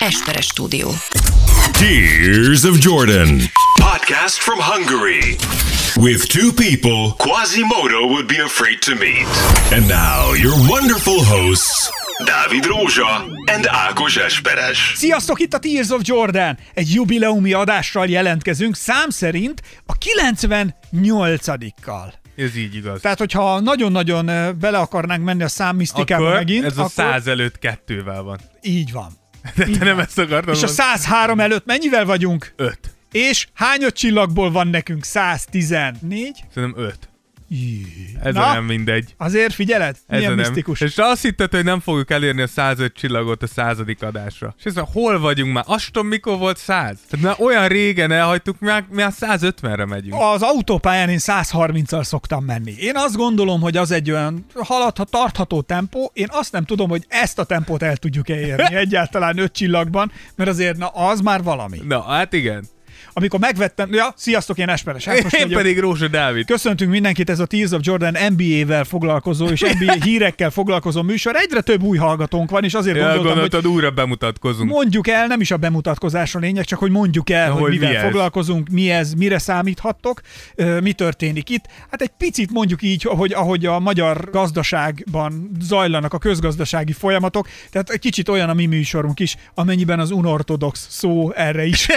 Esperes stúdió. Tears of Jordan. Podcast from Hungary. With two people Quasimodo would be afraid to meet. And now, your wonderful hosts, Dávid Rózsa and Ákos Esperes. Sziasztok, itt a Tears of Jordan! Egy jubileumi adással jelentkezünk, szám szerint a 98-kal. Ez így igaz. Tehát, hogyha nagyon-nagyon bele akarnánk menni a számmisztikába megint, ez a akkor 100 előtt kettővel van. így van. De te nem ezt akartad És a 103 előtt mennyivel vagyunk? 5. És hány öt csillagból van nekünk? 114? Szerintem 5. Ez nem mindegy. Azért figyeled? Milyen nem. misztikus. És azt hitted, hogy nem fogjuk elérni a 105 csillagot a századik adásra. És ez a hol vagyunk már? Azt tudom, mikor volt 100? Tehát már olyan régen elhagytuk, mi már, már 150-re megyünk. Az autópályán én 130-al szoktam menni. Én azt gondolom, hogy az egy olyan haladha, tartható tempó. Én azt nem tudom, hogy ezt a tempót el tudjuk-e érni egyáltalán öt csillagban, mert azért na, az már valami. Na, hát igen. Amikor megvettem, ja, sziasztok, én Esperes Ákos Én vagyok. pedig Rózsa Dávid. Köszöntünk mindenkit, ez a Tears of Jordan NBA-vel foglalkozó és NBA hírekkel foglalkozó műsor. Egyre több új hallgatónk van, és azért Ja, gondoltam, hogy gondoltad, újra bemutatkozunk. mondjuk el, nem is a bemutatkozás a lényeg, csak hogy mondjuk el, hogy, Hogy mivel mi ez. foglalkozunk, mi ez, mire számíthattok, mi történik itt. Hát egy picit mondjuk így, hogy ahogy a magyar gazdaságban zajlanak a közgazdasági folyamatok, tehát egy kicsit olyan a mi műsorunk is, amennyiben az unortodox szó erre is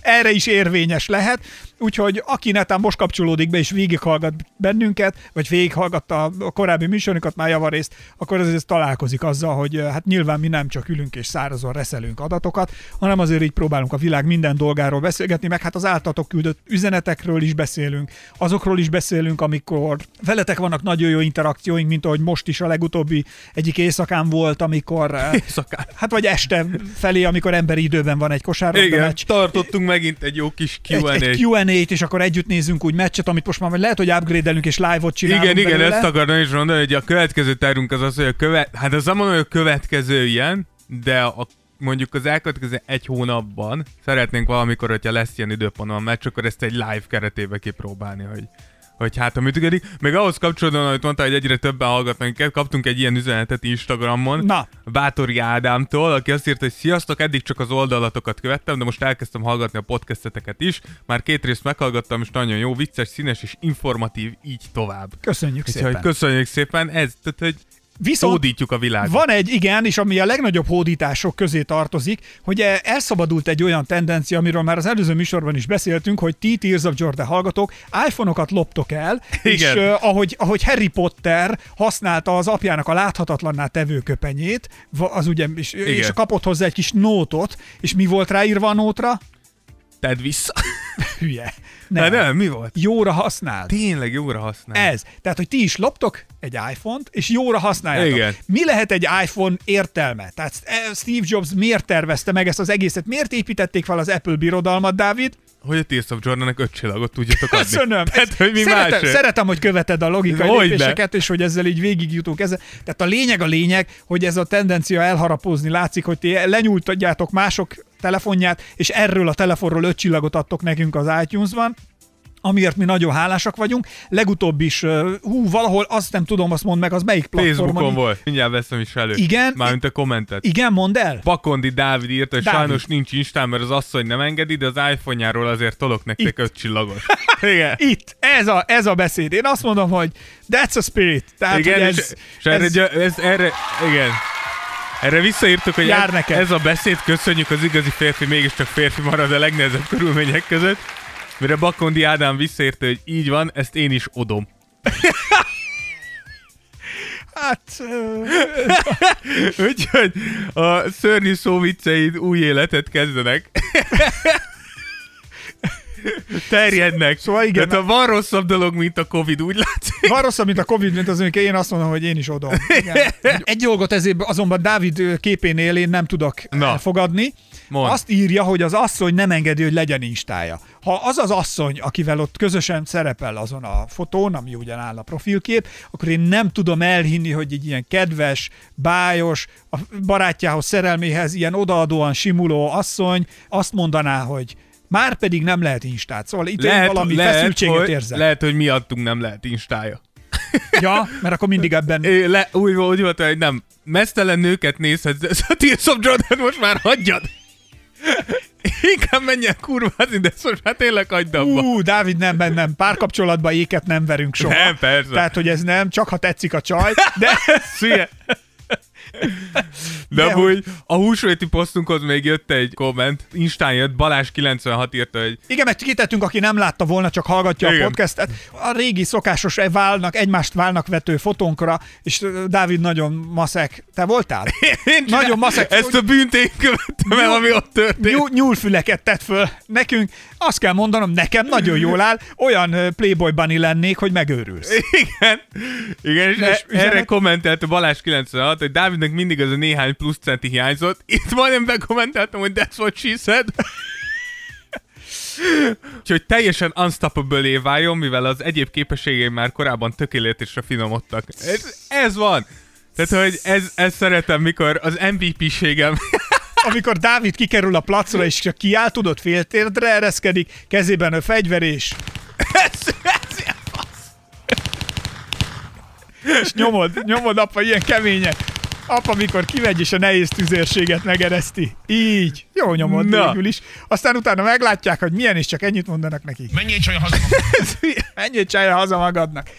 erre is érvényes lehet, úgyhogy aki netán most kapcsolódik be és végighallgat bennünket, vagy végighallgatta a korábbi műsorunkat már javarészt, akkor azért találkozik azzal, hogy hát nyilván mi nem csak ülünk és szárazon reszelünk adatokat, hanem azért így próbálunk a világ minden dolgáról beszélgetni, meg hát az áltatok küldött üzenetekről is beszélünk, azokról is beszélünk, amikor veletek vannak nagyon jó interakcióink, mint ahogy most is a legutóbbi egyik éjszakán volt, amikor Éjszakán. Hát vagy este felé, amikor emberi időben van egy kosárlabda Igen, meccs. tartottunk megint egy jó kis Egy, Q&A. egy Q&A-t, és akkor együtt nézzünk úgy meccset, amit most már lehet, hogy upgrade-elünk és live-ot csinálunk Igen, igen, belőle. ezt akartam is mondani, hogy a következő terünk az az, hogy a követ... Hát az nem mondom, hogy a következő ilyen, de a mondjuk az elkövetkező egy hónapban szeretnénk valamikor, hogyha lesz ilyen időpont a meccs, akkor ezt egy live keretébe kipróbálni, hogy hogy hát a működik. Még ahhoz kapcsolódóan, amit mondta, hogy egyre többen hallgatnak minket, kaptunk egy ilyen üzenetet Instagramon. Na. Bátori Ádámtól, aki azt írta, hogy sziasztok, eddig csak az oldalatokat követtem, de most elkezdtem hallgatni a podcasteteket is. Már két részt meghallgattam, és nagyon jó, vicces, színes és informatív, így tovább. Köszönjük Úgyhogy szépen. köszönjük szépen, ez, tehát, hogy Viszont hódítjuk a világot. van egy, igen, és ami a legnagyobb hódítások közé tartozik, hogy e- elszabadult egy olyan tendencia, amiről már az előző műsorban is beszéltünk, hogy ti Tears of Jordan hallgatók iPhone-okat loptok el, és Igen. uh, ahogy, ahogy Harry Potter használta az apjának a láthatatlanná tevő köpenyét, az ugye, és, és kapott hozzá egy kis nótot, és mi volt ráírva a nótra? Tedd vissza. Hülye. Nem. Nem. nem, mi volt? Jóra használd. Tényleg jóra használ. Ez. Tehát, hogy ti is loptok egy iPhone-t, és jóra használjátok. Igen. Mi lehet egy iPhone értelme? Tehát eh, Steve Jobs miért tervezte meg ezt az egészet? Miért építették fel az Apple birodalmat, Dávid? Hogy a Tears of Jordannek öt csillagot tudjatok adni. Köszönöm. Tehát, hogy mi szeretem, más? szeretem, hogy követed a logikai Hogyne. lépéseket, és hogy ezzel így végigjutunk. Ezzel. Tehát a lényeg a lényeg, hogy ez a tendencia elharapózni látszik, hogy ti lenyújtadjátok mások telefonját, és erről a telefonról öt csillagot adtok nekünk az iTunes-ban, amiért mi nagyon hálásak vagyunk. Legutóbb is, hú, valahol azt nem tudom, azt mondd meg, az melyik platformon. Facebookon volt. Mindjárt veszem is elő. Igen. Mármint a kommentet. Igen, mondd el. Pakondi Dávid írta, hogy Dávid. sajnos nincs Instán, mert az asszony nem engedi, de az iPhone-járól azért tolok nektek Itt. öt csillagot. Igen. Itt, ez a, ez a beszéd. Én azt mondom, hogy that's a spirit. Tehát, igen, hogy és, ez, és erre, ez, gy- ez, erre, igen. Erre visszaírtuk, hogy Jár ez, neked. ez a beszéd, köszönjük az igazi férfi, mégiscsak férfi marad a legnehezebb körülmények között. Mire Bakondi Ádám visszaírta, hogy így van, ezt én is odom. hát, Úgyhogy a szörnyű szóvicceid új életet kezdenek. Terjednek. Szóval igen, Tehát van rosszabb dolog, mint a Covid, úgy látszik. van rosszabb, mint a Covid, mint az, amikor én azt mondom, hogy én is odom. Igen. Egy dolgot ezért azonban Dávid képénél én nem tudok Na. fogadni. Mondd. Azt írja, hogy az asszony nem engedi, hogy legyen instája. Ha az az asszony, akivel ott közösen szerepel azon a fotón, ami ugyan áll a profilkép, akkor én nem tudom elhinni, hogy egy ilyen kedves, bájos, a barátjához, szerelméhez ilyen odaadóan simuló asszony azt mondaná, hogy már pedig nem lehet instát. Szóval itt lehet, én valami lehet, feszültséget hogy, érzek. lehet, hogy miattunk nem lehet instája. Ja, mert akkor mindig ebben... É, le, úgy, úgy volt, hogy nem, mesztelen nőket nézhetsz, de a Tears of Jordan most már hagyjad. Inkább menjen kurvázni, de most már tényleg hagyd abba. Ú, Dávid, nem, nem, nem, párkapcsolatban éket nem verünk soha. Nem, persze. Tehát, hogy ez nem, csak ha tetszik a csaj, de... Szülye. De, De amúgy a húsvéti posztunkhoz még jött egy komment. Instán jött, Balázs96 írta, hogy Igen, meg kitettünk, aki nem látta volna, csak hallgatja Igen. a podcastet. A régi szokásos válnak, egymást válnak vető fotónkra, és Dávid nagyon maszek. Te voltál? én Nagyon maszek. Ezt a bűnt én követtem el, ami ott történt. Nyúl, nyúlfüleket tett föl nekünk. Azt kell mondanom, nekem nagyon jól áll. Olyan Playboy bunny lennék, hogy megőrülsz. Igen, igen és És e- erre üzenet? kommentelte Balázs 96, hogy Dávidnak mindig az a néhány plusz centi hiányzott. Itt majdnem bekommenteltem, hogy that's what she said. Úgyhogy teljesen unstoppable váljon, mivel az egyéb képességeim már korábban tökéletesre finomodtak. Ez, ez van. Tehát, hogy ez, ez szeretem, mikor az MVP-ségem Amikor Dávid kikerül a placra, és csak kiáll, tudod, féltérdre ereszkedik, kezében a fegyver, és, ez, ez, és nyomod, nyomod, apa, ilyen keményen. Apa, mikor kimegy, és a nehéz tüzérséget megereszti. Így. Jó nyomod Na. végül is. Aztán utána meglátják, hogy milyen, és csak ennyit mondanak nekik. Menjél csaj haza. Ennyit csinálja haza magadnak.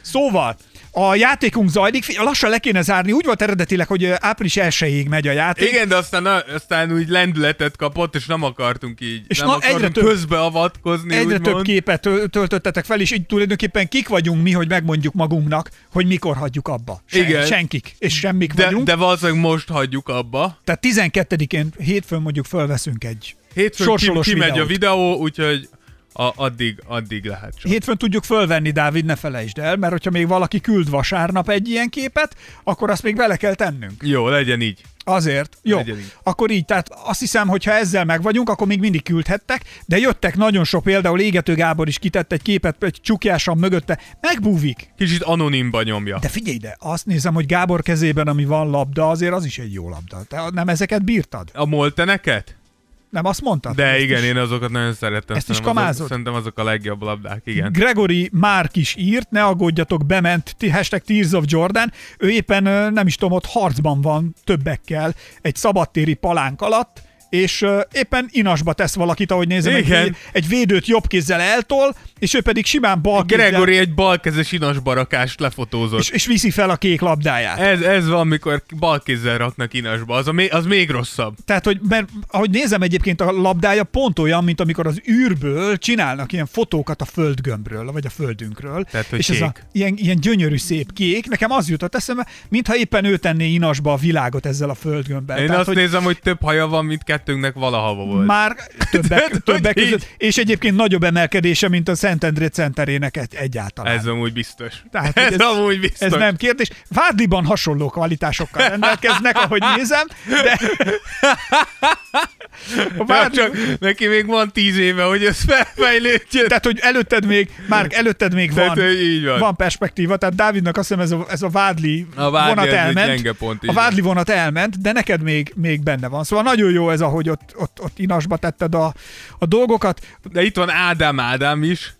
Szóval, a játékunk zajlik, lassan le kéne zárni, úgy volt eredetileg, hogy április 1 megy a játék. Igen, de aztán, aztán úgy lendületet kapott, és nem akartunk így. És nem na, akartunk egyre több- közbeavatkozni, Egyre úgymond. több képet töl- töltöttetek fel, és így tulajdonképpen kik vagyunk mi, hogy megmondjuk magunknak, hogy mikor hagyjuk abba. Sen- Igen. Senkik, és semmik De, vagyunk. de valószínűleg most hagyjuk abba. Tehát 12-én hétfőn mondjuk fölveszünk egy Hétfőn sorsolós ki, kimegy videót. a videó, úgyhogy a, addig, addig lehet csak. Hétfőn tudjuk fölvenni, Dávid, ne felejtsd el, mert hogyha még valaki küld vasárnap egy ilyen képet, akkor azt még bele kell tennünk. Jó, legyen így. Azért. Jó, így. akkor így. Tehát azt hiszem, hogy ha ezzel meg vagyunk, akkor még mindig küldhettek, de jöttek nagyon sok, például Égető Gábor is kitett egy képet, egy csukjásan mögötte, megbúvik. Kicsit anonimba nyomja. De figyelj ide, azt nézem, hogy Gábor kezében, ami van labda, azért az is egy jó labda. Te nem ezeket bírtad? A molteneket? Nem azt mondtad? De Ezt igen, is- én azokat nagyon szeretem. Ezt is Szerintem azok, kamázod? szerintem azok a legjobb labdák, igen. Gregory Márk is írt, ne aggódjatok, bement, hashtag Tears of Jordan. Ő éppen nem is tudom, ott harcban van többekkel egy szabadtéri palánk alatt, és ö, éppen inasba tesz valakit, ahogy nézem, egy, Igen. vé- egy védőt jobb kézzel eltol, és ő pedig simán bal kézzel, Gregory egy balkezes inas barakást lefotózott. és, és viszi fel a kék labdáját. Ez, ez van, mikor balkézzel raknak inasba, az, a az még rosszabb. Tehát, hogy mert ahogy nézem egyébként a labdája pont olyan, mint amikor az űrből csinálnak ilyen fotókat a földgömbről, vagy a földünkről. Tehát, hogy és ez a kék. ilyen, ilyen gyönyörű szép kék. Nekem az jutott eszembe, mintha éppen ő tenné inasba a világot ezzel a földgömbbel. Én Tehát, azt hogy nézem, hogy több haja van, mint kettőnknek valaha volt. már többek, többek között, és egyébként nagyobb emelkedése, mint a Szentendré centerének egy, egyáltalán. Ez amúgy biztos. Tehát, ez, ez amúgy biztos. Ez nem kérdés. Vádliban hasonló kvalitásokkal rendelkeznek, ahogy nézem, de... Vádli... csak neki még van tíz éve, hogy ez felfejlődjön. Tehát, hogy előtted még, már előtted még Tehát, van, így van. van perspektíva, tehát Dávidnak azt hiszem ez a, ez a vádli, A vádli vonat elment. pont, a van. vádli vonat elment, de neked még, még benne van. Szóval nagyon jó ez, ahogy ott, ott, ott inasba tetted a, a dolgokat. De itt van Ádám Ádám is.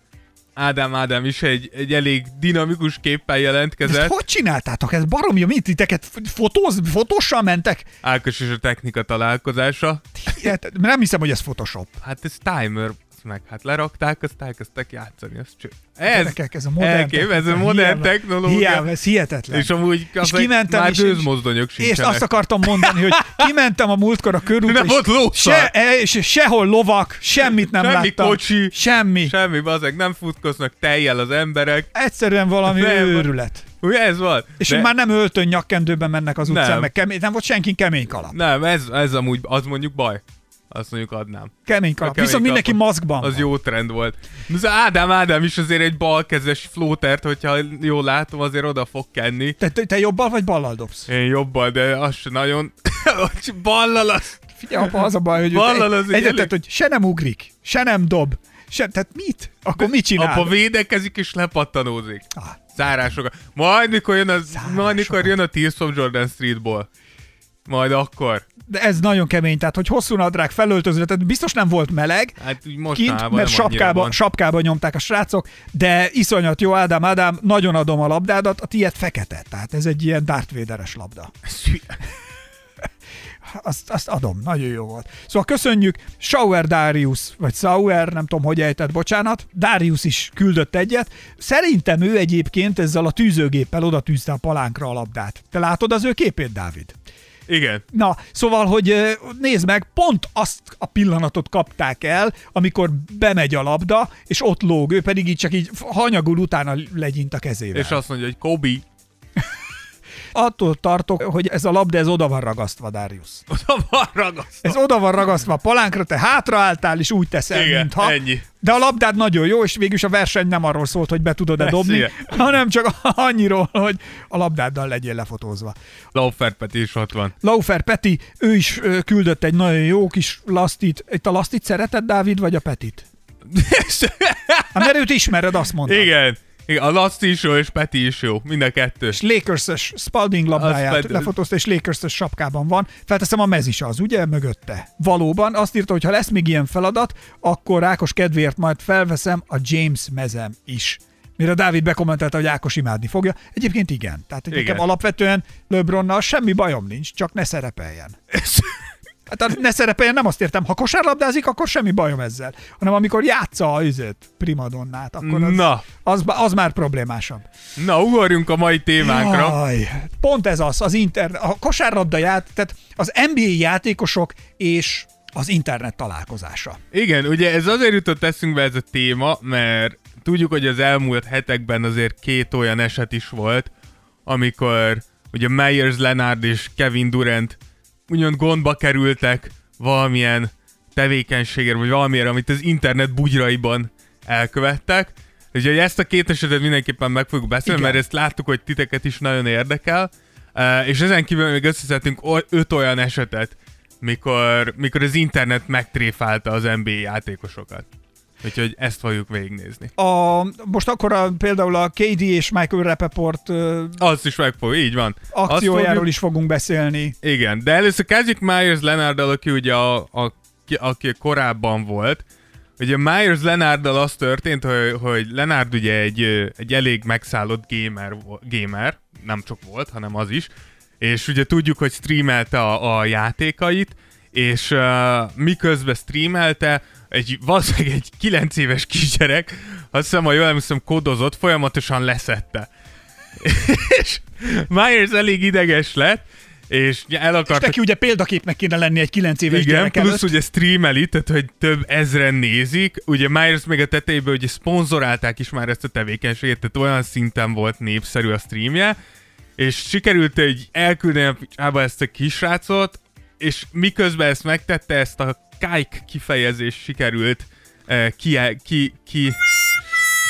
Ádám Ádám is egy, egy elég dinamikus képpel Ezt jelentkezett. hogy csináltátok? Ez baromi, mit titeket fotóz, fotóssal mentek? Ákos és a technika találkozása. Ilyet- Nem hiszem, hogy ez Photoshop. Hát ez timer, azt meg hát lerakták, azt elkezdtek játszani. Ez, cső. ez, Gyerekek, ez a modern elkép, ez a modern Hiába- technológia. Hiába, ez hihetetlen. és amúgy és az kimentem, már és, gőzmozdonyok és sincsenek. azt akartam mondani, hogy kimentem a múltkor a körútra, és volt se, e- és sehol lovak, semmit nem Semmi láttam. kocsi. Semmi. Semmi, bazeg, nem futkoznak tejjel az emberek. Egyszerűen valami Nem. őrület. Ugye ez van? És De- már nem öltön nyakkendőben mennek az utcán, Nem. meg kemény, nem volt senki kemény kalap. Nem, ez, ez amúgy, az mondjuk baj. Azt mondjuk adnám. Kemény kalap. kemény Viszont mindenki kalap. maszkban Az van. jó trend volt. Az Ádám Ádám is azért egy balkezes flótert, hogyha jól látom, azért oda fog kenni. Te, te, jobbal vagy ballal dobsz? Én jobban, de az se nagyon... Ballal az... Figyelj, apa, az a baj, hogy Ballal az egy egyet, elég- tehát, hogy se nem ugrik, se nem dob, se, tehát mit? Akkor mit csinál? Apa védekezik és lepattanózik. Ah. Zárásokat. Majd mikor jön, az, Zárásokat. majd mikor jön a Tears of Jordan Streetból. majd akkor. De ez nagyon kemény, tehát hogy hosszú nadrág felöltözve, tehát biztos nem volt meleg, Hát úgy kint, mert sapkába, sapkába nyomták a srácok, de iszonyat jó, Ádám, Ádám, nagyon adom a labdádat, a tiéd fekete, tehát ez egy ilyen Darth Vader-es labda. Azt, azt adom, nagyon jó volt. Szóval köszönjük, Sauer Darius, vagy Sauer, nem tudom, hogy ejtett, bocsánat, Darius is küldött egyet. Szerintem ő egyébként ezzel a tűzőgéppel oda tűzte a palánkra a labdát. Te látod az ő képét, Dávid? Igen. Na, szóval, hogy nézd meg, pont azt a pillanatot kapták el, amikor bemegy a labda, és ott lóg, ő pedig így csak így hanyagul utána legyint a kezével. És azt mondja, hogy Kobe, Attól tartok, hogy ez a labda, ez oda van ragasztva, Darius. oda van ragasztva. Ez oda van ragasztva a palánkra, te hátraálltál, és úgy teszel, Igen, mintha. ennyi. De a labdád nagyon jó, és végülis a verseny nem arról szólt, hogy be tudod-e dobni, igen. hanem csak annyiról, hogy a labdáddal legyél lefotózva. Laufer Peti is ott van. Laufer Peti, ő is küldött egy nagyon jó kis lasztit. Itt a lasztit szereted, Dávid, vagy a Petit? Hát, mert őt ismered, azt mondta. Igen. Igen. A Lasty is jó, és Peti is jó. Mind a kettő. És Lakers-ös Spalding labdáját Peti- lefotózta, és Lakers-ös sapkában van. Felteszem a mez is az, ugye, mögötte. Valóban, azt írta, hogy ha lesz még ilyen feladat, akkor Ákos kedvéért majd felveszem a James mezem is. Mire Dávid bekommentelte, hogy Ákos imádni fogja. Egyébként igen. Tehát Igen. nekem alapvetően LeBronnal semmi bajom nincs, csak ne szerepeljen. Hát ne szerepeljen, nem azt értem, ha kosárlabdázik, akkor semmi bajom ezzel. Hanem amikor játsza a üzét, primadonnát, akkor az, Na. az, az már problémásabb. Na, ugorjunk a mai témánkra. Jaj, pont ez az, az inter, a kosárlabda ját, tehát az NBA játékosok és az internet találkozása. Igen, ugye ez azért jutott eszünkbe ez a téma, mert tudjuk, hogy az elmúlt hetekben azért két olyan eset is volt, amikor ugye Myers Leonard és Kevin Durant ugyan gondba kerültek valamilyen tevékenységért, vagy valamiért, amit az internet bugyraiban elkövettek. Ugye ezt a két esetet mindenképpen meg fogjuk beszélni, Igen. mert ezt láttuk, hogy titeket is nagyon érdekel, Eh, és ezen kívül még összeszedtünk öt olyan esetet, mikor, mikor az internet megtréfálta az NBA játékosokat. Úgyhogy ezt fogjuk végignézni. A, most akkor a, például a KD és Michael Rappaport ö, Azt is meg fog, így van. Azt akciójáról fogjuk- is fogunk beszélni. Igen, de először kezdjük Myers Leonarddal, aki ugye a, a, ki- aki korábban volt. Ugye Myers Leonarddal az történt, hogy, hogy Leonard ugye egy, ö, egy elég megszállott gamer, vo- gamer, nem csak volt, hanem az is, és ugye tudjuk, hogy streamelte a, a játékait, és uh, miközben streamelte, egy, valószínűleg egy 9 éves kisgyerek, azt hiszem, ha jól emlékszem, kodozott, folyamatosan leszette. és Myers elég ideges lett, és el És akarta neki ugye példaképnek kéne lenni egy 9 éves igen, gyerek plusz előtt. ugye streameli, tehát hogy több ezren nézik. Ugye Myers még a tetejében ugye szponzorálták is már ezt a tevékenységet, tehát olyan szinten volt népszerű a streamje, és sikerült egy elküldeni a picsába ezt a kisrácot, és miközben ezt megtette, ezt a kike kifejezést sikerült eh, ki, ki, ki,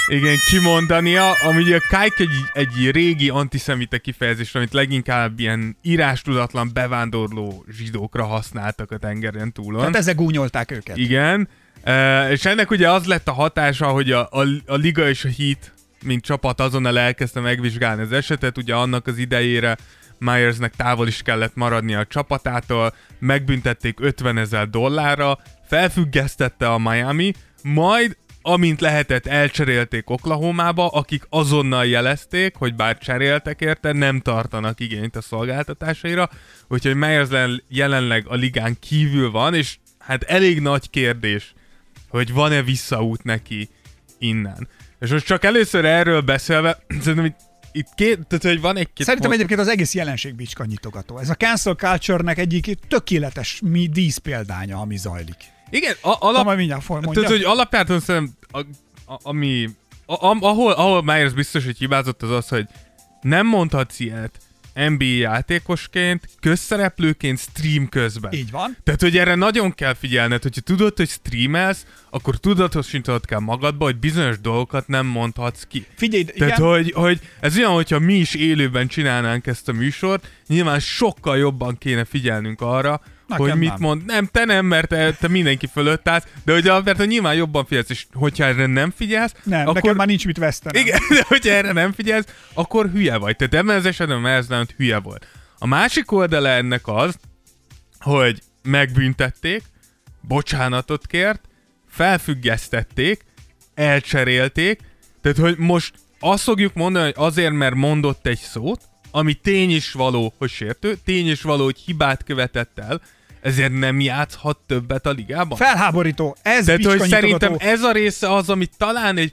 igen, kimondania, ami ugye a kike egy, egy régi antiszemita kifejezés, amit leginkább ilyen írástudatlan bevándorló zsidókra használtak a tengeren túlon. Tehát ezek gúnyolták őket. Igen, e, és ennek ugye az lett a hatása, hogy a, a, a Liga és a Heat, mint csapat azonnal elkezdte megvizsgálni az esetet, ugye annak az idejére Myersnek távol is kellett maradnia a csapatától, megbüntették 50 ezer dollárra, felfüggesztette a Miami, majd amint lehetett, elcserélték Oklahomába, akik azonnal jelezték, hogy bár cseréltek érte, nem tartanak igényt a szolgáltatásaira, úgyhogy Myers len- jelenleg a ligán kívül van, és hát elég nagy kérdés, hogy van-e visszaút neki innen. És most csak először erről beszélve, szerintem itt, itt két, tehát hogy van egy-két Szerintem pont- egyébként az egész jelenség bicska nyitogató. Ez a cancel culture-nek egyik tökéletes mi dísz példánya, ami zajlik. Igen, a, alap, majd mindjárt mondja. Tehát, hogy alapjártan szerintem, a, a, ami, a, a, ahol, ahol Myers biztos, hogy hibázott az az, hogy nem mondhatsz ilyet NBA játékosként, közszereplőként stream közben. Így van. Tehát, hogy erre nagyon kell figyelned, hogyha tudod, hogy streamelsz, akkor tudatosítanod kell magadba, hogy bizonyos dolgokat nem mondhatsz ki. Figyelj, igen. Tehát, hogy, hogy ez olyan, hogyha mi is élőben csinálnánk ezt a műsort, nyilván sokkal jobban kéne figyelnünk arra, Nekem hogy mit nem. mond. Nem, te nem, mert te, te mindenki fölött állsz, de hogy alapvetően nyilván jobban figyelsz, és hogyha erre nem figyelsz, nem, akkor... nekem már nincs mit vesztenem. Igen, de hogyha erre nem figyelsz, akkor hülye vagy. Tehát ebben az esetben Leonard hülye volt. A másik oldala ennek az, hogy megbüntették, bocsánatot kért, felfüggesztették, elcserélték, tehát hogy most azt fogjuk mondani, hogy azért, mert mondott egy szót, ami tény is való, hogy sértő, tény is való, hogy hibát követett el, ezért nem játszhat többet a ligában? Felháborító. Ez Tehát, hogy szerintem ez a része az, ami talán egy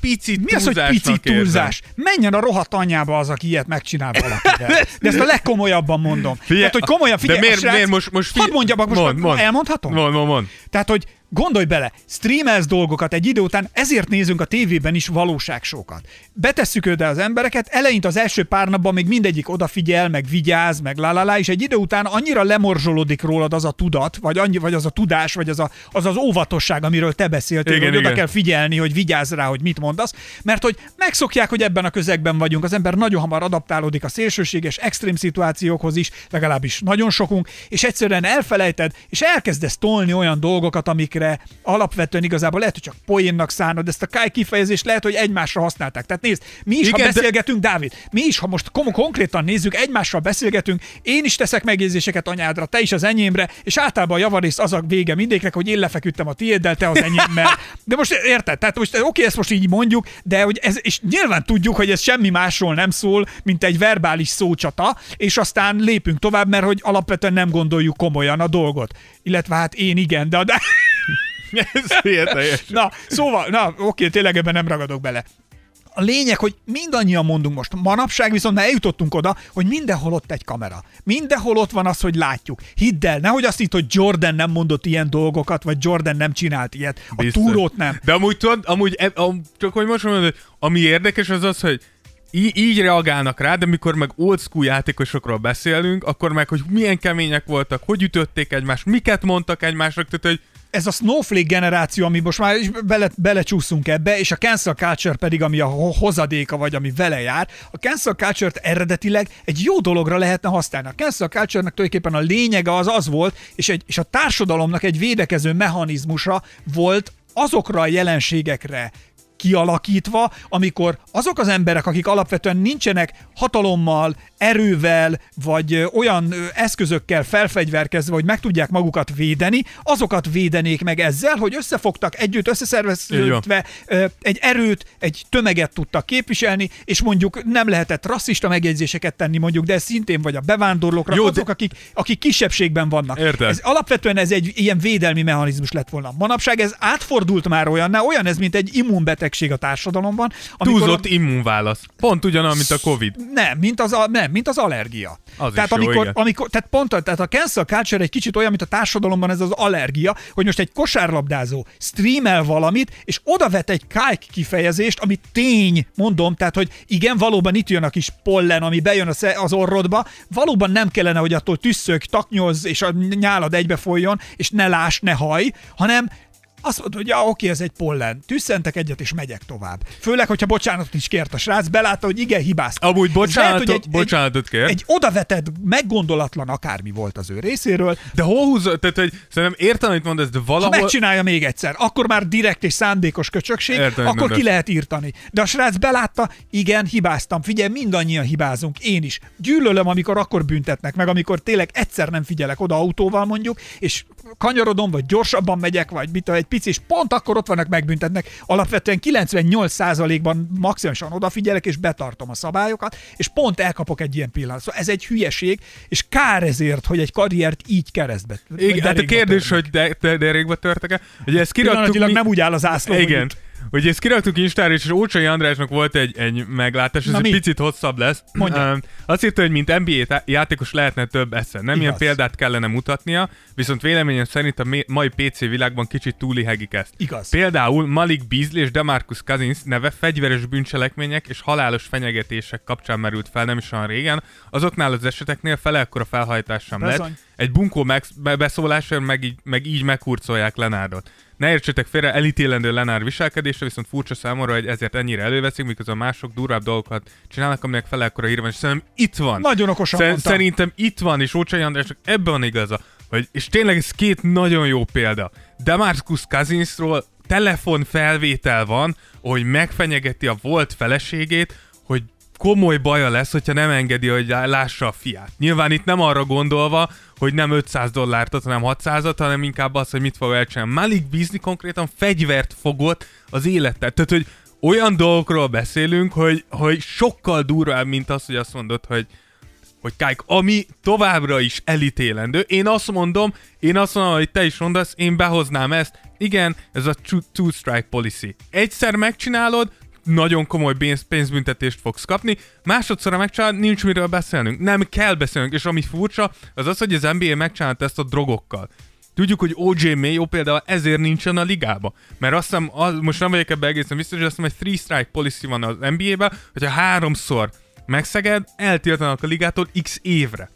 picit Mi az, hogy túlzásnak pici érzem. túlzás? Menjen a rohadt anyjába az, aki ilyet megcsinál valakivel. De ezt a legkomolyabban mondom. Figyelj, Tehát, hogy komolyan figyelj, de miért, srác, miért most, most Hadd mondjam, most mond, mond, elmondhatom? Mond, mond, mond. Tehát, hogy gondolj bele, streamelsz dolgokat egy idő után, ezért nézünk a tévében is valóságsókat. Betesszük oda az embereket, eleint az első pár napban még mindegyik odafigyel, meg vigyáz, meg lalala, és egy idő után annyira lemorzsolódik rólad az a tudat, vagy, annyi, vagy az a tudás, vagy az, a, az az óvatosság, amiről te beszéltél, Igen, hogy oda igen. kell figyelni, hogy vigyázz rá, hogy mit mondasz, mert hogy megszokják, hogy ebben a közegben vagyunk, az ember nagyon hamar adaptálódik a szélsőséges, extrém szituációkhoz is, legalábbis nagyon sokunk, és egyszerűen elfelejted, és elkezdesz tolni olyan dolgokat, amikre alapvetően igazából lehet, hogy csak poénnak szánod, ezt a Kai kifejezést lehet, hogy egymásra használták. Tehát nézd, mi is, Igen, ha de- beszélgetünk, Dávid, mi is, ha most kom- konkrétan nézzük, egymással beszélgetünk, én is teszek megjegyzéseket anyádra, te is az enyémre, és általában a javarészt az a vége mindéknek, hogy én lefeküdtem a tiéddel, te az enyémmel. De most érted? Tehát most oké, ezt most így mondjuk, de hogy ez, és nyilván tudjuk, hogy ez semmi másról nem szól, mint egy verbális szócsata, és aztán lépünk tovább, mert hogy alapvetően nem gondoljuk komolyan a dolgot. Illetve hát én igen, de, de Ez hiheteljes. Na, szóval, na, oké, tényleg ebben nem ragadok bele. A lényeg, hogy mindannyian mondunk most. Manapság viszont már eljutottunk oda, hogy mindenhol ott egy kamera. Mindenhol ott van az, hogy látjuk. Hidd el, nehogy azt hitt, hogy Jordan nem mondott ilyen dolgokat, vagy Jordan nem csinált ilyet. A Biztos. túrót nem. De amúgy tudod, amúgy, e, am, csak hogy most mondod, hogy ami érdekes az az, hogy í- így reagálnak rá, de mikor meg old school játékosokról beszélünk, akkor meg, hogy milyen kemények voltak, hogy ütötték egymást, miket mondtak egymásnak, tehát, hogy ez a snowflake generáció, ami most már is bele, belecsúszunk ebbe, és a cancel culture pedig, ami a ho- hozadéka, vagy ami vele jár, a cancel culture-t eredetileg egy jó dologra lehetne használni. A cancel culture-nek tulajdonképpen a lényege az az volt, és, egy, és a társadalomnak egy védekező mechanizmusa volt azokra a jelenségekre kialakítva, amikor azok az emberek, akik alapvetően nincsenek hatalommal, erővel, vagy olyan eszközökkel felfegyverkezve, hogy meg tudják magukat védeni, azokat védenék meg ezzel, hogy összefogtak együtt, összeszerveződve, egy erőt, egy tömeget tudtak képviselni, és mondjuk nem lehetett rasszista megjegyzéseket tenni mondjuk, de ez szintén vagy a bevándorlókra, Jó, Jó, de- azok, akik, akik kisebbségben vannak. Érted. Ez alapvetően ez egy ilyen védelmi mechanizmus lett volna. Manapság ez átfordult már olyanná, olyan ez, mint egy immunbetegség a társadalomban. túlzott immunválasz. Pont ugyanolyan, mint a Covid. nem, mint az, a, nem, mint az allergia. Az tehát, jó, amikor, igen. amikor, tehát pont, a- tehát a cancel culture egy kicsit olyan, mint a társadalomban ez az allergia, hogy most egy kosárlabdázó streamel valamit, és oda vet egy kájk kifejezést, ami tény, mondom, tehát, hogy igen, valóban itt jön a kis pollen, ami bejön a az orrodba, valóban nem kellene, hogy attól tüsszög, taknyolz, és a nyálad egybe folyjon, és ne láss, ne haj, hanem azt mondod, hogy ja, oké, ez egy pollen. Tüsszentek egyet, és megyek tovább. Főleg, hogyha bocsánatot is kért a srác, belátta, hogy igen, hibáztam. Amúgy Ez lehet, bocsánatot, hogy bocsánatot kér. egy odavetett, meggondolatlan akármi volt az ő részéről. De hol húzod? Tehát, hogy szerintem értem, amit mondasz, de Ha valahol... megcsinálja még egyszer, akkor már direkt és szándékos köcsökség, Értem, akkor mondasz. ki lehet írtani. De a srác belátta, igen, hibáztam. Figyelj, mindannyian hibázunk, én is. Gyűlölöm, amikor akkor büntetnek meg, amikor tényleg egyszer nem figyelek oda autóval mondjuk, és kanyarodom, vagy gyorsabban megyek, vagy mit egy pici, és pont akkor ott vannak megbüntetnek. Alapvetően 98%-ban maximálisan odafigyelek, és betartom a szabályokat, és pont elkapok egy ilyen pillanat. Szóval ez egy hülyeség, és kár ezért, hogy egy karriert így keresztbe. Igen, hát a kérdés, törnek. hogy de, de, derékba törtek-e? Ugye ezt kiraktuk mi... nem úgy áll az ászló, hogy Igen. itt. Ugye ezt kiraktuk Instára, és Ócsai Andrásnak volt egy, egy meglátás, ez Na egy mi? picit hosszabb lesz. Mondja. Öm, Azt írta, hogy mint NBA tá- játékos lehetne több esze. Nem ilyen Igaz. példát kellene mutatnia, viszont véleményem szerint a mai PC világban kicsit túlihegik ezt. Igaz. Például Malik Beasley és Demarcus Cousins neve fegyveres bűncselekmények és halálos fenyegetések kapcsán merült fel nem is olyan régen, azoknál az eseteknél fele ekkora felhajtás sem lett. Egy bunkó meg, be- beszólásra meg így, meg így meghurcolják Lenárdot. Ne értsétek félre, elítélendő Lenár viselkedése, viszont furcsa számomra, hogy ezért ennyire előveszik, miközben mások durvább dolgokat csinálnak, aminek fele ekkora hír van, és szerintem itt van. Nagyon okosan Szer-. Szerintem itt van, és Ócsai Andrásnak ebben van igaza, hogy, és tényleg ez két nagyon jó példa. Demarcus Cousinsról telefonfelvétel van, hogy megfenyegeti a volt feleségét, komoly baja lesz, hogyha nem engedi, hogy lássa a fiát. Nyilván itt nem arra gondolva, hogy nem 500 dollárt hanem 600 hanem inkább az, hogy mit fog elcsinálni. Malik Beasley konkrétan fegyvert fogott az életet. Tehát, hogy olyan dolgokról beszélünk, hogy, hogy sokkal durvább, mint az, hogy azt mondod, hogy hogy Kájk, ami továbbra is elítélendő. Én azt mondom, én azt mondom, hogy te is mondasz, én behoznám ezt. Igen, ez a two-strike policy. Egyszer megcsinálod, nagyon komoly pénz, pénzbüntetést fogsz kapni, másodszorra megcsinálod, nincs miről beszélnünk. Nem kell beszélnünk, és ami furcsa, az az, hogy az NBA megcsinálta ezt a drogokkal. Tudjuk, hogy OJ Mayo például ezért nincsen a ligába. Mert azt hiszem, az, most nem vagyok ebbe egészen biztos, hogy azt hiszem, hogy three strike policy van az NBA-ben, hogyha háromszor megszeged, eltiltanak a ligától x évre.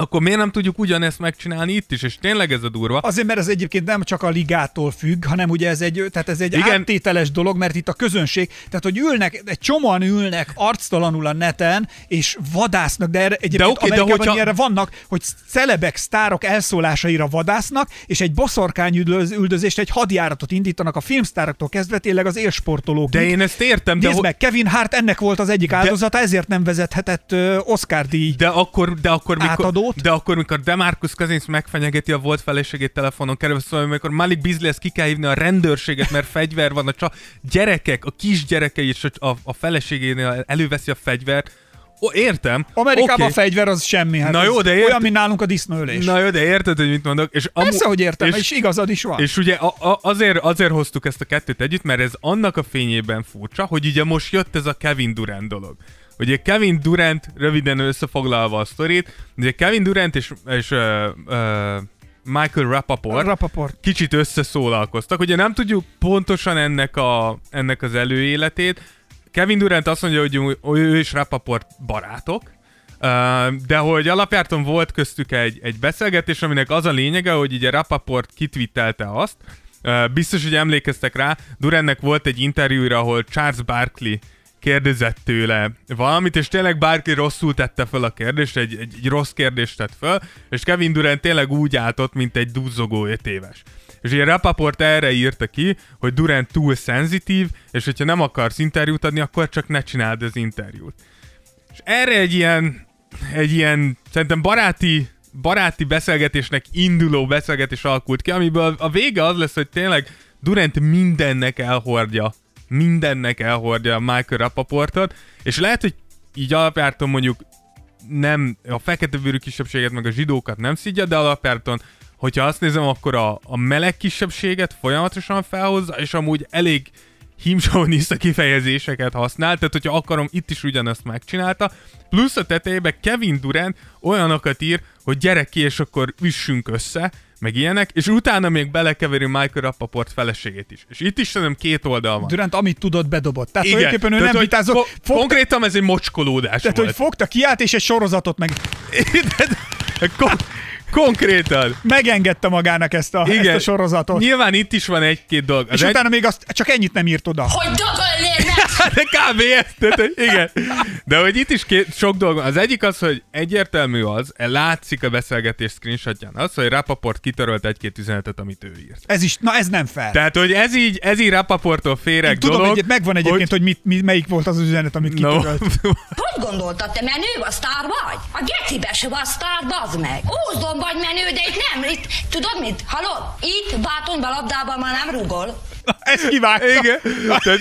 Akkor miért nem tudjuk ugyanezt megcsinálni itt is, és tényleg ez a durva? Azért, mert ez egyébként nem csak a ligától függ, hanem ugye ez egy, tehát ez egy Igen. áttételes dolog, mert itt a közönség, tehát hogy ülnek, egy csomóan ülnek arctalanul a neten, és vadásznak, de erre egyébként de okay, Amerikában de hogyha... erre vannak, hogy celebek, sztárok elszólásaira vadásznak, és egy boszorkány üldözést, egy hadjáratot indítanak a filmsztároktól kezdve tényleg az élsportolók. De én ezt értem. Nézd de meg, Kevin Hart ennek volt az egyik áldozata, de... ezért nem vezethetett uh, Oscar díj de akkor, de akkor mikor, szót. De akkor, mikor Demarcus Cousins megfenyegeti a volt feleségét telefonon keresztül, szóval amikor Malik Beasley ezt ki kell hívni a rendőrséget, mert fegyver van, a csa- gyerekek, a kisgyerekei és a, a, a feleségénél előveszi a fegyvert, Ó, értem. Amerikában okay. a fegyver az semmi. Hát Na jó, de ért... Olyan, mint nálunk a disznőlés. Na jó, de érted, hogy mit mondok. És amu... Persze, hogy értem, és, és igazad is van. És ugye a, a, azért, azért hoztuk ezt a kettőt együtt, mert ez annak a fényében furcsa, hogy ugye most jött ez a Kevin Durant dolog. Ugye Kevin Durant, röviden összefoglalva a sztorit, ugye Kevin Durant és, és uh, uh, Michael Rapaport, Rapaport kicsit összeszólalkoztak. Ugye nem tudjuk pontosan ennek, a, ennek az előéletét. Kevin Durant azt mondja, hogy ő és Rapaport barátok, de hogy alapjárton volt köztük egy, egy beszélgetés, aminek az a lényege, hogy ugye Rapaport kitvittelte azt, biztos, hogy emlékeztek rá, Durannek volt egy interjúra, ahol Charles Barkley kérdezett tőle valamit, és tényleg bárki rosszul tette fel a kérdést, egy, egy, egy rossz kérdést tett fel, és Kevin Durant tényleg úgy álltott, mint egy duzzogó 5 éves. És ugye Rapaport erre írta ki, hogy Durant túl szenzitív, és hogyha nem akarsz interjút adni, akkor csak ne csináld az interjút. És erre egy ilyen, egy ilyen, szerintem baráti baráti beszélgetésnek induló beszélgetés alakult ki, amiből a vége az lesz, hogy tényleg Durant mindennek elhordja mindennek elhordja a Michael Rapaportot, és lehet, hogy így alapjárton mondjuk nem, a fekete bőrű kisebbséget, meg a zsidókat nem szidja, de alapjárton, hogyha azt nézem, akkor a, a meleg kisebbséget folyamatosan felhozza, és amúgy elég himsoviniszta kifejezéseket használ, tehát hogyha akarom, itt is ugyanezt megcsinálta. Plusz a tetejében Kevin Durant olyanokat ír, hogy gyere ki, és akkor üssünk össze, meg ilyenek, és utána még belekeveri Michael Rappaport feleségét is. És itt is szerintem két oldal van. Durant, amit tudott, bedobott. Tehát Igen. tulajdonképpen ő tehát, nem vitázott. Ko- fogta... Konkrétan ez egy mocskolódás Tehát, volt. hogy fogta, kiállt, és egy sorozatot meg... Konkrétan. Megengedte magának ezt a, Igen. ezt a sorozatot. Nyilván itt is van egy-két dolog. Az és egy... utána még azt, csak ennyit nem írt oda. Hogy dagolnél De kb. ezt, igen. De hogy itt is két, sok dolog van. Az egyik az, hogy egyértelmű az, látszik a beszélgetés screenshotján az, hogy Rapaport kitörölt egy-két üzenetet, amit ő írt. Ez is, na ez nem fel. Tehát, hogy ez így, ez így Rapaporttól féreg Én tudom, dolog. Egy, megvan egyébként, hogy, hogy mit, mi, melyik volt az üzenet, amit kitörölt. No. hogy gondoltad, te menő a sztár vagy? A gecibe se vagy sztár, bazd meg. Ózdon vagy menő, de itt nem. Itt, tudod mit? Hallod? Itt bátonyba labdában már nem rugol. Ez kivágta. Igen. Tehát,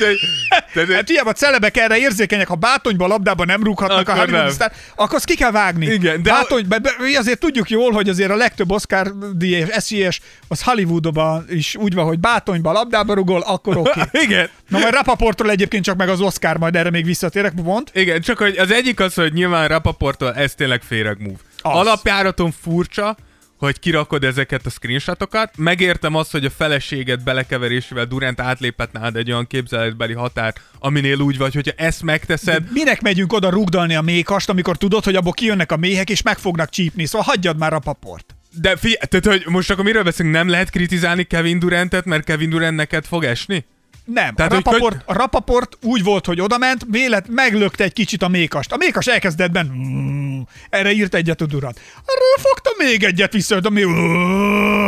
tehát, hát hiába celebek erre érzékenyek, ha bátonyba, labdába nem rúghatnak akkor a Hollywood sztár, akkor azt ki kell vágni. Igen, de Bátony, be, be, azért tudjuk jól, hogy azért a legtöbb Oscar díjas, SCS, az Hollywoodban is úgy van, hogy bátonyba, labdába rugol, akkor oké. Okay. Igen. Na majd Rapaportról egyébként csak meg az Oscar, majd erre még visszatérek, mond. Igen, csak hogy az egyik az, hogy nyilván Rapaportól ez tényleg féreg move. Az. Alapjáraton furcsa, hogy kirakod ezeket a screenshotokat. Megértem azt, hogy a feleséget belekeverésével Durant átlépett nálad egy olyan képzeletbeli határ, aminél úgy vagy, hogyha ezt megteszed. De minek megyünk oda rugdalni a mékast, amikor tudod, hogy abból kijönnek a méhek és meg fognak csípni, szóval hagyjad már a paport. De figyelj, tehát hogy most akkor miről beszélünk, nem lehet kritizálni Kevin Durantet, mert Kevin Durant neked fog esni? Nem, Tehát, a, rapaport, könny- a rapaport úgy volt, hogy odament, vélet meglökte egy kicsit a mékast. A mékas elkezdett benne, mm, erre írt egyet a durat. Erről fogta még egyet vissza, ami,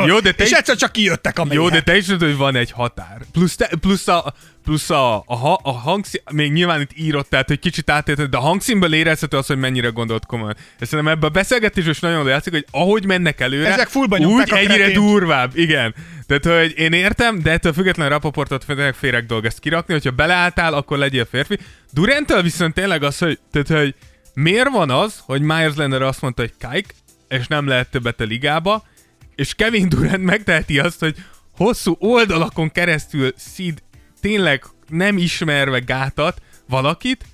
Jó, de te és is- egyszer csak kijöttek a Jó, de te is tudod, hogy van egy határ. Plusz, te, plusz a, plusz a, a, a hangszín, még nyilván itt írott, tehát hogy kicsit átérted, de a hangszínből érezhető az, hogy mennyire gondolt komolyan. És szerintem ebben a beszélgetés is nagyon jól játszik, hogy ahogy mennek előre, Ezek úgy egyre durvább, igen. Tehát, hogy én értem, de ettől függetlenül rapaportot tényleg féreg dolg ezt kirakni, hogyha beleálltál, akkor legyél férfi. Durantől viszont tényleg az, hogy, tehát, hogy miért van az, hogy Myers Leonard azt mondta, hogy kajk, és nem lehet többet a ligába, és Kevin Durant megteheti azt, hogy hosszú oldalakon keresztül szíd tényleg nem ismerve gátat valakit,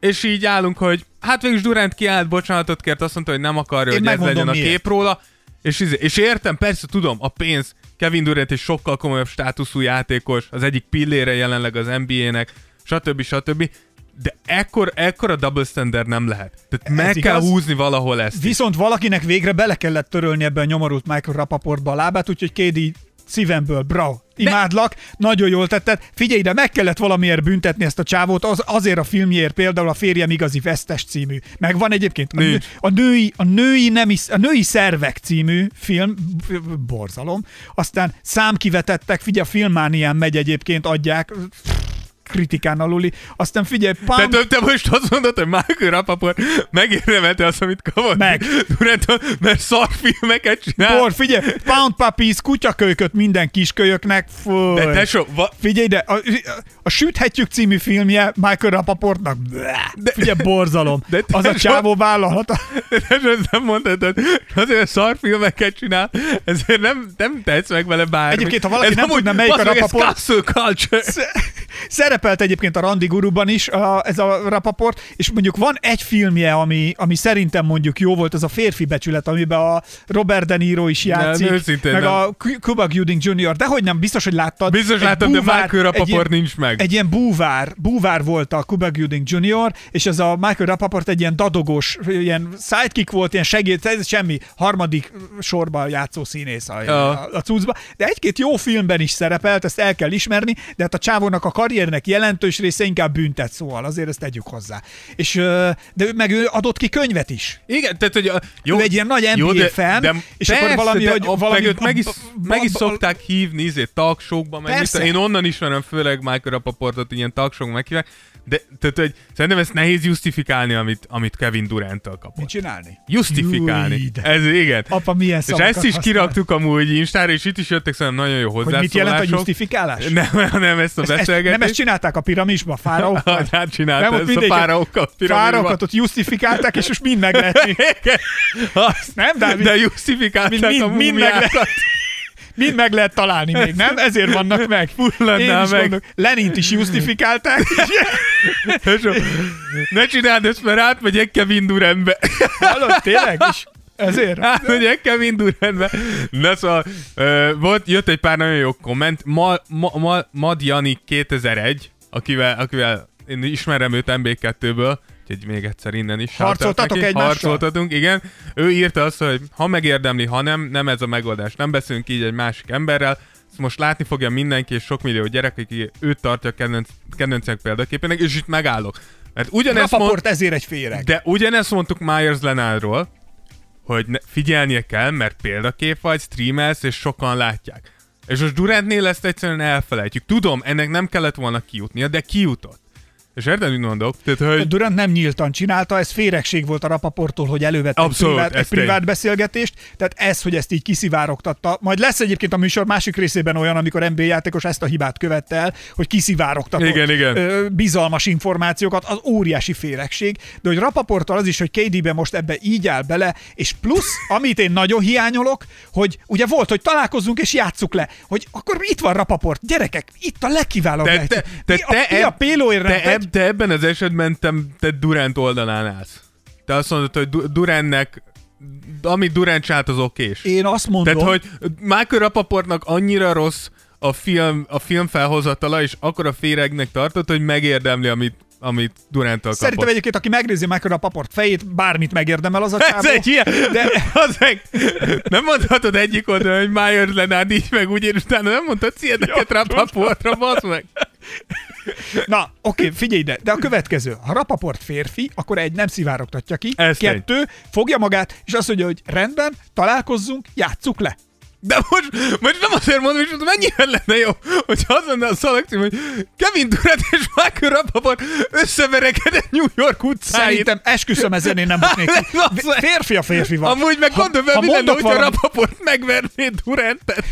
és így állunk, hogy hát végülis Durant kiállt, bocsánatot kért, azt mondta, hogy nem akarja, Én hogy ez legyen a miért. kép róla, és, izé- és értem, persze tudom, a pénz, Kevin Durant egy sokkal komolyabb státuszú játékos, az egyik pillére jelenleg az NBA-nek, stb. stb. De ekkor, ekkor a double standard nem lehet. Tehát Ez meg kell igaz. húzni valahol ezt. Viszont valakinek végre bele kellett törölni ebben a nyomorult Michael Rapaportba a lábát, úgyhogy KD szívemből, bravo, imádlak, nagyon jól tetted. Figyelj ide, meg kellett valamiért büntetni ezt a csávót, az, azért a filmjéért, például a Férjem igazi vesztes című. Megvan egyébként? A, nő, a, női, a, női nem is, a női szervek című film, borzalom. Aztán számkivetettek, figyelj, a filmánián megy egyébként, adják, kritikán aluli. Aztán figyelj, Pam, Te, te most azt mondod, hogy Michael Rapaport megérdemelte azt, amit kapott? Meg. Durantól, mert szarfilmeket csinál. Bor, figyelj, Pound Puppies, kutyakölyköt minden kiskölyöknek. Fúj. De tesó, va- Figyelj ide, a, a Süthetjük című filmje Michael Rapaportnak, de, figyelj, borzalom. De te az a so- csávó vállalhat. de ezt nem mondtad, hogy azért szarfilmeket csinál, ezért nem, nem tetsz meg vele bármi. Egyébként, ha valaki Ez nem amúgy- tudna, melyik a bazd meg, ez Rapaport- Culture. Szerepelt egyébként a Randi Guruban is a, ez a Rapaport, és mondjuk van egy filmje, ami, ami szerintem mondjuk jó volt, az a férfi becsület, amiben a Robert De Niro is játszik, Nem, meg nem. a Cuba Gooding Jr., de hogy nem, biztos, hogy láttad. Biztos Egy láttam, de búvár- Michael egy Rapaport ilyen- nincs meg. Egy ilyen búvár, búvár volt a Cuba Gooding Jr., és ez a Michael Rapaport egy ilyen dadogós, ilyen sidekick volt, ilyen segéd, ez semmi, harmadik sorban játszó színész a, a, a cuccba. De egy-két jó filmben is szerepelt, ezt el kell ismerni, de hát a csávónak a karriernek jelentős része inkább büntet, szóval azért ezt tegyük hozzá. És, de ő- meg ő adott ki könyvet is. Igen, tehát, hogy a, jó, Ő egy ilyen nagy NBA fan, és akkor valami, de, hogy a- valami- meg, őt meg is, meg is szokták hívni, izé, talkshowkba, meg Persze. mit, én onnan ismerem főleg Michael Rapaportot, ilyen talkshowkba meghívják, de tehát, hogy szerintem ezt nehéz justifikálni, amit, amit Kevin Durant-től kapott. Mit csinálni? Justifikálni. Júj, Ez igen. Apa, milyen és ezt is használ. kiraktuk amúgy Instára, és itt is jöttek szerintem nagyon jó Hogy hozzászólások. mit jelent a justifikálás? Nem, nem ezt a Ezt- ezt- beszélgetést. nem ezt csinálták a piramisba, fáraókkal? Hát Nem, ott ezt a mindegyik- fáraókkal. Fáraókat ott justifikálták, és most mind meg lehet. Azt, Nem, Dávid? De justifikálták Mind, a mind, mind, mind meg lehet találni még, nem? Ezért vannak meg. Is meg. mondok, Lenint is justifikálták. Ne csináld ezt, mert átmegyek Kevin Durantbe. Hallod, tényleg is? Ezért? Átmegyek Kevin Durantbe. Na szóval, ö, volt, jött egy pár nagyon jó komment. Ma, ma, ma, Mad Jani 2001, akivel, akivel én ismerem őt MB2-ből, úgyhogy még egyszer innen is. Harcoltatok neki. egymással? Harcoltatunk, igen. Ő írta azt, hogy ha megérdemli, ha nem, nem ez a megoldás. Nem beszélünk így egy másik emberrel, ezt most látni fogja mindenki, és sok millió gyerek, aki őt tartja kedvenc, kedvencek példaképének, és itt megállok. Mert ugyanezt mond, ezért egy féreg. de ugyanezt mondtuk Myers Lenárról, hogy ne, figyelnie kell, mert példakép vagy, streamelsz, és sokan látják. És most Durantnél ezt egyszerűen elfelejtjük. Tudom, ennek nem kellett volna kijutnia, de kijutott. És érted, mit mondok? Tehát, A hogy Durant nem nyíltan csinálta, ez féregség volt a rapaporttól, hogy elővett egy Abszolút, privát, egy privát beszélgetést, tehát ez, hogy ezt így kiszivárogtatta. Majd lesz egyébként a műsor másik részében olyan, amikor NBA játékos ezt a hibát követte el, hogy kiszivárogtatott Igen, igen. Ö, bizalmas információkat, az óriási féregség, de hogy rapaporttal az is, hogy KD-be most ebbe így áll bele, és plusz, amit én nagyon hiányolok, hogy ugye volt, hogy találkozzunk és játsszuk le, hogy akkor itt van rapaport, gyerekek, itt a legkiválóbb te, te, te, Mi a, te, mi a eb- pélóért nem te, eb, te ebben az esetben te, te Durant oldalán állsz. Te azt mondod, hogy Du- Durantnek, amit Durant csinált, az okés. Én azt mondom, Tehát, hogy Michael Rapaportnak annyira rossz a film, a film felhozatala, és akkor a féregnek tartott, hogy megérdemli, amit amit Szerintem kapott. egyébként, aki megnézi Michael Rapaport fejét, bármit megérdemel az a csávó. Ez egy ilyen, de az meg, nem mondhatod egyik oldalon, hogy Myers Leonard így meg úgy, és utána nem mondtad ilyeneket Rapaportra, basz meg. Na, oké, figyelj ide, de a következő. Ha Rapaport férfi, akkor egy nem szivárogtatja ki, Ez kettő, fogja magát, és azt mondja, hogy rendben, találkozzunk, játsszuk le. De most, most nem azért mondom, hogy mennyire lenne jó, hogy az lenne a szalagcím, hogy Kevin Durant és Michael Rapaport összeverekedett New York utcáin. Szerintem esküszöm ezen én nem buknék Férfi a férfi van. Amúgy meg fel, mi lenne, hogyha Rapaport megverné Durantet.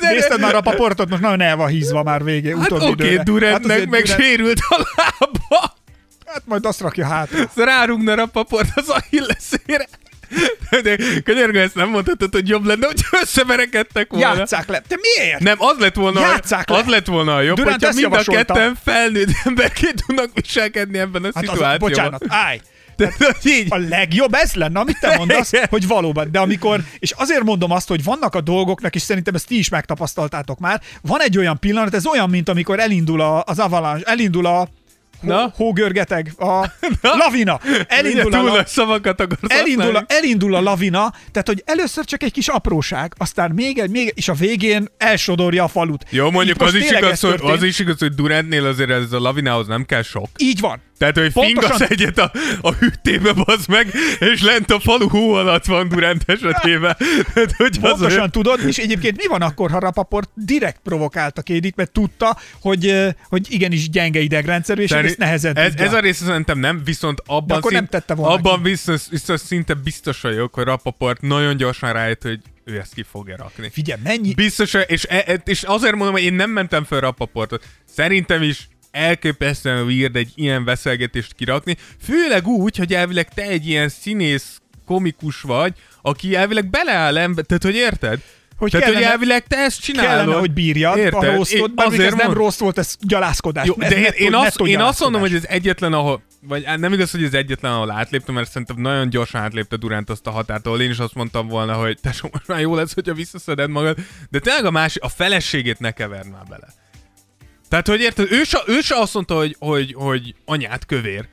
Nézted már a paportot, most nagyon el van hízva már végé, Hát utóbbi oké, időre. Durantnek azért meg Durant- sérült a lába. Hát majd azt rakja hátra. Rárugna Rapaport az Achilleszére. De könyörgő, ezt nem mondhatod, hogy jobb lenne, hogy összeverekedtek volna. Játsszák le. Te miért? Nem, az lett volna, Játsszák le. az lett volna a jobb, Durant hogyha mind a ketten felnőtt emberként tudnak viselkedni ebben a Hát az, szituációban. bocsánat, állj. De, hogy így, A legjobb ez lenne, amit te mondasz, hogy valóban. De amikor, és azért mondom azt, hogy vannak a dolgoknak, és szerintem ezt ti is megtapasztaltátok már, van egy olyan pillanat, ez olyan, mint amikor elindul a, az avalanche, elindul a Na? hógörgeteg, a lavina. Elindul a, la, szavakat akarsz elindul, a, elindul a lavina, tehát hogy először csak egy kis apróság, aztán még egy, még, és a végén elsodorja a falut. Jó, mondjuk az is, igaz, hogy, az is igaz, hogy Durantnél azért ez a lavinához nem kell sok. Így van. Tehát, hogy Pontosan- fingasz egyet a, a hűtébe, bazd meg, és lent a falu hó alatt van Durant esetében. Tehát, hogy Pontosan tudod, és egyébként mi van akkor, ha Rapaport direkt provokálta Kédit, mert tudta, hogy, hogy igenis gyenge idegrendszerű, és Szerint- ezt nehezen ez, tudja. ez a része szerintem nem, viszont abban, akkor nem tette volna abban biztos, biztos, szinte biztos vagyok, hogy Rapaport nagyon gyorsan rájött, hogy ő ezt ki fogja rakni. Figyelj, mennyi... Biztos, és, e- és azért mondom, hogy én nem mentem fel Rapaportot. Szerintem is elképesztően weird egy ilyen beszélgetést kirakni, főleg úgy, hogy elvileg te egy ilyen színész komikus vagy, aki elvileg beleáll ember, tehát hogy érted? Hogy tehát, hogy kellene- elvileg te ezt csinálod. kellene, hogy bírjad Érted? a rosszot, azért ez nem mondom. rossz volt, ez gyalászkodás. Jó, ez de én, nettó- én, azt, én azt mondom, hogy ez egyetlen, ahol, vagy á, nem igaz, hogy ez egyetlen, ahol átléptem, mert szerintem nagyon gyorsan átlépte Durant azt a határt, ahol én is azt mondtam volna, hogy te most már jó lesz, hogyha visszaszeded magad, de tényleg a másik, a feleségét ne keverd már bele. Tehát, hogy érted, ő se, ő se azt mondta, hogy, hogy, hogy anyát kövér.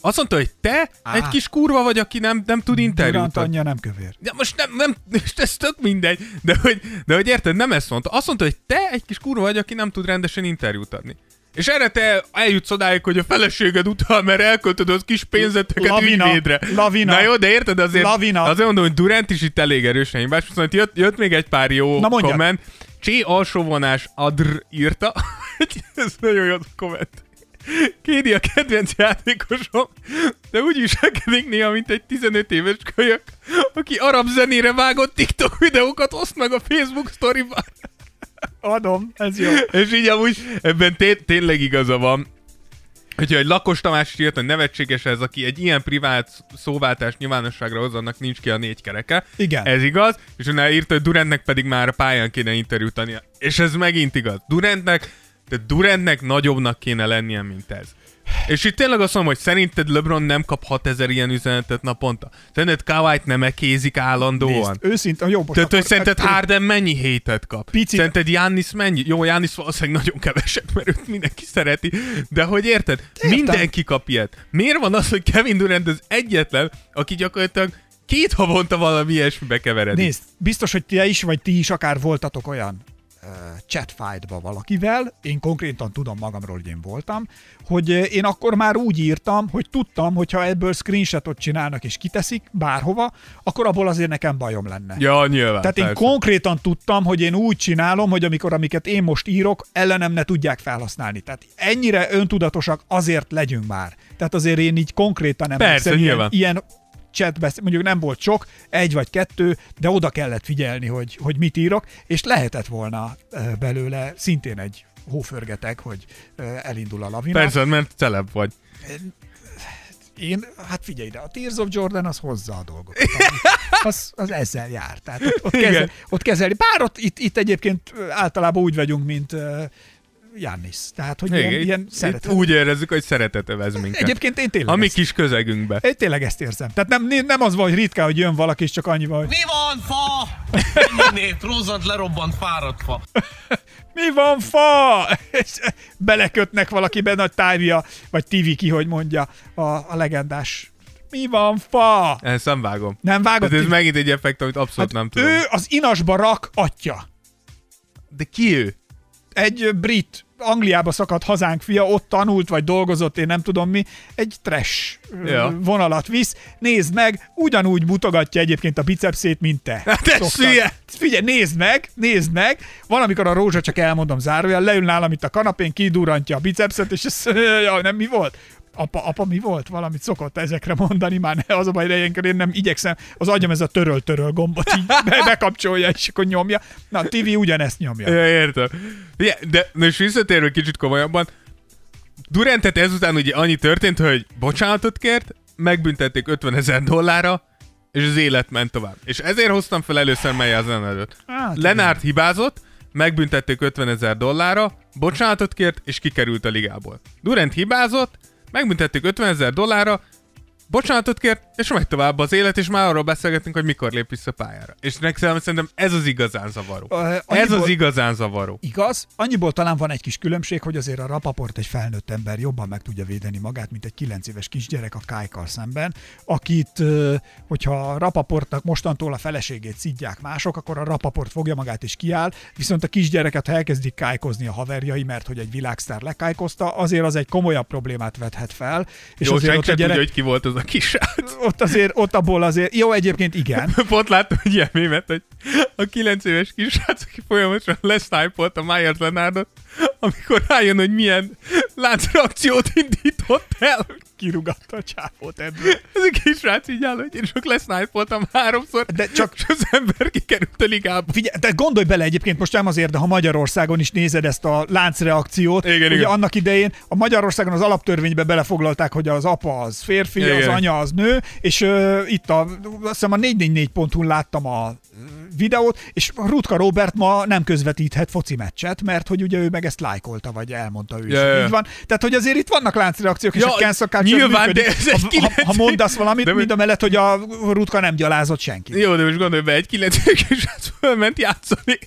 Azt mondta, hogy te Á. egy kis kurva vagy, aki nem, nem tud interjút Durant anyja nem kövér. De most nem, nem, most ez tök mindegy, de hogy, de hogy érted, nem ezt mondta. Azt mondta, hogy te egy kis kurva vagy, aki nem tud rendesen interjút adni. És erre te eljutsz odáig, hogy a feleséged utal, mert elköltöd az kis pénzeteket Lavina, ügyvédre. lavina. Na jó, de érted azért, Lavina. azért mondom, hogy Durant is itt elég erősen hibás, viszont jött, jött még egy pár jó Na mondjad. komment. Csé alsóvonás adr írta. Ez nagyon jó komment. Kédi a kedvenc játékosom, de úgy viselkedik néha, mint egy 15 éves kölyök, aki arab zenére vágott TikTok videókat oszt meg a Facebook sztoriban. Adom, ez jó. És így amúgy ebben té- tényleg igaza van. Hogyha egy Lakos Tamás írt, hogy nevetséges ez, aki egy ilyen privát szóváltás nyilvánosságra hoz, annak nincs ki a négy kereke. Igen. Ez igaz, és utána írta, hogy Durantnek pedig már a pályán kéne interjút adnia. És ez megint igaz. Durantnek, de Durantnek nagyobbnak kéne lennie, mint ez. És itt tényleg azt mondom, hogy szerinted LeBron nem kap 6000 ilyen üzenetet naponta? Szerinted Kawhi-t nem ekézik állandóan? Nézd, őszintén, jó, most Tehát, hogy akkor- szerinted akkor- Harden mennyi hétet kap? Picit- Szerinted Giannis mennyi? Jó, Giannis valószínűleg nagyon keveset, mert őt mindenki szereti. De hogy érted? Értem. Mindenki kap ilyet. Miért van az, hogy Kevin Durant az egyetlen, aki gyakorlatilag két havonta valami ilyesmibe keveredik? Nézd, biztos, hogy te is, vagy ti is akár voltatok olyan chatfightba valakivel, én konkrétan tudom magamról, hogy én voltam, hogy én akkor már úgy írtam, hogy tudtam, hogy ha ebből screenshotot csinálnak és kiteszik bárhova, akkor abból azért nekem bajom lenne. Ja, nyilván. Tehát én persze. konkrétan tudtam, hogy én úgy csinálom, hogy amikor amiket én most írok, ellenem ne tudják felhasználni. Tehát ennyire öntudatosak azért legyünk már. Tehát azért én így konkrétan nem Persze, ilyen, ilyen chatbe, mondjuk nem volt sok, egy vagy kettő, de oda kellett figyelni, hogy, hogy mit írok, és lehetett volna belőle szintén egy hóförgeteg, hogy elindul a lavina. Persze, mert celeb vagy. Én, hát figyelj ide, a Tears of Jordan az hozza a dolgot. Az, az ezzel jár. Tehát ott, ott, kezel, ott kezeli. Bár ott itt, itt egyébként általában úgy vagyunk, mint Jannis. Tehát, hogy ilyen, Igen, ilyen szeretet. úgy érezzük, hogy szeretet övez minket. Egyébként én tényleg, A mi kis közegünkbe. én tényleg ezt érzem. Tehát nem, nem az van, hogy ritkán, hogy jön valaki, és csak annyi van, hogy Mi van, fa? Ennyi nét, rozzant, lerobbant, fáradt fa. mi van fa? És belekötnek valakibe nagy távja, vagy TV ki, hogy mondja a, a legendás. Mi van fa? Ezt nem vágom. Nem vágod? Ez Tibi? megint egy effekt, amit abszolút nem tudom. Hát ő az inasba rak atya. De ki ő? Egy brit, Angliába szakadt hazánk fia, ott tanult, vagy dolgozott, én nem tudom mi, egy trash Ja. vonalat visz. Nézd meg, ugyanúgy mutogatja egyébként a bicepszét, mint te. Hát Szoktad. hülye! Figyelj, nézd meg, nézd meg. Van, amikor a rózsa, csak elmondom zárójel, leül nálam itt a kanapén, kidurrantja a bicepszet, és ez, ja, nem mi volt? Apa, apa mi volt? Valamit szokott ezekre mondani, már ne, az a baj, ilyenkor én nem igyekszem, az agyam ez a töröl-töröl gombot így be, bekapcsolja, és akkor nyomja. Na, a TV ugyanezt nyomja. Ja, értem. Ugye, de most visszatérve kicsit komolyabban, Durantet ezután ugye annyi történt, hogy bocsánatot kért, megbüntették 50 ezer dollárra, és az élet ment tovább. És ezért hoztam fel először mely az Leonardot. Hát, Lenárd hibázott, megbüntették 50 ezer dollárra, bocsánatot kért, és kikerült a ligából. Durant hibázott, megbüntették 50 ezer dollárra, bocsánatot kért, és megy tovább az élet, és már arról beszélgetünk, hogy mikor lép vissza pályára. És nekem szerintem ez az igazán zavaró. Ez annyiból- az igazán zavaró. Igaz, annyiból talán van egy kis különbség, hogy azért a rapaport egy felnőtt ember jobban meg tudja védeni magát, mint egy 9 éves kisgyerek a kájkal szemben, akit, hogyha a rapaportnak mostantól a feleségét szidják mások, akkor a rapaport fogja magát és kiáll, viszont a kisgyereket, ha elkezdik kájkozni a haverjai, mert hogy egy világsztár lekájkozta, azért az egy komolyabb problémát vethet fel. És Jó, azért ott, a gyerek, tudja, hogy ki volt az a kis srác. ott azért, ott abból azért, jó, egyébként igen, Pont láttam egy ilyen mémet, hogy a 9 éves kisrác, aki folyamatosan lesztájpolt a Myers Leonardot, amikor rájön, hogy milyen láncreakciót indított el. Kirugatta a csápot ebből. Ez a kisrác így áll, hogy én csak lesznájpoltam háromszor, De csak és az ember kikerült a ligába. Figyelj, de gondolj bele egyébként most nem azért, de ha Magyarországon is nézed ezt a láncreakciót, Igen, ugye igen. annak idején a Magyarországon az alaptörvénybe belefoglalták, hogy az apa az férfi, Igen. az anya az nő, és uh, itt a, azt hiszem a 444.hu-n láttam a videót, és Rutka Robert ma nem közvetíthet foci meccset, mert hogy ugye ő meg ezt lájkolta, vagy elmondta ő is. Ja, ja. Így van. Tehát, hogy azért itt vannak láncreakciók, és Ja, a cancel culture nyilván, működik. de ez egy ha, ha, kilenc- ha mondasz valamit, De- mind a mellett, hogy a Rutka nem gyalázott senki. Jó, de most gondolj be, egy 9 éves kisrác fölment játszani,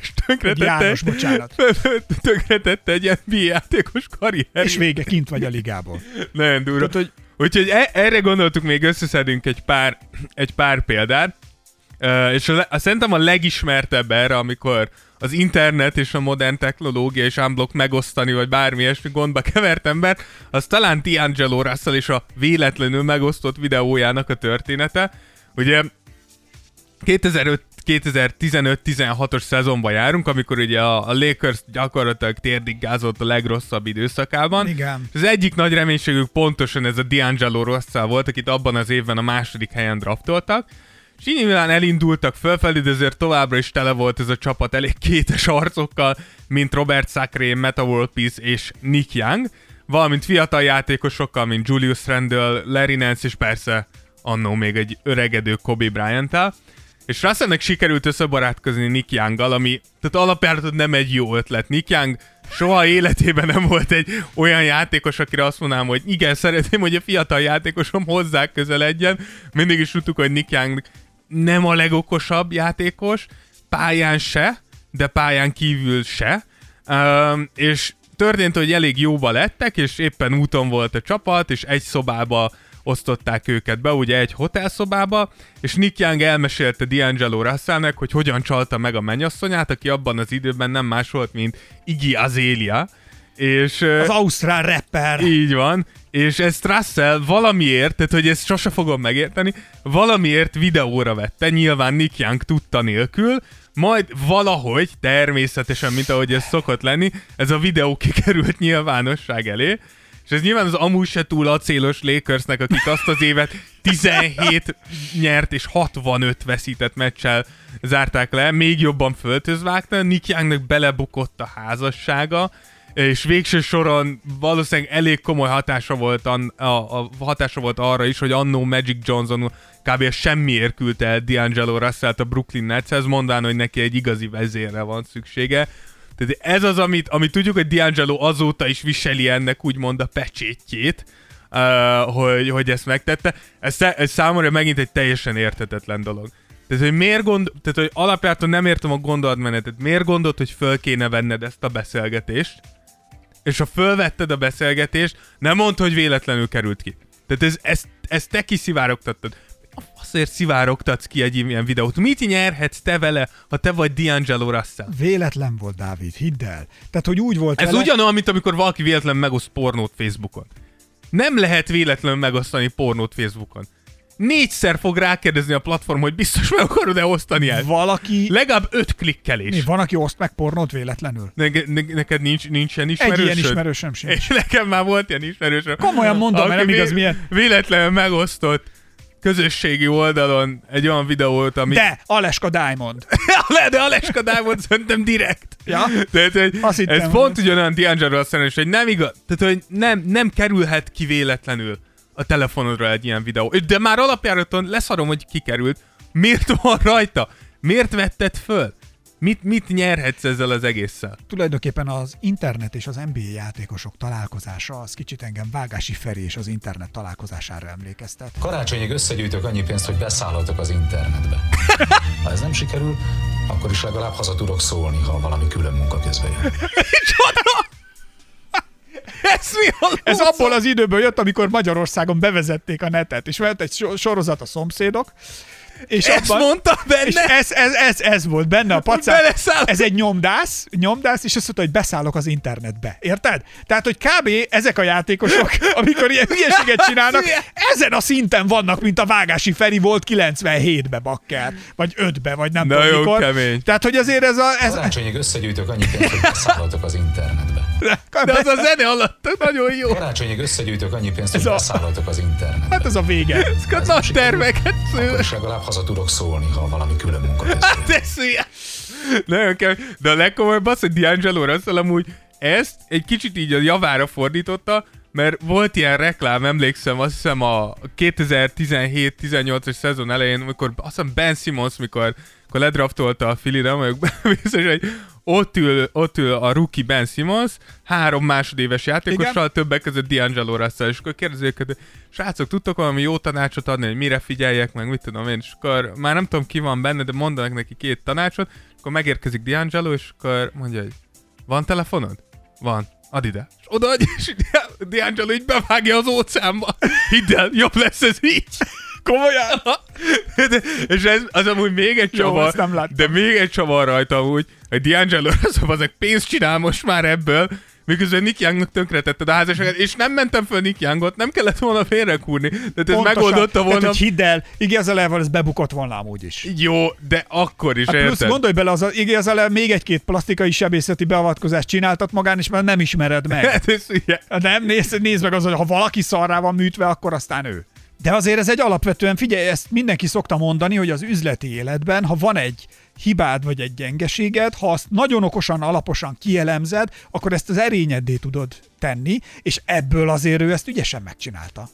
és tönkretette, János, bocsánat. tönkretette egy NBA játékos karrier. És vége, kint vagy a ligából. Nagyon durva. Tehát, hogy Úgyhogy e- erre gondoltuk, még összeszedünk egy pár, egy pár példát. Uh, és a, szerintem a legismertebb erre, amikor az internet és a modern technológia és unblock megosztani, vagy bármi ilyesmi gondba kevert ember, az talán D'Angelo Russell és a véletlenül megosztott videójának a története. Ugye 2005 2015-16-os szezonban járunk, amikor ugye a, a Lakers gyakorlatilag térdiggázott a legrosszabb időszakában. Igen. És az egyik nagy reménységük pontosan ez a D'Angelo Russell volt, akit abban az évben a második helyen draftoltak. És így nyilván elindultak fölfelé, de azért továbbra is tele volt ez a csapat elég kétes arcokkal, mint Robert Sacré, Meta World Peace és Nick Young, valamint fiatal játékosokkal, mint Julius Randle, Larry Nance és persze annó még egy öregedő Kobe bryant és Russellnek sikerült összebarátkozni Nick Young-gal, ami tehát alapjáraton nem egy jó ötlet. Nick Young soha életében nem volt egy olyan játékos, akire azt mondanám, hogy igen, szeretném, hogy a fiatal játékosom hozzá közeledjen. Mindig is tudtuk, hogy Nick Young nem a legokosabb játékos, pályán se, de pályán kívül se. Um, és történt, hogy elég jóba lettek, és éppen úton volt a csapat, és egy szobába osztották őket be, ugye egy hotelszobába, és Nick Young elmesélte D'Angelo Russellnek, hogy hogyan csalta meg a mennyasszonyát, aki abban az időben nem más volt, mint Iggy Azalea, és... Az ausztrál rapper. Így van, és ezt Russell valamiért, tehát hogy ezt sose fogom megérteni, valamiért videóra vette, nyilván Nick Young tudta nélkül, majd valahogy, természetesen, mint ahogy ez szokott lenni, ez a videó kikerült nyilvánosság elé, és ez nyilván az amúgy se túl acélos Lakersnek, akik azt az évet 17 nyert és 65 veszített meccsel zárták le, még jobban föltözvágta, Nick Youngnak belebukott a házassága, és végső soron valószínűleg elég komoly hatása volt, an, a, a hatása volt arra is, hogy annó Magic Johnson kb. semmiért küldte el D'Angelo Russell-t a Brooklyn Netshez, mondán, hogy neki egy igazi vezérre van szüksége. Tehát ez az, amit, amit tudjuk, hogy D'Angelo azóta is viseli ennek úgymond a pecsétjét, uh, hogy, hogy ezt megtette. Ez, ez számomra megint egy teljesen értetetlen dolog. Tehát, hogy miért gond, tehát, hogy alapjártan nem értem a gondolatmenetet. Miért gondolt, hogy föl kéne venned ezt a beszélgetést, és ha fölvetted a beszélgetést, nem mondd, hogy véletlenül került ki. Tehát ez, ezt, ezt te kiszivárogtattad. Azért szivárogtatsz ki egy ilyen videót. Mit nyerhetsz te vele, ha te vagy D'Angelo Russell? Véletlen volt, Dávid, hidd el. Tehát, hogy úgy volt Ez vele... ugyanolyan, mint amikor valaki véletlen megoszt pornót Facebookon. Nem lehet véletlenül megosztani pornót Facebookon. Négyszer fog rákérdezni a platform, hogy biztos meg akarod-e osztani ezt. Valaki... Legalább öt klikkelés. Mi, van, aki oszt meg pornót véletlenül? Ne, ne, neked nincs, nincs ilyen Egy ismerősöd? ilyen ismerősöm sincs. És nekem már volt ilyen ismerősöm. Komolyan mondom, mert nem igaz, milyen- Véletlenül megosztott közösségi oldalon egy olyan videót, ami... De, Aleska Diamond. De Aleska Diamond szerintem direkt. Ja? Tehát, hogy Azt hittem, ez hogy pont ugyanolyan D'Angelo hogy nem igaz, tehát, hogy nem, nem kerülhet ki véletlenül a telefonodra egy ilyen videó. De már alapjáraton leszarom, hogy kikerült. Miért van rajta? Miért vetted föl? Mit, mit nyerhetsz ezzel az egésszel? Tulajdonképpen az internet és az NBA játékosok találkozása az kicsit engem Vágási Feri és az internet találkozására emlékeztet. Karácsonyig összegyűjtök annyi pénzt, hogy beszállhatok az internetbe. Ha ez nem sikerül, akkor is legalább haza tudok szólni, ha valami külön munka közben jön. Ez mi a Ez abból az időből jött, amikor Magyarországon bevezették a netet, és volt egy so- sorozat a szomszédok, és Ezt abban, mondta benne? És ez, ez, ez, ez volt benne a pacán. Ez egy nyomdász, nyomdász, és azt mondta, hogy beszállok az internetbe. Érted? Tehát, hogy kb. ezek a játékosok, amikor ilyen hülyeséget csinálnak, ezen a szinten vannak, mint a Vágási Feri volt 97-be bakker, vagy 5-be, vagy nem Na tudom jó, mikor. kemény. Tehát, hogy azért ez a... Ez, Karácsonyig összegyűjtök annyi pénzt, hogy beszállhatok az internetbe. De az a zene alatt nagyon jó. Karácsonyig összegyűjtök annyi pénzt, hogy Ez a- beszállhatok az internetbe. hát ez a vége. Ez nem Nagy terveket szül. Akkor is legalább haza tudok szólni, ha valami külön munka. De szia! Nagyon kell. De a legkomolyabb az, hogy D'Angelo Russell amúgy ezt egy kicsit így a javára fordította, mert volt ilyen reklám, emlékszem, azt hiszem a 2017-18-as szezon elején, amikor azt hiszem Ben Simmons, mikor, mikor ledraftolta a vagyok benne biztos, hogy ott ül, ott ül a rookie Ben Simmons, három másodéves játékossal, Igen. többek között D'Angelo Russell, és akkor kérdezi őket, hogy srácok, tudtok valami jó tanácsot adni, hogy mire figyeljek, meg mit tudom én, és akkor már nem tudom ki van benne, de mondanak neki két tanácsot, akkor megérkezik D'Angelo, és akkor mondja, hogy van telefonod? Van. Add ide. És odaadja, és D'Angelo így bevágja az óceánba. Hidd el, jobb lesz ez így. Komolyan? De, és ez az amúgy még egy Jó, csavar, ezt nem de még egy csavar rajta amúgy, hogy D'Angelo az, az pénzt csinál most már ebből, miközben Nick Youngnak tönkretetted a házasságát, és nem mentem föl Nick Youngot, nem kellett volna félrekúrni, tehát ez Pontosan. megoldotta volna. Tehát, hogy hidd el, igazán ez bebukott volna amúgy is. Jó, de akkor is, Hát plusz érted? gondolj bele, az igazán még egy-két plastikai sebészeti beavatkozást csináltat magán, és már nem ismered meg. Hát ez. Nem, nézd, nézd meg az, hogy ha valaki szarrá van műtve, akkor aztán ő. De azért ez egy alapvetően, figyelj, ezt mindenki szokta mondani, hogy az üzleti életben, ha van egy hibád vagy egy gyengeséged, ha azt nagyon okosan, alaposan kielemzed, akkor ezt az erényeddé tudod tenni, és ebből azért ő ezt ügyesen megcsinálta.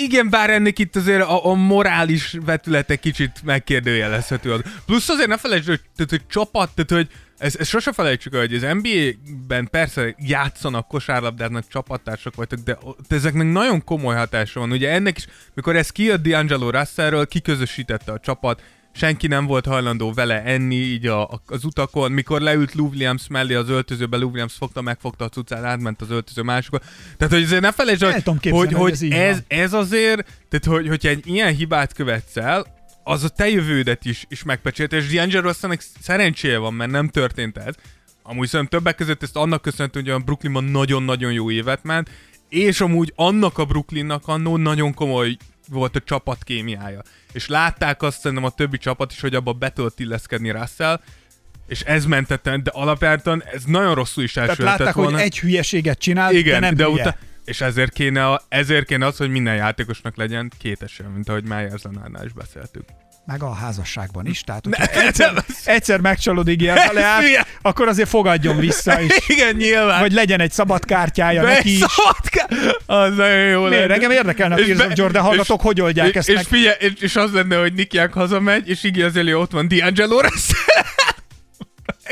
Igen, bár ennek itt azért a, a morális vetülete kicsit megkérdőjelezhető. az. Plusz azért ne felejtsd, hogy, tehát, hogy csapat, tehát hogy ez, ez sose felejtsük el, hogy az NBA-ben persze játszanak, kosárlabdáznak, csapattársak vagytok, de ott ezeknek nagyon komoly hatása van. Ugye ennek is, mikor ez kijött D'Angelo Russellről, kiközösítette a csapat, senki nem volt hajlandó vele enni így a, a, az utakon, mikor leült Lou Williams mellé az öltözőbe, Lou Williams fogta, megfogta a cuccát, átment az öltöző másikon. Tehát, hogy azért ne felejtsd, El hogy, képzelni, hogy, hogy ez ez, ez azért, tehát hogy, hogyha egy ilyen hibát követsz el, az a te jövődet is, is megpecsélte, és D'Angelo Russellnek szerencséje van, mert nem történt ez. Amúgy szerintem többek között ezt annak köszönhető, hogy a Brooklynban nagyon-nagyon jó évet ment, és amúgy annak a Brooklynnak annó nagyon komoly volt a csapat kémiája. És látták azt szerintem a többi csapat is, hogy abba be tudott illeszkedni Russell, és ez mentette, de alapjártan ez nagyon rosszul is Tehát elsülhetett látták, volna. hogy egy hülyeséget csinált, Igen, de nem de hülye. utána, és ezért kéne, a, ezért kéne az, hogy minden játékosnak legyen két esély, mint ahogy Myers Lenárnál is beszéltük. Meg a házasságban is, tehát Ne, egyszer, nem, egyszer megcsalod ígért leát, hülye. akkor azért fogadjon vissza is. Igen, nyilván. Vagy legyen egy szabad kártyája De neki is. szabadká... Az nagyon jó Miért? lenne. Engem érdekelne a Tears be- of Jordan hallgatók, és- hogy oldják és, ezt és meg. figyelj, és, és az lenne, hogy Young hazamegy, és Iggy ott van D'Angelo Russell.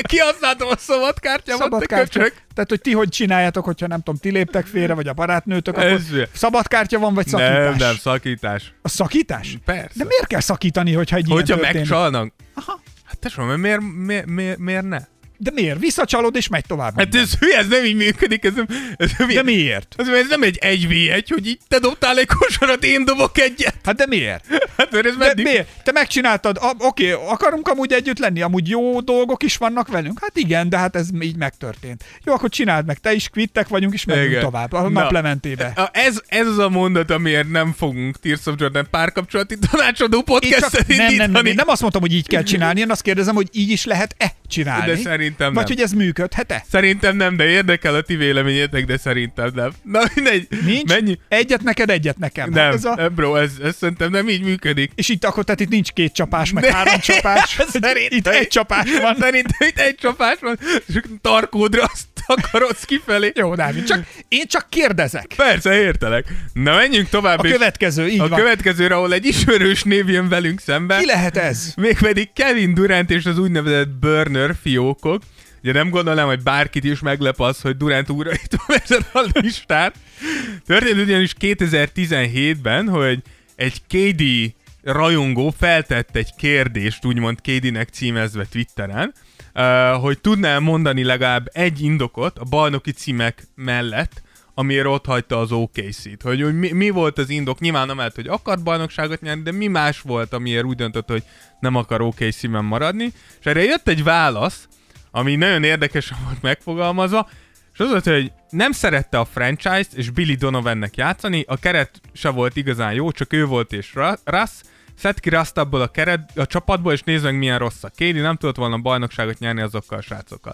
Kihasználtam a szabad kártyámat, Szabad te köcsög. Tehát, hogy ti hogy csináljátok, hogyha nem tudom, ti léptek félre, vagy a barátnőtök, akkor Ez- szabadkártya van, vagy szakítás? Nem, nem, szakítás. A szakítás? Persze. De miért kell szakítani, hogyha egy ilyen Hogyha megcsalnak. Aha. Hát mert miért, miért, miért, miért ne? De miért? Visszacsalod és megy tovább. Hát minden. ez hülye, ez nem így működik, ez nem, ez nem De így- miért? Ez, ez nem egy 1v1, hogy itt te dobtál egy kosarat, én dobok egyet. Hát de miért? Hát mert ez De miért? Te megcsináltad, a, oké, akarunk amúgy együtt lenni, amúgy jó dolgok is vannak velünk? Hát igen, de hát ez így megtörtént. Jó, akkor csináld meg, te is kvittek vagyunk, és megyünk Igen. tovább a Na. naplementébe. Ez, ez az a mondat, amiért nem fogunk Tears of Jordan párkapcsolati tanácsadó podcastet csak, nem, nem, nem, én nem azt mondtam, hogy így kell csinálni, én azt kérdezem, hogy így is lehet-e csinálni. De szerintem Vagy nem. hogy ez működhet-e? Szerintem nem, de érdekel a ti véleményetek, de szerintem nem. Na mindegy. Nincs? Mennyi? Egyet neked, egyet nekem. Nem, Hát ez a... nem, bro, ez, ez szerintem nem így működik. És itt akkor, tehát itt nincs két csapás, meg Ne. három csapás. Szerintem- itt egy csapás van. Szerintem itt egy csapás van, és tarkódra azt akarodsz kifelé. Jó, Dávid, csak, én csak kérdezek. Persze, értelek. Na menjünk tovább. A és következő, így a van. következőre, ahol egy ismerős név jön velünk szembe. Ki lehet ez? Mégpedig Kevin Durant és az úgynevezett burner fiókok. Ugye nem gondolom, hogy bárkit is meglep az, hogy Durant újra itt vezet a listát. Történt ugyanis 2017-ben, hogy egy KD rajongó feltett egy kérdést, úgymond KD-nek címezve Twitteren, hogy tudná mondani legalább egy indokot a bajnoki címek mellett, amiért ott hagyta az OKC-t. Hogy, hogy mi, mi, volt az indok? Nyilván lehet, hogy akart bajnokságot nyerni, de mi más volt, amiért úgy döntött, hogy nem akar OKC-ben maradni. És erre jött egy válasz, ami nagyon érdekesen volt megfogalmazva, és az volt, hogy nem szerette a franchise-t és Billy Donovannek játszani, a keret se volt igazán jó, csak ő volt és Russ, szed ki Rust abból a, keret, a csapatból, és nézd meg milyen rossz a Kédi, nem tudott volna bajnokságot nyerni azokkal a srácokkal.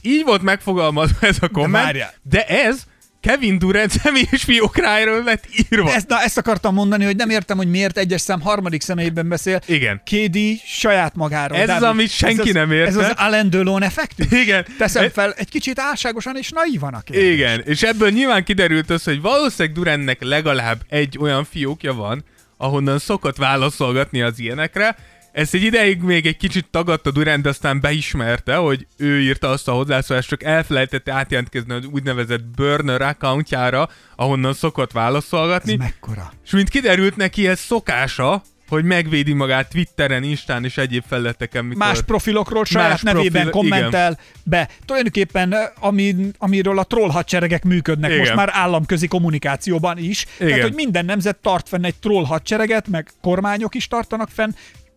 Így volt megfogalmazva ez a komment, várjál. de, de ez Kevin Durant személyes fiókrájáról lett írva. Ezt, na, ezt akartam mondani, hogy nem értem, hogy miért egyes szám harmadik személyben beszél. Igen. KD saját magáról. Ez az, amit senki ez nem érte. Ez az Alain Delon effektű. Igen. Teszem E- fel, egy kicsit álságosan és naívan a kérdés. Igen, és ebből nyilván kiderült az, hogy valószínűleg Durantnek legalább egy olyan fiókja van, ahonnan szokott válaszolgatni az ilyenekre. Ezt egy ideig még egy kicsit tagadta Durant, de aztán beismerte, hogy ő írta azt a hozzászólást, csak elfelejtette átjelentkezni az úgynevezett burner accountjára, ahonnan szokott válaszolgatni. Ez mekkora? És mint kiderült neki, ez szokása, hogy megvédi magát Twitteren, Instán és egyéb felületeken, mikor... Más profilokról saját Más nevében profil- kommentel be. Tulajdonképpen, eh, ami, amiről a troll hadseregek működnek Igen. most már államközi kommunikációban is. Tehát, Igen. hogy minden nemzet tart fenn egy troll hadsereget, meg kormányok is tartanak fenn,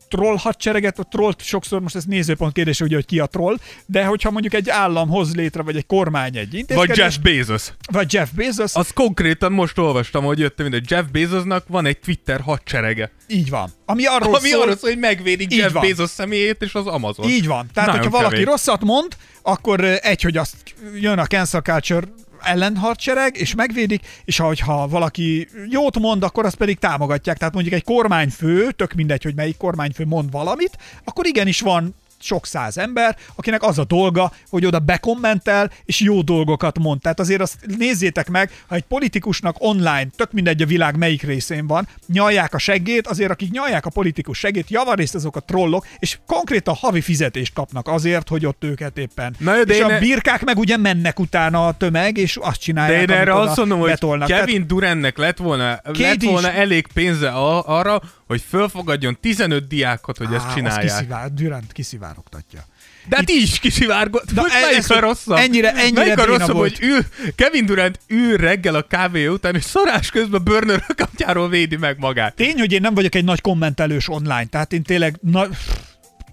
troll hadsereget, a trollt sokszor most ez nézőpont kérdése, ugye, hogy ki a troll, de hogyha mondjuk egy állam hoz létre, vagy egy kormány egy Vagy intézkedés, Jeff Bezos. vagy Jeff Bezos, Az konkrétan most olvastam, hogy jöttem, hogy Jeff Bezosnak van egy Twitter hadserege. így van. Ami arról Ami szól, arról szól, hogy megvédik Jeff van. Bezos személyét és az Amazon. Így van. Tehát, Nagyon hogyha valaki rosszat mond, akkor egy, hogy azt jön a cancel culture ellenhadsereg, és megvédik, és ha, valaki jót mond, akkor azt pedig támogatják. Tehát mondjuk egy kormányfő, tök mindegy, hogy melyik kormányfő mond valamit, akkor igenis van sok száz ember, akinek az a dolga, hogy oda bekommentel, és jó dolgokat mond. Tehát azért azt nézzétek meg, ha egy politikusnak online, tök mindegy a világ melyik részén van, nyalják a seggét, azért akik nyalják a politikus seggét, javarészt azok a trollok, és konkrétan havi fizetést kapnak azért, hogy ott őket éppen. Na de és én a ne- birkák meg ugye mennek utána a tömeg, és azt De csinálják, én amit erre azt mondom, hogy betolnak. Kevin Tehát Durantnek lett volna, lett volna elég pénze arra, hogy fölfogadjon 15 diákot, hogy Á, ezt csinálják. kiszivár, Durant kiszivárogtatja. De hát így is kiszivárgott. Most ez- melyik a rosszabb? ennyire- ennyire melyik a rosszabb, volt. hogy ül, Kevin Durant ül reggel a kávé után, és szarás közben burner accountjáról védi meg magát. Tény, hogy én nem vagyok egy nagy kommentelős online, tehát én tényleg na,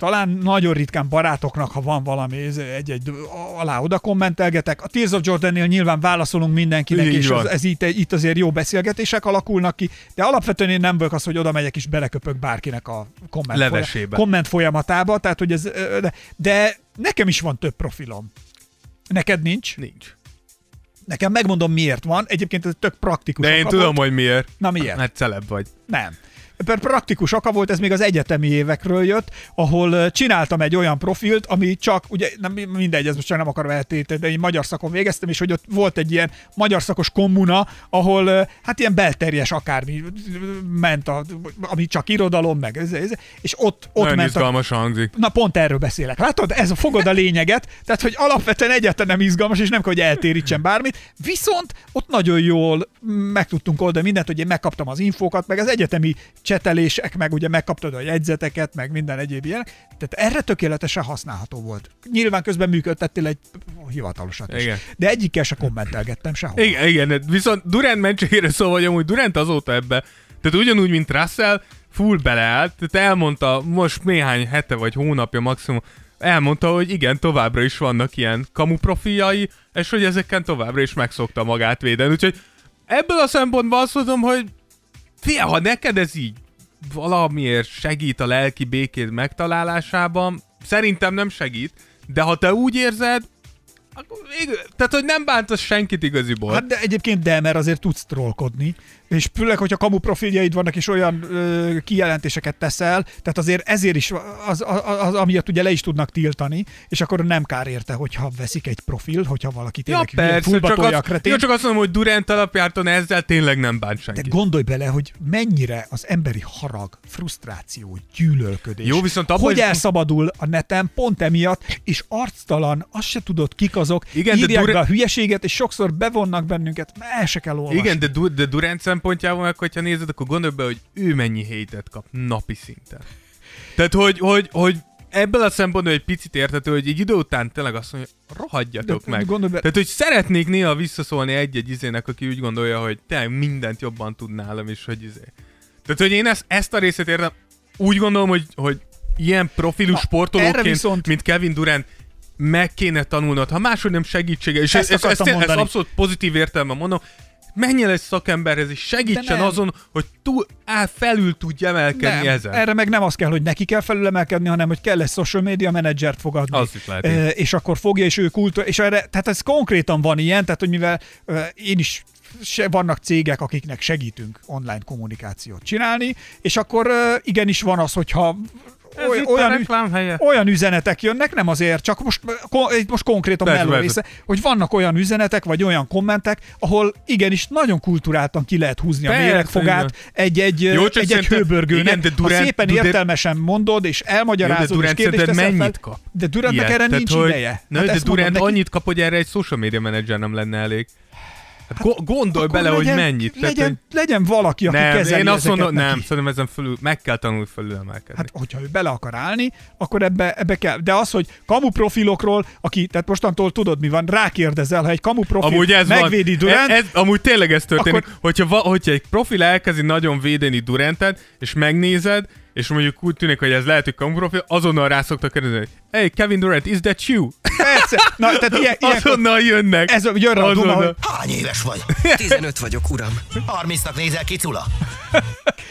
talán nagyon ritkán barátoknak, ha van valami egy-egy alá oda kommentelgetek. A Tears of Jordan-nél nyilván válaszolunk mindenkinek, Így és van. ez itt, itt azért jó beszélgetések alakulnak ki, de alapvetően én nem vagyok az, hogy oda megyek és beleköpök bárkinek a komment, Levesébe. komment folyamatába, tehát hogy ez, de, de nekem is van több profilom. Neked nincs? Nincs. Nekem megmondom miért van. Egyébként ez tök praktikus. De én tudom, hogy miért. Na miért? Mert celeb vagy. Nem. Per praktikus oka volt, ez még az egyetemi évekről jött, ahol csináltam egy olyan profilt, ami csak, ugye nem mindegy, ez most csak nem akarom eltéteni, de én magyar szakon végeztem, és hogy ott volt egy ilyen magyar szakos kommuna, ahol hát ilyen belterjes akármi ment, a, ami csak irodalom, meg ez, ez, és ott, ott Nagyon ment a, izgalmas hangzik. Na pont erről beszélek. Látod, ez a fogod a lényeget, tehát hogy alapvetően egyáltalán nem izgalmas, és nem kell, hogy eltérítsen bármit, viszont ott nagyon jól meg tudtunk oldani mindent, hogy én megkaptam az infókat, meg az egyetemi csetelések, meg ugye megkaptad a jegyzeteket, meg minden egyéb ilyen. Tehát erre tökéletesen használható volt. Nyilván közben működtettél egy hivatalosat is. Igen. De egyikkel se kommentelgettem sehol. Igen, igen, viszont Durant mentségére szóval, hogy amúgy Durant azóta ebbe, tehát ugyanúgy, mint Russell, full beleállt, tehát elmondta most néhány hete vagy hónapja maximum, elmondta, hogy igen, továbbra is vannak ilyen kamu profiljai, és hogy ezeken továbbra is megszokta magát védeni. Úgyhogy ebből a szempontból azt mondom, hogy fia, ha neked ez így valamiért segít a lelki békéd megtalálásában, szerintem nem segít, de ha te úgy érzed, akkor végül, tehát hogy nem bántasz senkit igaziból. Hát de egyébként de, mert azért tudsz trollkodni, és főleg, hogyha kamu profiljaid vannak, és olyan ö, kijelentéseket teszel, tehát azért ezért is az, az, az, amiatt ugye le is tudnak tiltani, és akkor nem kár érte, hogyha veszik egy profil, hogyha valaki ja, tényleg persze, fullba csak, az, kretén. ja, csak azt mondom, hogy Durant alapjárton ezzel tényleg nem bánt De senkit. gondolj bele, hogy mennyire az emberi harag, frusztráció, gyűlölködés. Jó, viszont abban hogy elszabadul a neten pont emiatt, és arctalan, azt se tudod, kik azok, Igen, de írják Dura- be a hülyeséget, és sokszor bevonnak bennünket, el se kell olvasni. Igen, de, du- de Durant szempontjából meg, hogyha nézed, akkor gondolj be, hogy ő mennyi hétet kap napi szinten. Tehát, hogy, hogy, hogy ebből a szempontból egy picit érthető, hogy egy idő után tényleg azt mondja, rohadjatok De meg. gondolj be- Tehát, hogy szeretnék néha visszaszólni egy-egy izének, aki úgy gondolja, hogy te mindent jobban tud nálam, és hogy izé. Tehát, hogy én ezt, ezt a részét értem, úgy gondolom, hogy, hogy ilyen profilú Na, sportolóként, viszont- mint Kevin Durant, meg kéne tanulnod, ha máshogy nem segítsége, és Ezt ez, ez, ez, akartam ez, ez mondani. abszolút pozitív értelme mondom, menjél egy szakemberhez, és segítsen azon, hogy túl, á, felül tudj emelkedni nem, ezen. erre meg nem az kell, hogy neki kell felülemelkedni, hanem hogy kell egy social media menedzsert fogadni. Az is lehet, E, és akkor fogja, és ő kultúra, és erre, tehát ez konkrétan van ilyen, tehát hogy mivel e, én is se, vannak cégek, akiknek segítünk online kommunikációt csinálni, és akkor igenis van az, hogyha Ez oly, itt a olyan, reklámhelye. olyan üzenetek jönnek, nem azért, csak most, itt most konkrétan melló része, hogy vannak olyan üzenetek, vagy olyan kommentek, ahol igenis nagyon kultúráltan ki lehet húzni Persze, a méregfogát egy-egy, Jó, csak egy, egy szerintem- hőbörgőnek. igen, de ha Durant- szépen Durant- értelmesen mondod, és elmagyarázod, Jó, de és Durant kérdést szerinted teszel mennyit fel, kap? De Durantnak Ilyet? erre Tehát, nincs hogy- ideje. Na, Hát de ezt mondom Durant neki. annyit kap, hogy erre egy social media menedzser nem lenne elég. Hát, go- gondolj bele, legyen, hogy mennyit. Tehát, Legyen, hogy... legyen valaki, aki Nem, kezeli én azt mondom, neki. nem, szerintem ezen fölül, meg kell tanulni fölül emelkedni. Hát, hogyha ő bele akar állni, akkor ebbe, ebbe kell. De az, hogy kamu profilokról, aki, tehát mostantól tudod, mi van, rákérdezel, ha egy kamu profil Amúgy ez megvédi van. Durant, Ez, ez, amúgy tényleg ez történik. Akkor... Hogyha, va, hogyha egy profil elkezdi nagyon védeni Durantet, és megnézed, és mondjuk úgy tűnik, hogy ez lehet, hogy kamu profil, azonnal rá szoktak kérdezni, hogy hey, Kevin Durant, is that you? persze, na, tehát ilyen, ilyen Azonnal jönnek. ez a, jön rá a duma, hogy Hány éves vagy? 15 vagyok, uram. 30-nak nézel ki, Cula?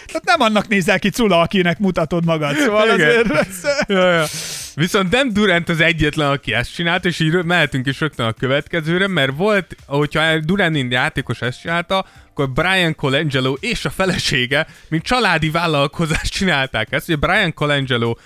tehát nem annak nézel ki Cula, akinek mutatod magad. Szóval Igen. azért ez, ja, ja. Viszont nem Durant az egyetlen, aki ezt csinált, és így mehetünk is rögtön a következőre, mert volt, hogyha Durant játékos ezt csinálta, akkor Brian Colangelo és a felesége, mint családi vállalkozást csinálták ezt. Ugye Brian Colangelo uh,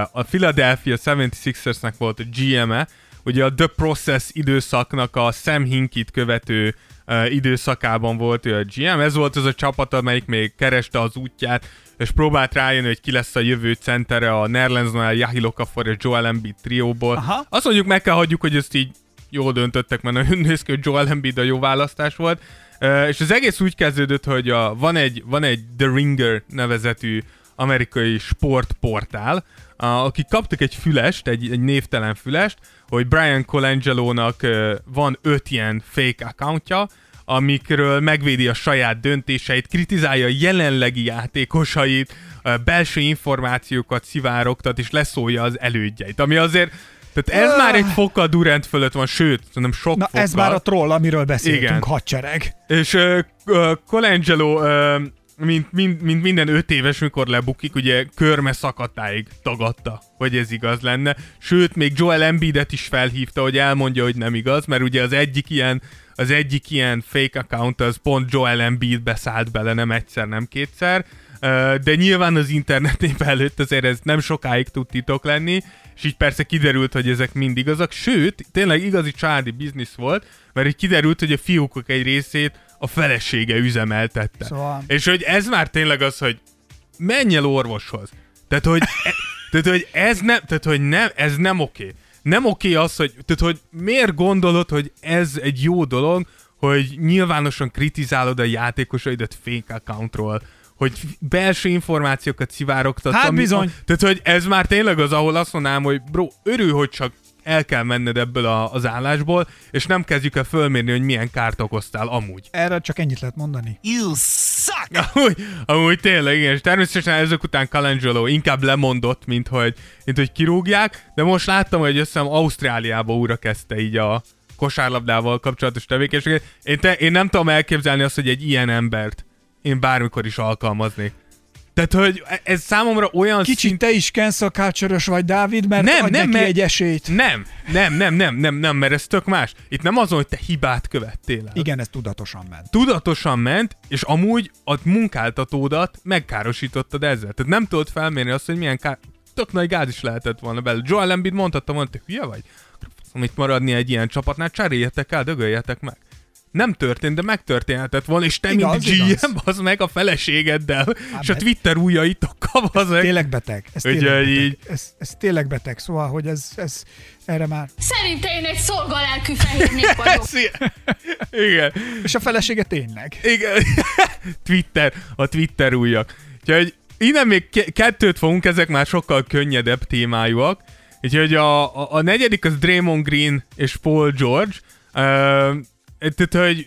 a Philadelphia 76ersnek volt a GM-e, ugye a The Process időszaknak a Sam Hinkit követő uh, időszakában volt ő a GM. Ez volt az a csapat, amelyik még kereste az útját, és próbált rájönni, hogy ki lesz a jövő centere a Nerlensnál, Jahi Okafor és Joel Embiid trióból. Aha. Azt mondjuk meg kell hagyjuk, hogy ezt így jól döntöttek, mert nagyon néz ki, hogy Joel Embiid a jó választás volt. Uh, és az egész úgy kezdődött, hogy a, van, egy, van egy The Ringer nevezetű amerikai sportportál, a, akik kaptak egy fülest, egy, egy névtelen fülest, hogy Brian Colangelo-nak uh, van öt ilyen fake accountja, amikről megvédi a saját döntéseit, kritizálja a jelenlegi játékosait, belső információkat szivárogtat, és leszólja az elődjeit, ami azért tehát ez Ah. már egy fokkal Durant fölött van, sőt, szerintem sok na fokkal. ez már a troll, amiről beszéltünk, Igen. hadsereg. És uh, uh, Colangelo, uh, mint, mint, mint minden öt éves, mikor lebukik, ugye körme szakatáig tagadta, hogy ez igaz lenne. Sőt, még Joel Embiidet is felhívta, hogy elmondja, hogy nem igaz, mert ugye az egyik ilyen az egyik ilyen fake account az pont Joel Embiid beszállt bele, nem egyszer, nem kétszer. de nyilván az internet előtt azért ez nem sokáig tud titok lenni, és így persze kiderült, hogy ezek mind igazak, sőt, tényleg igazi családi biznisz volt, mert így kiderült, hogy a fiúkok egy részét a felesége üzemeltette. Szóval- És hogy ez már tényleg az, hogy menj el orvoshoz. Tehát, hogy, e, tehát, hogy ez nem, tehát, hogy nem, ez nem oké. Nem oké az, hogy, tehát, hogy miért gondolod, hogy ez egy jó dolog, hogy nyilvánosan kritizálod a játékosaidat fake accountról, hogy belső információkat szivárogtatsz. Hát bizony. Tehát, hogy ez már tényleg az, ahol azt mondanám, hogy bro, örül, hogy csak el kell menned ebből a, az állásból, és nem kezdjük el fölmérni, hogy milyen kárt okoztál amúgy. Erre csak ennyit lehet mondani. You suck! Amúgy, amúgy tényleg, igen, és természetesen ezek után Calangelo inkább lemondott, mint hogy, mint hogy kirúgják, de most láttam, hogy azt hiszem Ausztráliába újra kezdte így a kosárlabdával kapcsolatos tevékenységet. Én, te, én nem tudom elképzelni azt, hogy egy ilyen embert én bármikor is alkalmaznék. Tehát, hogy ez számomra olyan Kicsit te is cancel culture vagy, Dávid, mert Nem, nem, mert- egy esélyt. Nem, nem, nem, nem, nem, nem, mert ez tök más. Itt nem azon, hogy te hibát követtél el. Igen, ez tudatosan ment. tudatosan ment, és amúgy a munkáltatódat megkárosítottad ezzel. Tehát nem tudod felmérni azt, hogy milyen kár... Tök nagy gáz is lehetett volna belőle. Joel Embiid mondhatta volna, te hülye vagy? Amit maradni egy ilyen csapatnál, cseréljetek el, dögöljetek meg. Nem történt, de megtörténhetett volna, és te, Igaz, mint igaz. GM, az meg a feleségeddel, és a Twitter ujjaitokkal, az meg. Tényleg beteg. Ez Úgyhogy tényleg beteg. így- Ez, ez tényleg beteg, szóval, hogy ez, ez erre már. Szerintem én egy szolgalelkű fehérnék vagyok. Szia- Igen. És a felesége tényleg. Igen. Twitter, a Twitter újak. Úgyhogy innen még ke- kettőt fogunk, ezek már sokkal könnyedebb témájúak. Úgyhogy a, a, a negyedik az Draymond Green és Paul George. Uh, tehát, hogy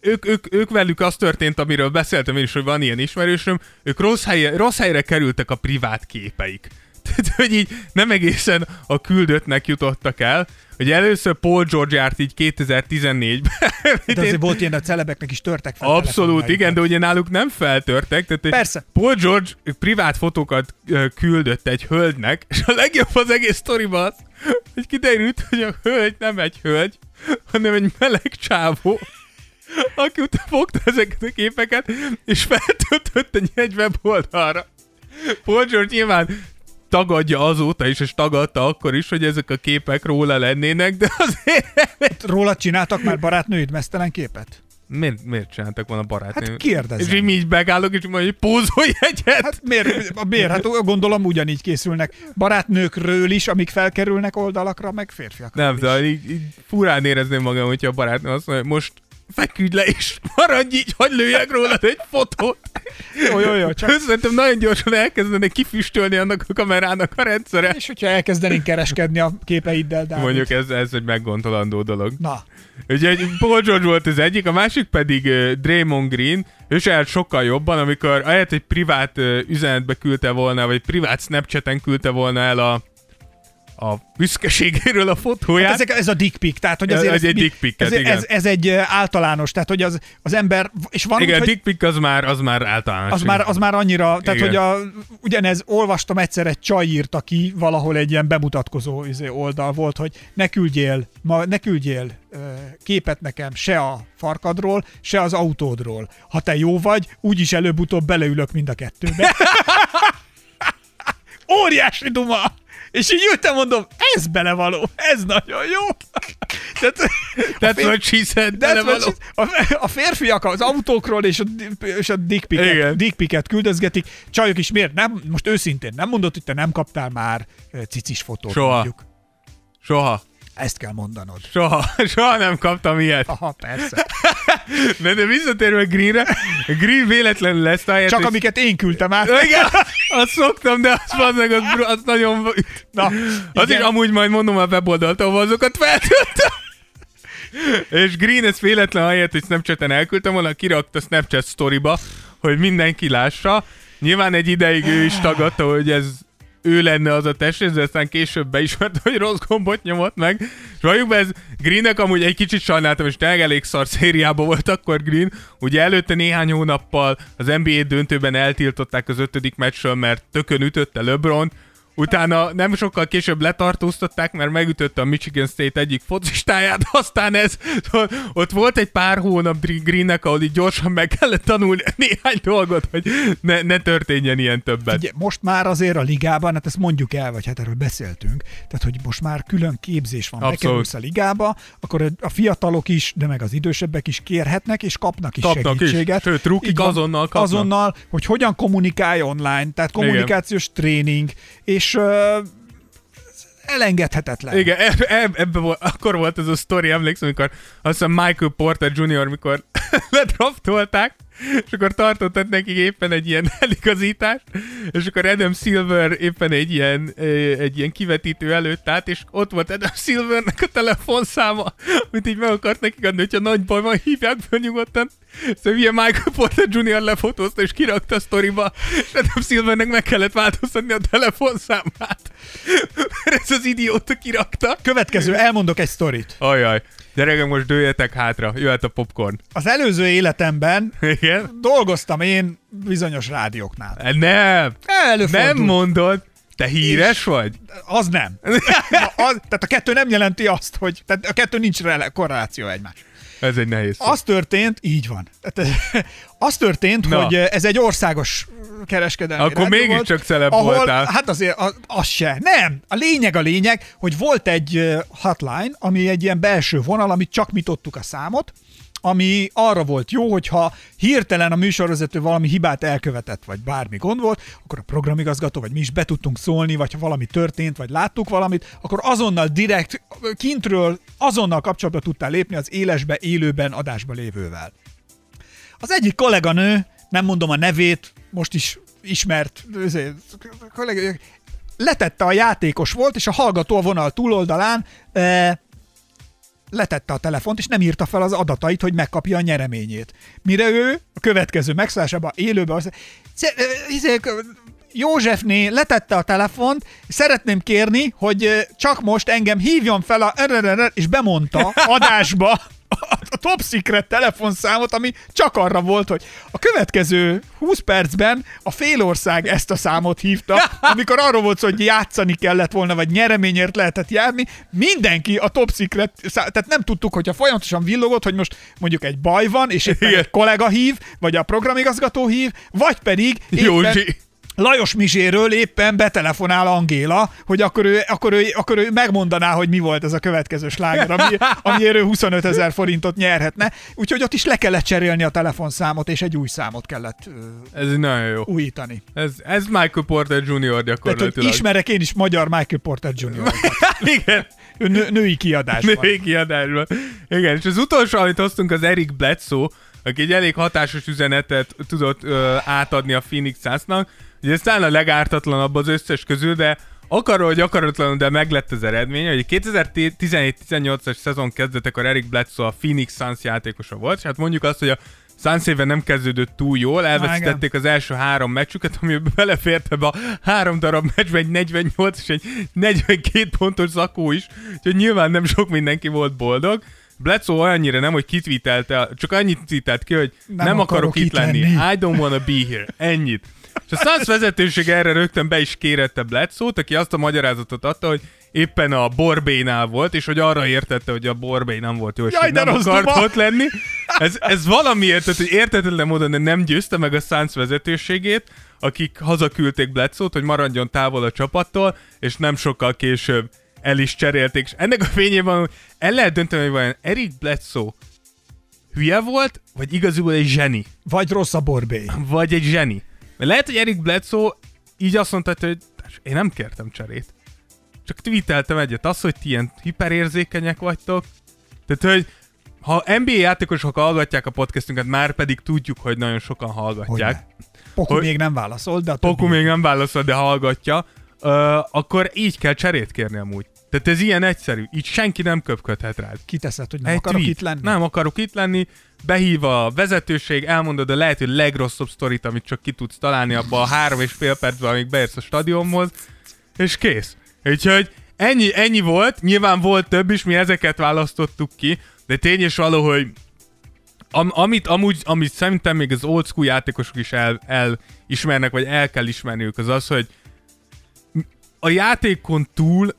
ők, ők, ők velük az történt, amiről beszéltem én is, hogy van ilyen ismerősöm, ők rossz, helye, rossz helyre kerültek a privát képeik. Tehát, hogy így nem egészen a küldöttnek jutottak el. Hogy először Paul George járt így 2014-ben. De azért volt ilyen, a celebeknek is törtek fel. Abszolút, igen, de ugye náluk nem feltörtek. Tehát Persze. Paul George privát fotókat küldött egy hölgynek, és a legjobb az egész sztoriban az, hogy kiderült, hogy a hölgy nem egy hölgy, hanem egy meleg csávó, aki utána fogta ezeket a képeket, és feltöltött egy egy weboldalra. Paul George nyilván tagadja azóta is, és tagadta akkor is, hogy ezek a képek róla lennének, de azért Róla csináltak már barátnőid mesztelen képet? Miért, miért csináltak volna barátnőm? Hát kérdezem. És mi így megállok, és hogy pózolj egyet. Hát miért, miért? Hát gondolom ugyanígy készülnek barátnőkről is, amik felkerülnek oldalakra, meg férfiakra nem, is. de így, így furán érezném magam, hogyha a barátnőm azt mondja, hogy most feküdj le, és maradj így, hogy lőjek rólad egy fotót. Jó, jó, jó, csak... Szerintem nagyon gyorsan elkezdenek kifüstölni annak a kamerának a rendszere. És hogyha elkezdenénk kereskedni a képeiddel, Dávid. Mondjuk ez, ez egy meggontolandó dolog. Na, Ugye egy Paul George volt az egyik, a másik pedig uh, Draymond Green, ő se sokkal jobban, amikor ahelyett egy privát uh, üzenetbe küldte volna, vagy privát Snapchaten küldte volna el a a büszkeségéről a fotóját. hát ezek, ez a dick pic, tehát hogy Ez azért egy ezt mi- dick pic-et, ez, igen. ez, ez, egy általános, tehát hogy az, az ember, és van Igen, úgy, hogy dick pic az már, az már általános. az már, az már annyira, tehát Igen. hogy a, ugyanez, olvastam egyszer egy csaj írta ki, valahol egy ilyen bemutatkozó izé, oldal volt, hogy ne küldjél, ma, ne küldjél képet nekem se a farkadról, se az autódról. Ha te jó vagy, úgyis előbb-utóbb beleülök mind a kettőbe. Óriási duma! És így ültem, mondom, ez belevaló, ez nagyon jó. Tehát, That's what she said. belevaló. a, a férfiak az autókról és a, és a dick pic-et, Igen. dick pic-et küldözgetik. Csajok is miért? Nem, most őszintén nem mondod, hogy te nem kaptál már cicis fotót. Soha. Mondjuk. Soha. Ezt kell mondanod. Soha. Soha nem kaptam ilyet. Aha, persze. De, de visszatérve Greenre, Green véletlenül lesz ahelyett, Csak hogy- amiket én küldtem át. Igen, azt szoktam, de az, az, meg, az, az nagyon... Na, Az igen. is amúgy majd mondom a weboldalt, ahol azokat feltöltöm. És Green ez véletlen helyett, hogy Snapchaten elküldtem volna, kirakta Snapchat storyba, hogy mindenki lássa. Nyilván egy ideig ő is tagadta, hogy ez ő lenne az a testrész, de aztán később beismerte, hogy rossz gombot nyomott meg. És valljuk be, ez Greennek amúgy egy kicsit sajnáltam, és tényleg elég szar szériában volt akkor Green. Ugye előtte néhány hónappal az NBA döntőben eltiltották az ötödik meccsről, mert tökön ütötte LeBron, utána nem sokkal később letartóztatták, mert megütötte a Michigan State egyik focistáját, aztán ez, ott volt egy pár hónap Greennek, ahol így gyorsan meg kellett tanulni néhány dolgot, hogy ne, ne történjen ilyen többet. Ugye, most már azért a ligában, hát ezt mondjuk el, vagy hát erről beszéltünk, tehát hogy most már külön képzés van, bekerülsz a ligába, akkor a fiatalok is, de meg az idősebbek is kérhetnek, és kapnak is Kapnak is. segítséget. Sőt, rukik azonnal kapnak. Azonnal, hogy hogyan kommunikálj online, tehát kommunikációs tréning, és uh, elengedhetetlen. Igen, eb, eb, ebbe volt, akkor volt ez a sztori, emlékszem, amikor azt hiszem Michael Porter Jr., mikor ledraftolták, és akkor tartottak nekik éppen egy ilyen eligazítást, és akkor Adam Silver éppen egy ilyen, egy ilyen kivetítő előtt állt, és ott volt Adam Silvernek a telefonszáma, amit így meg akart nekik adni, hogyha nagy baj van, hívják fel nyugodtan. Szóval ilyen Michael Porter Jr. lefotózta, és kirakta a sztoriba, és Adam Silvernek meg kellett változtatni a telefonszámát. Mert ez az idióta kirakta. Következő, elmondok egy sztorit. Ajaj. Gyerekek, most dőljetek hátra, jöhet a popcorn. Az előző életemben Igen? dolgoztam én bizonyos rádióknál. Nem, Előfordul. nem mondod. Te híres vagy? Az nem. Az, tehát a kettő nem jelenti azt, hogy tehát a kettő nincs korreláció egymás. Ez egy nehéz. Az történt, így van. Tehát, az történt, Na. hogy ez egy országos kereskedelmi Akkor mégiscsak celeb ahol, voltál. Hát azért az, az se. Nem. A lényeg a lényeg, hogy volt egy ö, hotline, ami egy ilyen belső vonal, amit csak mi tudtuk a számot, ami arra volt jó, hogyha hirtelen a műsorvezető valami hibát elkövetett, vagy bármi gond volt, akkor a programigazgató, vagy mi is be tudtunk szólni, vagy ha valami történt, vagy láttuk valamit, akkor azonnal direkt kintről azonnal kapcsolatba tudtál lépni az élesbe, élőben, adásba lévővel. Az egyik kolléganő, nem mondom a nevét, most is ismert letette a játékos volt, és a hallgató a vonal túloldalán e, letette a telefont, és nem írta fel az adatait, hogy megkapja a nyereményét. Mire ő a következő megszállásában élőben azt mondja, "Sze- ö, izé, Józsefné letette a telefont, szeretném kérni, hogy csak most engem hívjon fel a és bemondta adásba a top secret telefonszámot, ami csak arra volt, hogy a következő 20 percben a félország ezt a számot hívta, amikor arról volt szó, hogy játszani kellett volna, vagy nyereményért lehetett járni, mindenki a top secret, tehát nem tudtuk, hogyha folyamatosan villogott, hogy most mondjuk egy baj van, és éppen egy kollega hív, vagy a programigazgató hív, vagy pedig éppen Józsi. Lajos Mizséről éppen betelefonál Angéla, hogy akkor ő, akkor, ő, akkor ő megmondaná, hogy mi volt ez a következő sláger, ami, amiért ő 25 ezer forintot nyerhetne. Úgyhogy ott is le kellett cserélni a telefonszámot, és egy új számot kellett ö, Ez nagyon jó. újítani. Ez, ez Michael Porter Jr. Tehát, gyakorlatilag. ismerek én is magyar Michael Porter Jr. Igen. Ő nő, női kiadásban. Női kiadásban. Igen, és az utolsó, amit hoztunk, az Eric Bledsoe, aki egy elég hatásos üzenetet tudott ö, átadni a Phoenix Sunsnak. Ez talán a legártatlanabb az összes közül, de akaró, hogy akaratlanul, de meglett az eredmény, hogy 2017-18-as szezon kezdetekor Eric Bledsoe a Phoenix Suns játékosa volt, és hát mondjuk azt, hogy a Suns éve nem kezdődött túl jól, elveszítették az első három meccsüket, ami belefért ebbe a három darab meccsbe egy 48 és egy 42 pontos zakó is, úgyhogy nyilván nem sok mindenki volt boldog. Bledsoe olyannyira nem, hogy kitvítelte, csak annyit tweetelt ki, hogy nem, nem akarok, akarok itt lenni. lenni. I don't wanna be here. Ennyit. És a Suns vezetőség erre rögtön be is kérette Bledsoe-t, aki azt a magyarázatot adta, hogy éppen a Borbénál volt, és hogy arra értette, hogy a Borbé nem volt jó, és Jaj, de nem akart duma! ott lenni. Ez, ez valamiért, tehát, hogy értetlen módon de nem győzte meg a Suns vezetőségét, akik hazaküldték Bledsoe-t, hogy maradjon távol a csapattól, és nem sokkal később el is cserélték. És ennek a fényében el lehet dönteni, hogy vajon Eric Bledsoe hülye volt, vagy igazából egy zseni. Vagy rossz a borbé. Vagy egy zseni. Mert lehet, hogy Eric Bledsoe így azt mondta, hogy "Társ, én nem kértem cserét. Csak tweeteltem egyet. Az, hogy ti ilyen hiperérzékenyek vagytok. Tehát, hogy ha NBA játékosok hallgatják a podcastünket, már pedig tudjuk, hogy nagyon sokan hallgatják. Hogyne. Poku Hogy- még nem válaszolt, de a Poku többi- még nem válaszol, de hallgatja, ö, akkor így kell cserét kérni amúgy. Tehát ez ilyen egyszerű. Így senki nem köpködhet rád. kiteszed, hogy nem Egy akarok tweet. itt lenni. Nem akarok itt lenni, behív a vezetőség, elmondod a lehető legrosszabb sztorit, amit csak ki tudsz találni abba a három és fél percben, amíg beérsz a stadionhoz, és kész. Úgyhogy ennyi, ennyi volt, nyilván volt több is, mi ezeket választottuk ki, de tény és való, hogy am, amit, amúgy, amit szerintem még az old school játékosok is el, elismernek, vagy el kell ismerniük, az az, hogy a játékon túl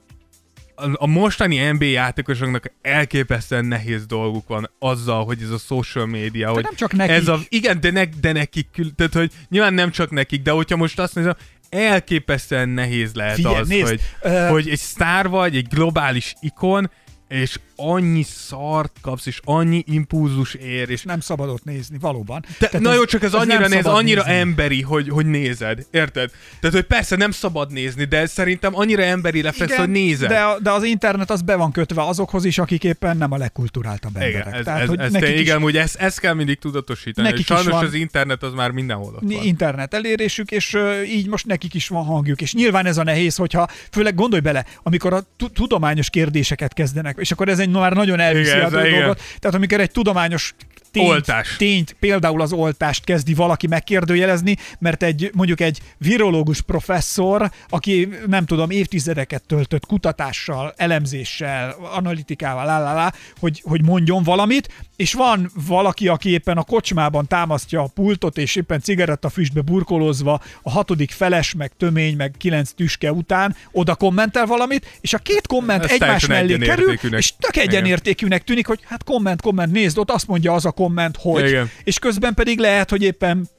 a, mostani NBA játékosoknak elképesztően nehéz dolguk van azzal, hogy ez a social media, hogy nem csak nekik. ez a, igen, de, ne, de nekik, tehát hogy nyilván nem csak nekik, de hogyha most azt nézem, elképesztően nehéz lehet Figyelj, az, nézd, hogy, ö- hogy egy sztár vagy, egy globális ikon, és annyi szart kapsz, és annyi impulzus ér, és Nem szabad ott nézni, valóban. Tehát na jó, csak ez, nem annyira néz, annyira nézni. emberi, hogy, hogy nézed, érted? Tehát, hogy persze nem szabad nézni, de szerintem annyira emberi lesz, Igen, hogy nézed. De, de az internet az be van kötve azokhoz is, akik éppen nem a legkulturáltabb emberek. igen, ez, Tehát, ez, hogy ez nekik te, is igen, hogy ezt, ezt kell mindig tudatosítani. Nekik sajnos is van- az internet az már mindenhol ott van. internet elérésük, és ö, így most nekik is van hangjuk. És nyilván ez a nehéz, hogyha, főleg gondolj bele, amikor a tu- tudományos kérdéseket kezdenek, és akkor ez egy már nagyon elviszi Igen, a dolgot. Tehát amikor egy tudományos tényt, Oltás. tényt, például az oltást kezdi valaki megkérdőjelezni, mert egy mondjuk egy virológus professzor, aki nem tudom, évtizedeket töltött kutatással, elemzéssel, analitikával, lá, lá, lá, hogy, hogy mondjon valamit, és van valaki, aki éppen a kocsmában támasztja a pultot, és éppen cigarettafüstbe burkolózva a hatodik feles, meg tömény, meg kilenc tüske után oda kommentel valamit, és a két komment Ez egymás mellé kerül, és tök egyenértékűnek tűnik, hogy hát komment, komment, nézd, ott azt mondja az a komment, hogy, Igen. és közben pedig lehet, hogy éppen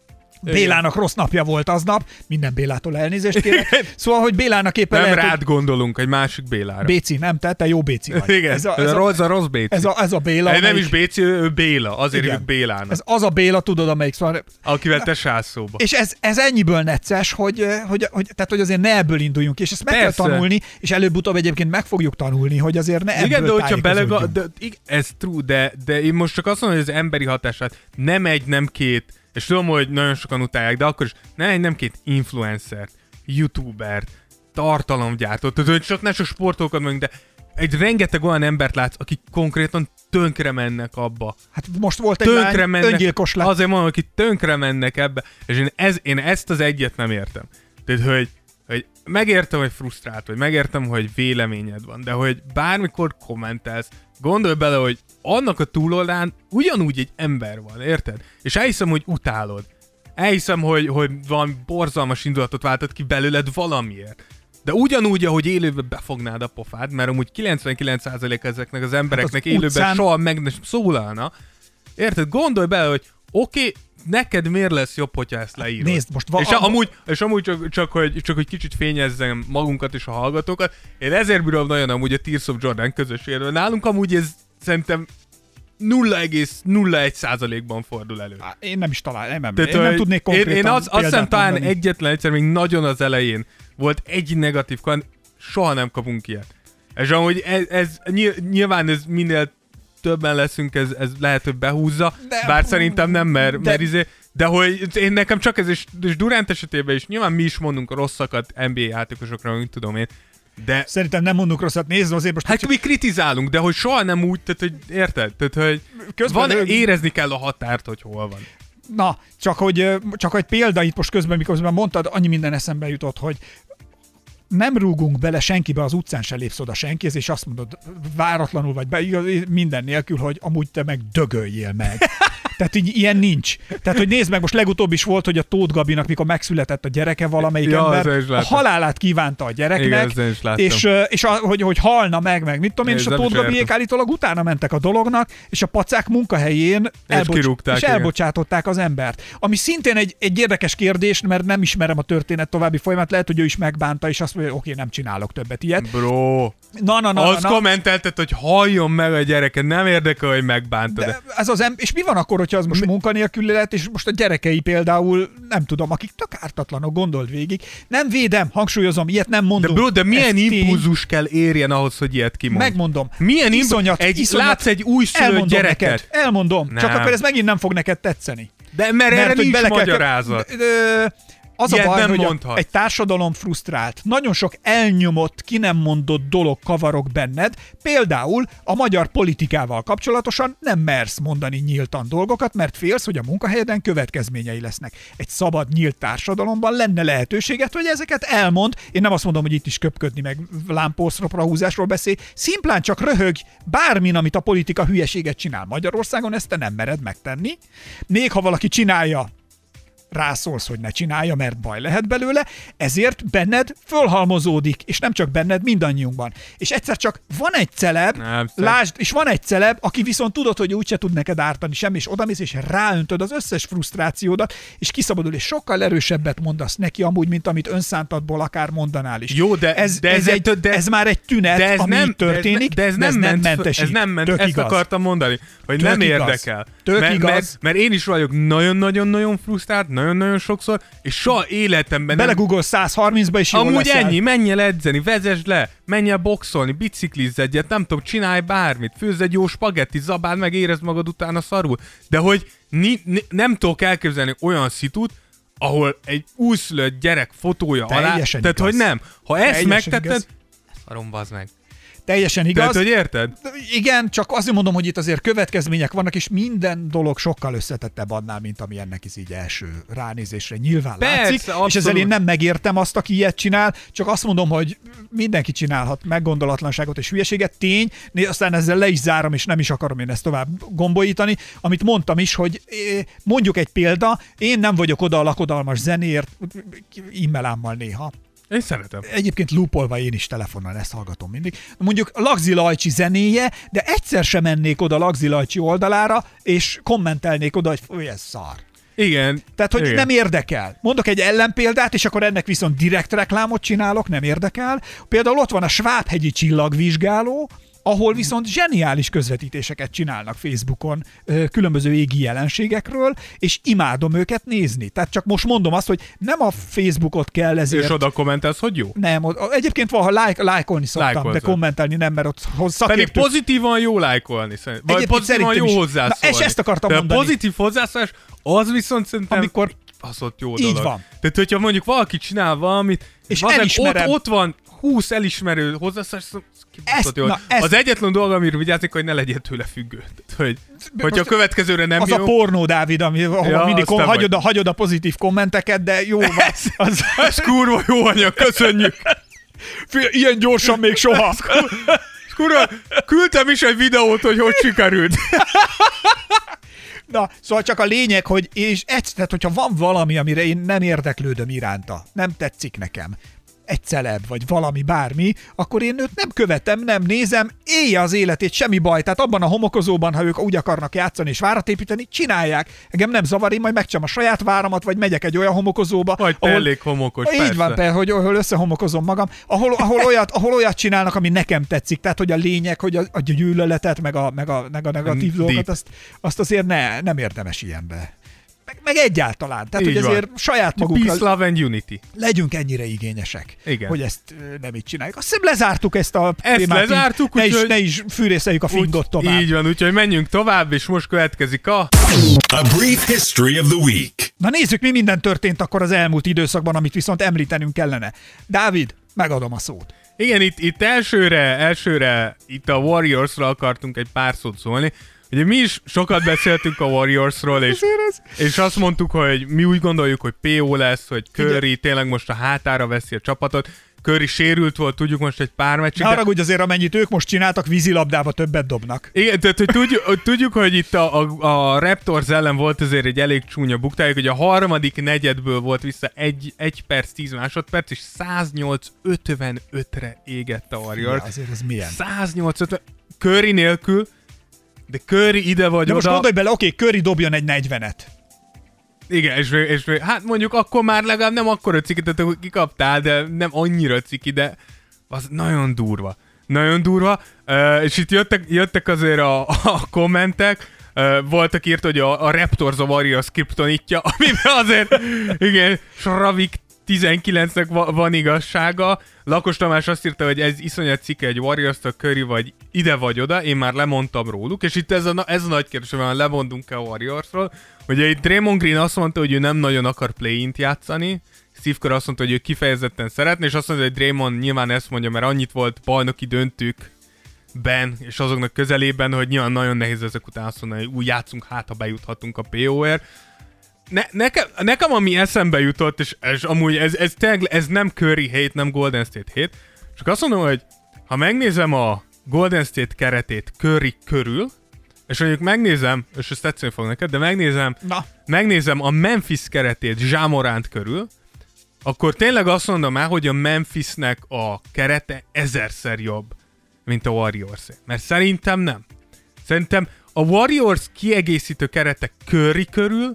Bélának rossz napja volt aznap, minden Bélától elnézést kérek. Szóval, hogy Bélának éppen Nem lehet, rád gondolunk, egy másik Bélára. hogy Béci, nem, te, te jó Béci vagy. Igen, ez a, ez a, rossz, a rossz Béci. ez a, ez a Béla. nem amelyik- is Béci, ő, Béla, azért hívjuk Bélának, Ez az a Béla, tudod, amelyik szóval... akivel te sász szóba. És ez, ez ennyiből necces, hogy, hogy, hogy, tehát, hogy azért ne ebből induljunk, és ezt meg Persze. kell tanulni, és előbb-utóbb egyébként meg fogjuk tanulni, hogy azért ne Igen, de ebből hogyha belega, de, ez true, de, de én most csak azt mondom, hogy az emberi hatását nem egy, nem két, és tudom, hogy nagyon sokan utálják, de akkor is egy, nem két influencert, youtubert, tartalomgyártót, tehát hogy csak ne csak sportolókat mondjuk, de egy rengeteg olyan embert látsz, akik konkrétan tönkre mennek abba. Hát most volt egy Tönkre lány, mennek. öngyilkos lett. Azért mondom, akik tönkre mennek ebbe, és én, ez, én ezt az egyet nem értem. Tehát, hogy, hogy megértem, hogy frusztrált vagy, megértem, hogy véleményed van, de hogy bármikor kommentelsz, gondolj bele, hogy annak a túloldán ugyanúgy egy ember van, érted? És elhiszem, hogy utálod. Elhiszem, hogy, hogy valami borzalmas indulatot váltott ki belőled valamiért. De ugyanúgy, ahogy élőben befognád a pofád, mert amúgy 99% ezeknek az embereknek Hát az élőben utcán- soha meg nem szólalna. Érted? Gondolj bele, hogy oké, okay, neked miért lesz jobb, hogyha ezt leírod? nézd, most va- és amúgy, és amúgy csak, csak, hogy, csak hogy kicsit fényezzem magunkat és a hallgatókat, én ezért bírom nagyon amúgy a Tears of Jordan közösségről. Nálunk amúgy ez szerintem 0,01 százalékban fordul elő. Á, Én nem is talál, nem, nem, Tehát, én nem tudnék én, konkrétan én az, azt hiszem példát talán mondani. egyetlen egyszer, még nagyon az elején volt egy negatív kan, soha nem kapunk ilyet. És amúgy ez, ez nyil- nyilván ez minél többen leszünk, ez, ez lehet, hogy behúzza, De- bár szerintem nem, mert, de- mert izé, de hogy én nekem csak ez, és, és Durant esetében is, nyilván mi is mondunk rosszakat NBA játékosokra, mint tudom én, de Szerintem nem mondunk rosszat, nézd azért most. Hát mi kritizálunk, de hogy soha nem úgy, tehát hogy érted? Tehát, hogy Közben van, ő- érezni kell a határt, hogy hol van. Na, csak hogy, csak egy példa itt most közben, miközben mondtad, annyi minden eszembe jutott, hogy nem rúgunk bele senkibe, az utcán se lépsz oda senkihez, és azt mondod váratlanul, vagy be, minden nélkül, hogy amúgy te meg dögöljél meg. Tehát így ilyen nincs. Tehát, hogy nézd meg, most legutóbb is volt, hogy a Tóth Gabinak, mikor megszületett a gyereke valamelyik Ja, ember, a halálát kívánta a gyereknek, Igen, és, és a, hogy, hogy halna meg, meg mit tudom én, és a Tóth Gabiék állítólag utána mentek a dolognak, és a pacák munkahelyén kirúgták, és igen. elbocsátották az embert. Ami szintén egy, egy érdekes kérdés, mert nem ismerem a történet további folyamat, lehet, hogy ő is megbánta, és azt mondja, hogy oké, nem csinálok többet ilyet. Bro, Na, na, na, azt na, na. kommentelted, hogy halljon meg a gyereke, nem érdekel, hogy megbántad. De ez az em- és mi van akkor, hogyha az most munkanélküli lett, és most a gyerekei például, nem tudom, akik tök ártatlanok, gondold végig. Nem védem, hangsúlyozom, ilyet nem De mondunk. bro, de milyen impulzus kell érjen ahhoz, hogy ilyet kimond? Megmondom. Milyen? Iszonyat, egy, iszonyat. Látsz egy újszülött gyereket? Neked, elmondom. Csak Nem. akkor ez megint nem fog neked tetszeni. De mert, erre hogy nincs bele kell- magyarázat. De- de- Az Ilyet a baj, nem hogy a, mondhatsz. egy társadalom frusztrált. Nagyon sok elnyomott, ki nem mondott dolog kavarok benned. Például a magyar politikával kapcsolatosan nem mersz mondani nyíltan dolgokat, mert félsz, hogy a munkahelyeden következményei lesznek. Egy szabad, nyílt társadalomban lenne lehetőséget, hogy ezeket elmond. Én nem azt mondom, hogy itt is köpködni, meg lámpószropra húzásról beszél. Szimplán csak röhög bármin, amit a politika hülyeséget csinál. Magyarországon ezt te nem mered megtenni. Még ha valaki csinálja, rászólsz, hogy ne csinálja, mert baj lehet belőle, ezért benned fölhalmozódik, és nem csak benned, mindannyiunkban. És egyszer csak van egy celeb, Nem, lásd, és van egy celeb, aki viszont tudod, hogy úgyse tud neked ártani semmi, és odamész, és ráöntöd az összes frusztrációdat, és kiszabadul, és sokkal erősebbet mondasz neki amúgy, mint amit önszántadból akár mondanál is. Jó, de- ez, de ez, ez- egy, de- ez már egy tünet, de ez ami nem történik, de ez, de ez nem, ment, mentesít. Ez nem ment, ezt igaz. akartam mondani, hogy Tök nem igaz. érdekel. Tök mert, igaz. Mert, mert, én is vagyok nagyon-nagyon-nagyon frusztrált, nagyon-nagyon sokszor, és soha életemben nem... Belegugol 130-ba, és jól Amúgy leszel. ennyi, menj el edzeni, vezesd le, menj el boxolni, biciklizz egyet, nem tudom, csinálj bármit, főzz egy jó spagetti, zabáld meg, érezd magad utána szarul. De hogy ni, ni, nem tudok elképzelni olyan szitut, ahol egy újszülött gyerek fotója alá, Teljesen tehát igaz. hogy nem. Ha ezt Teljesen megtetted, szarom meg. Teljesen igaz. Tehát, hogy érted? Igen, csak azért mondom, hogy itt azért következmények vannak, és minden dolog sokkal összetettebb annál, mint ami ennek is így első ránézésre nyilván Persze, látszik. abszolút. És ezzel én nem megértem azt, aki ilyet csinál, csak azt mondom, hogy mindenki csinálhat meggondolatlanságot és hülyeséget. Tény, aztán ezzel le is zárom, és nem is akarom én ezt tovább gombolítani. Amit mondtam is, hogy eh, mondjuk egy példa, én nem vagyok oda a lakodalmas zenéért, e-mailámmal néha. Én szeretem. Egyébként lúpolva én is telefonon ezt hallgatom mindig. Mondjuk Lagzi Lajcsi zenéje, de egyszer sem mennék oda Lagzi Lajcsi oldalára, és kommentelnék oda, hogy ez szar. Igen. Tehát, hogy igen. nem érdekel. Mondok egy ellenpéldát, és akkor ennek viszont direkt reklámot csinálok, nem érdekel. Például ott van a Svábhegyi csillagvizsgáló, ahol viszont zseniális közvetítéseket csinálnak Facebookon különböző égi jelenségekről, és imádom őket nézni. Tehát csak most mondom azt, hogy nem a Facebookot kell ezért... És oda kommentelsz, hogy jó. Nem, ott- egyébként valaha lájk, lájkolni szoktam, Lájkolsz. de kommentelni nem, mert ott hoz Pedig pozitívan jó lájkolni, vagy pozitívan jó is. hozzászólni. Na, és ezt akartam De mondani. a pozitív hozzászólás, az viszont szerintem Amikor- baszott jó Így dolog. van. Tehát, hogyha mondjuk valaki csinál valamit, És elismerem. ott, ott van 20 elismerő hozzászólás, az kibaszott Ezt- na, ezt- Az egyetlen dolog, amiről vigyázni, hogy ne legyél tőle függő. Hogy, hogyha a következőre nem az jó, a pornó, Dávid, ami, ahol Ja, mindig kom- hagyod, a, hagyod a pozitív kommenteket, de jó van. Az, ez kurva jó anyag, köszönjük. Ilyen gyorsan még soha. Kurva, küldtem is egy videót, hogy hogy sikerült. Na, szóval csak a lényeg, hogy és egy, tehát, hogyha van valami, amire én nem érdeklődöm iránta, nem tetszik nekem, egy celeb, vagy valami, bármi, akkor én őt nem követem, nem nézem, élje az életét, semmi baj. Tehát abban a homokozóban, ha ők úgy akarnak játszani és várat építeni, csinálják. Engem nem zavar, én majd megcsom a saját váramat, vagy megyek egy olyan homokozóba, Vagy te elég homokos, így persze. van, persze, hogy ahol összehomokozom magam, ahol, ahol, olyat, ahol olyat csinálnak, ami nekem tetszik. Tehát, hogy a lényeg, hogy a, a gyűlöletet, meg a, meg a, meg a negatív Deep. dolgokat, azt, azt azért ne, nem érdemes ilyenbe. Meg, meg egyáltalán. Tehát, Így hogy van. ezért saját magukra Peace, love and unity. legyünk ennyire igényesek, Igen. hogy ezt nem így csináljuk. Azt hiszem lezártuk ezt a Ezt témát, így lezártuk, ne is, úgyhogy- ne is fűrészeljük a fingot tovább. Így van, úgyhogy menjünk tovább, és most következik a... A brief history of the week. Na nézzük, mi minden történt akkor az elmúlt időszakban, amit viszont említenünk kellene. Dávid, megadom a szót. Igen, itt, itt elsőre, elsőre itt a Warriorsra akartunk egy pár szót szólni. Ugye mi is sokat beszéltünk a Warriorsról, és, és azt mondtuk, hogy mi úgy gondoljuk, hogy PO lesz, hogy Curry tényleg most a hátára veszi a csapatot. Curry sérült volt, tudjuk most egy pár meccsig. Ne haragudj azért, amennyit ők most csináltak, vízilabdába többet dobnak. Igen, tehát hogy tudjuk, hogy tudjuk, hogy itt a, a, a Raptors ellen volt azért egy elég csúnya buktájuk, hogy a harmadik negyedből volt vissza egy, egy perc, 10 másodperc, és 108-55-re égett a Warriors. Ja, azért ez milyen? 108-50, Curry nélkül, de Curry ide vagy De most oda. gondolj bele, oké, Curry dobjon egy 40-et. Igen, és, és hát mondjuk akkor már legalább nem akkora cikit, hogy kikaptál, de nem annyira ciki, de az nagyon durva. Nagyon durva. Uh, és itt jöttek, jöttek azért a, a kommentek, Uh, voltak írt, hogy a, a Raptors a Warriors kriptonitja, amiben azért, igen, Sravik 19-nek va- van igazsága. Lakos Tamás azt írta, hogy ez iszonyat cikke egy warriors Curry vagy ide vagy oda, én már lemondtam róluk, és itt ez a, ez a nagy kérdés, hogy lemondunk-e a Warriorsról. Ugye itt Draymond Green azt mondta, hogy ő nem nagyon akar play-int játszani, Steve Kerr azt mondta, hogy ő kifejezetten szeretne, és azt mondta, hogy Draymond nyilván ezt mondja, mert annyit volt bajnoki döntők ben és azoknak közelében, hogy nyilván nagyon nehéz ezek után azt mondani, hogy úgy játszunk, hát ha bejuthatunk a PO-ért. Ne, nekem, nekem ami eszembe jutott, és, és amúgy ez, ez tényleg, ez nem Curry hate, nem Golden State hate, csak azt mondom, hogy ha megnézem a Golden State keretét Curry körül, és mondjuk megnézem, és ezt tetszeni fog neked, de megnézem, Na. megnézem a Memphis keretét Zsámoránt körül, akkor tényleg azt mondom el, hogy a Memphisnek a kerete ezerszer jobb, mint a warriors Mert szerintem nem. Szerintem a Warriors kiegészítő kerete Curry körül,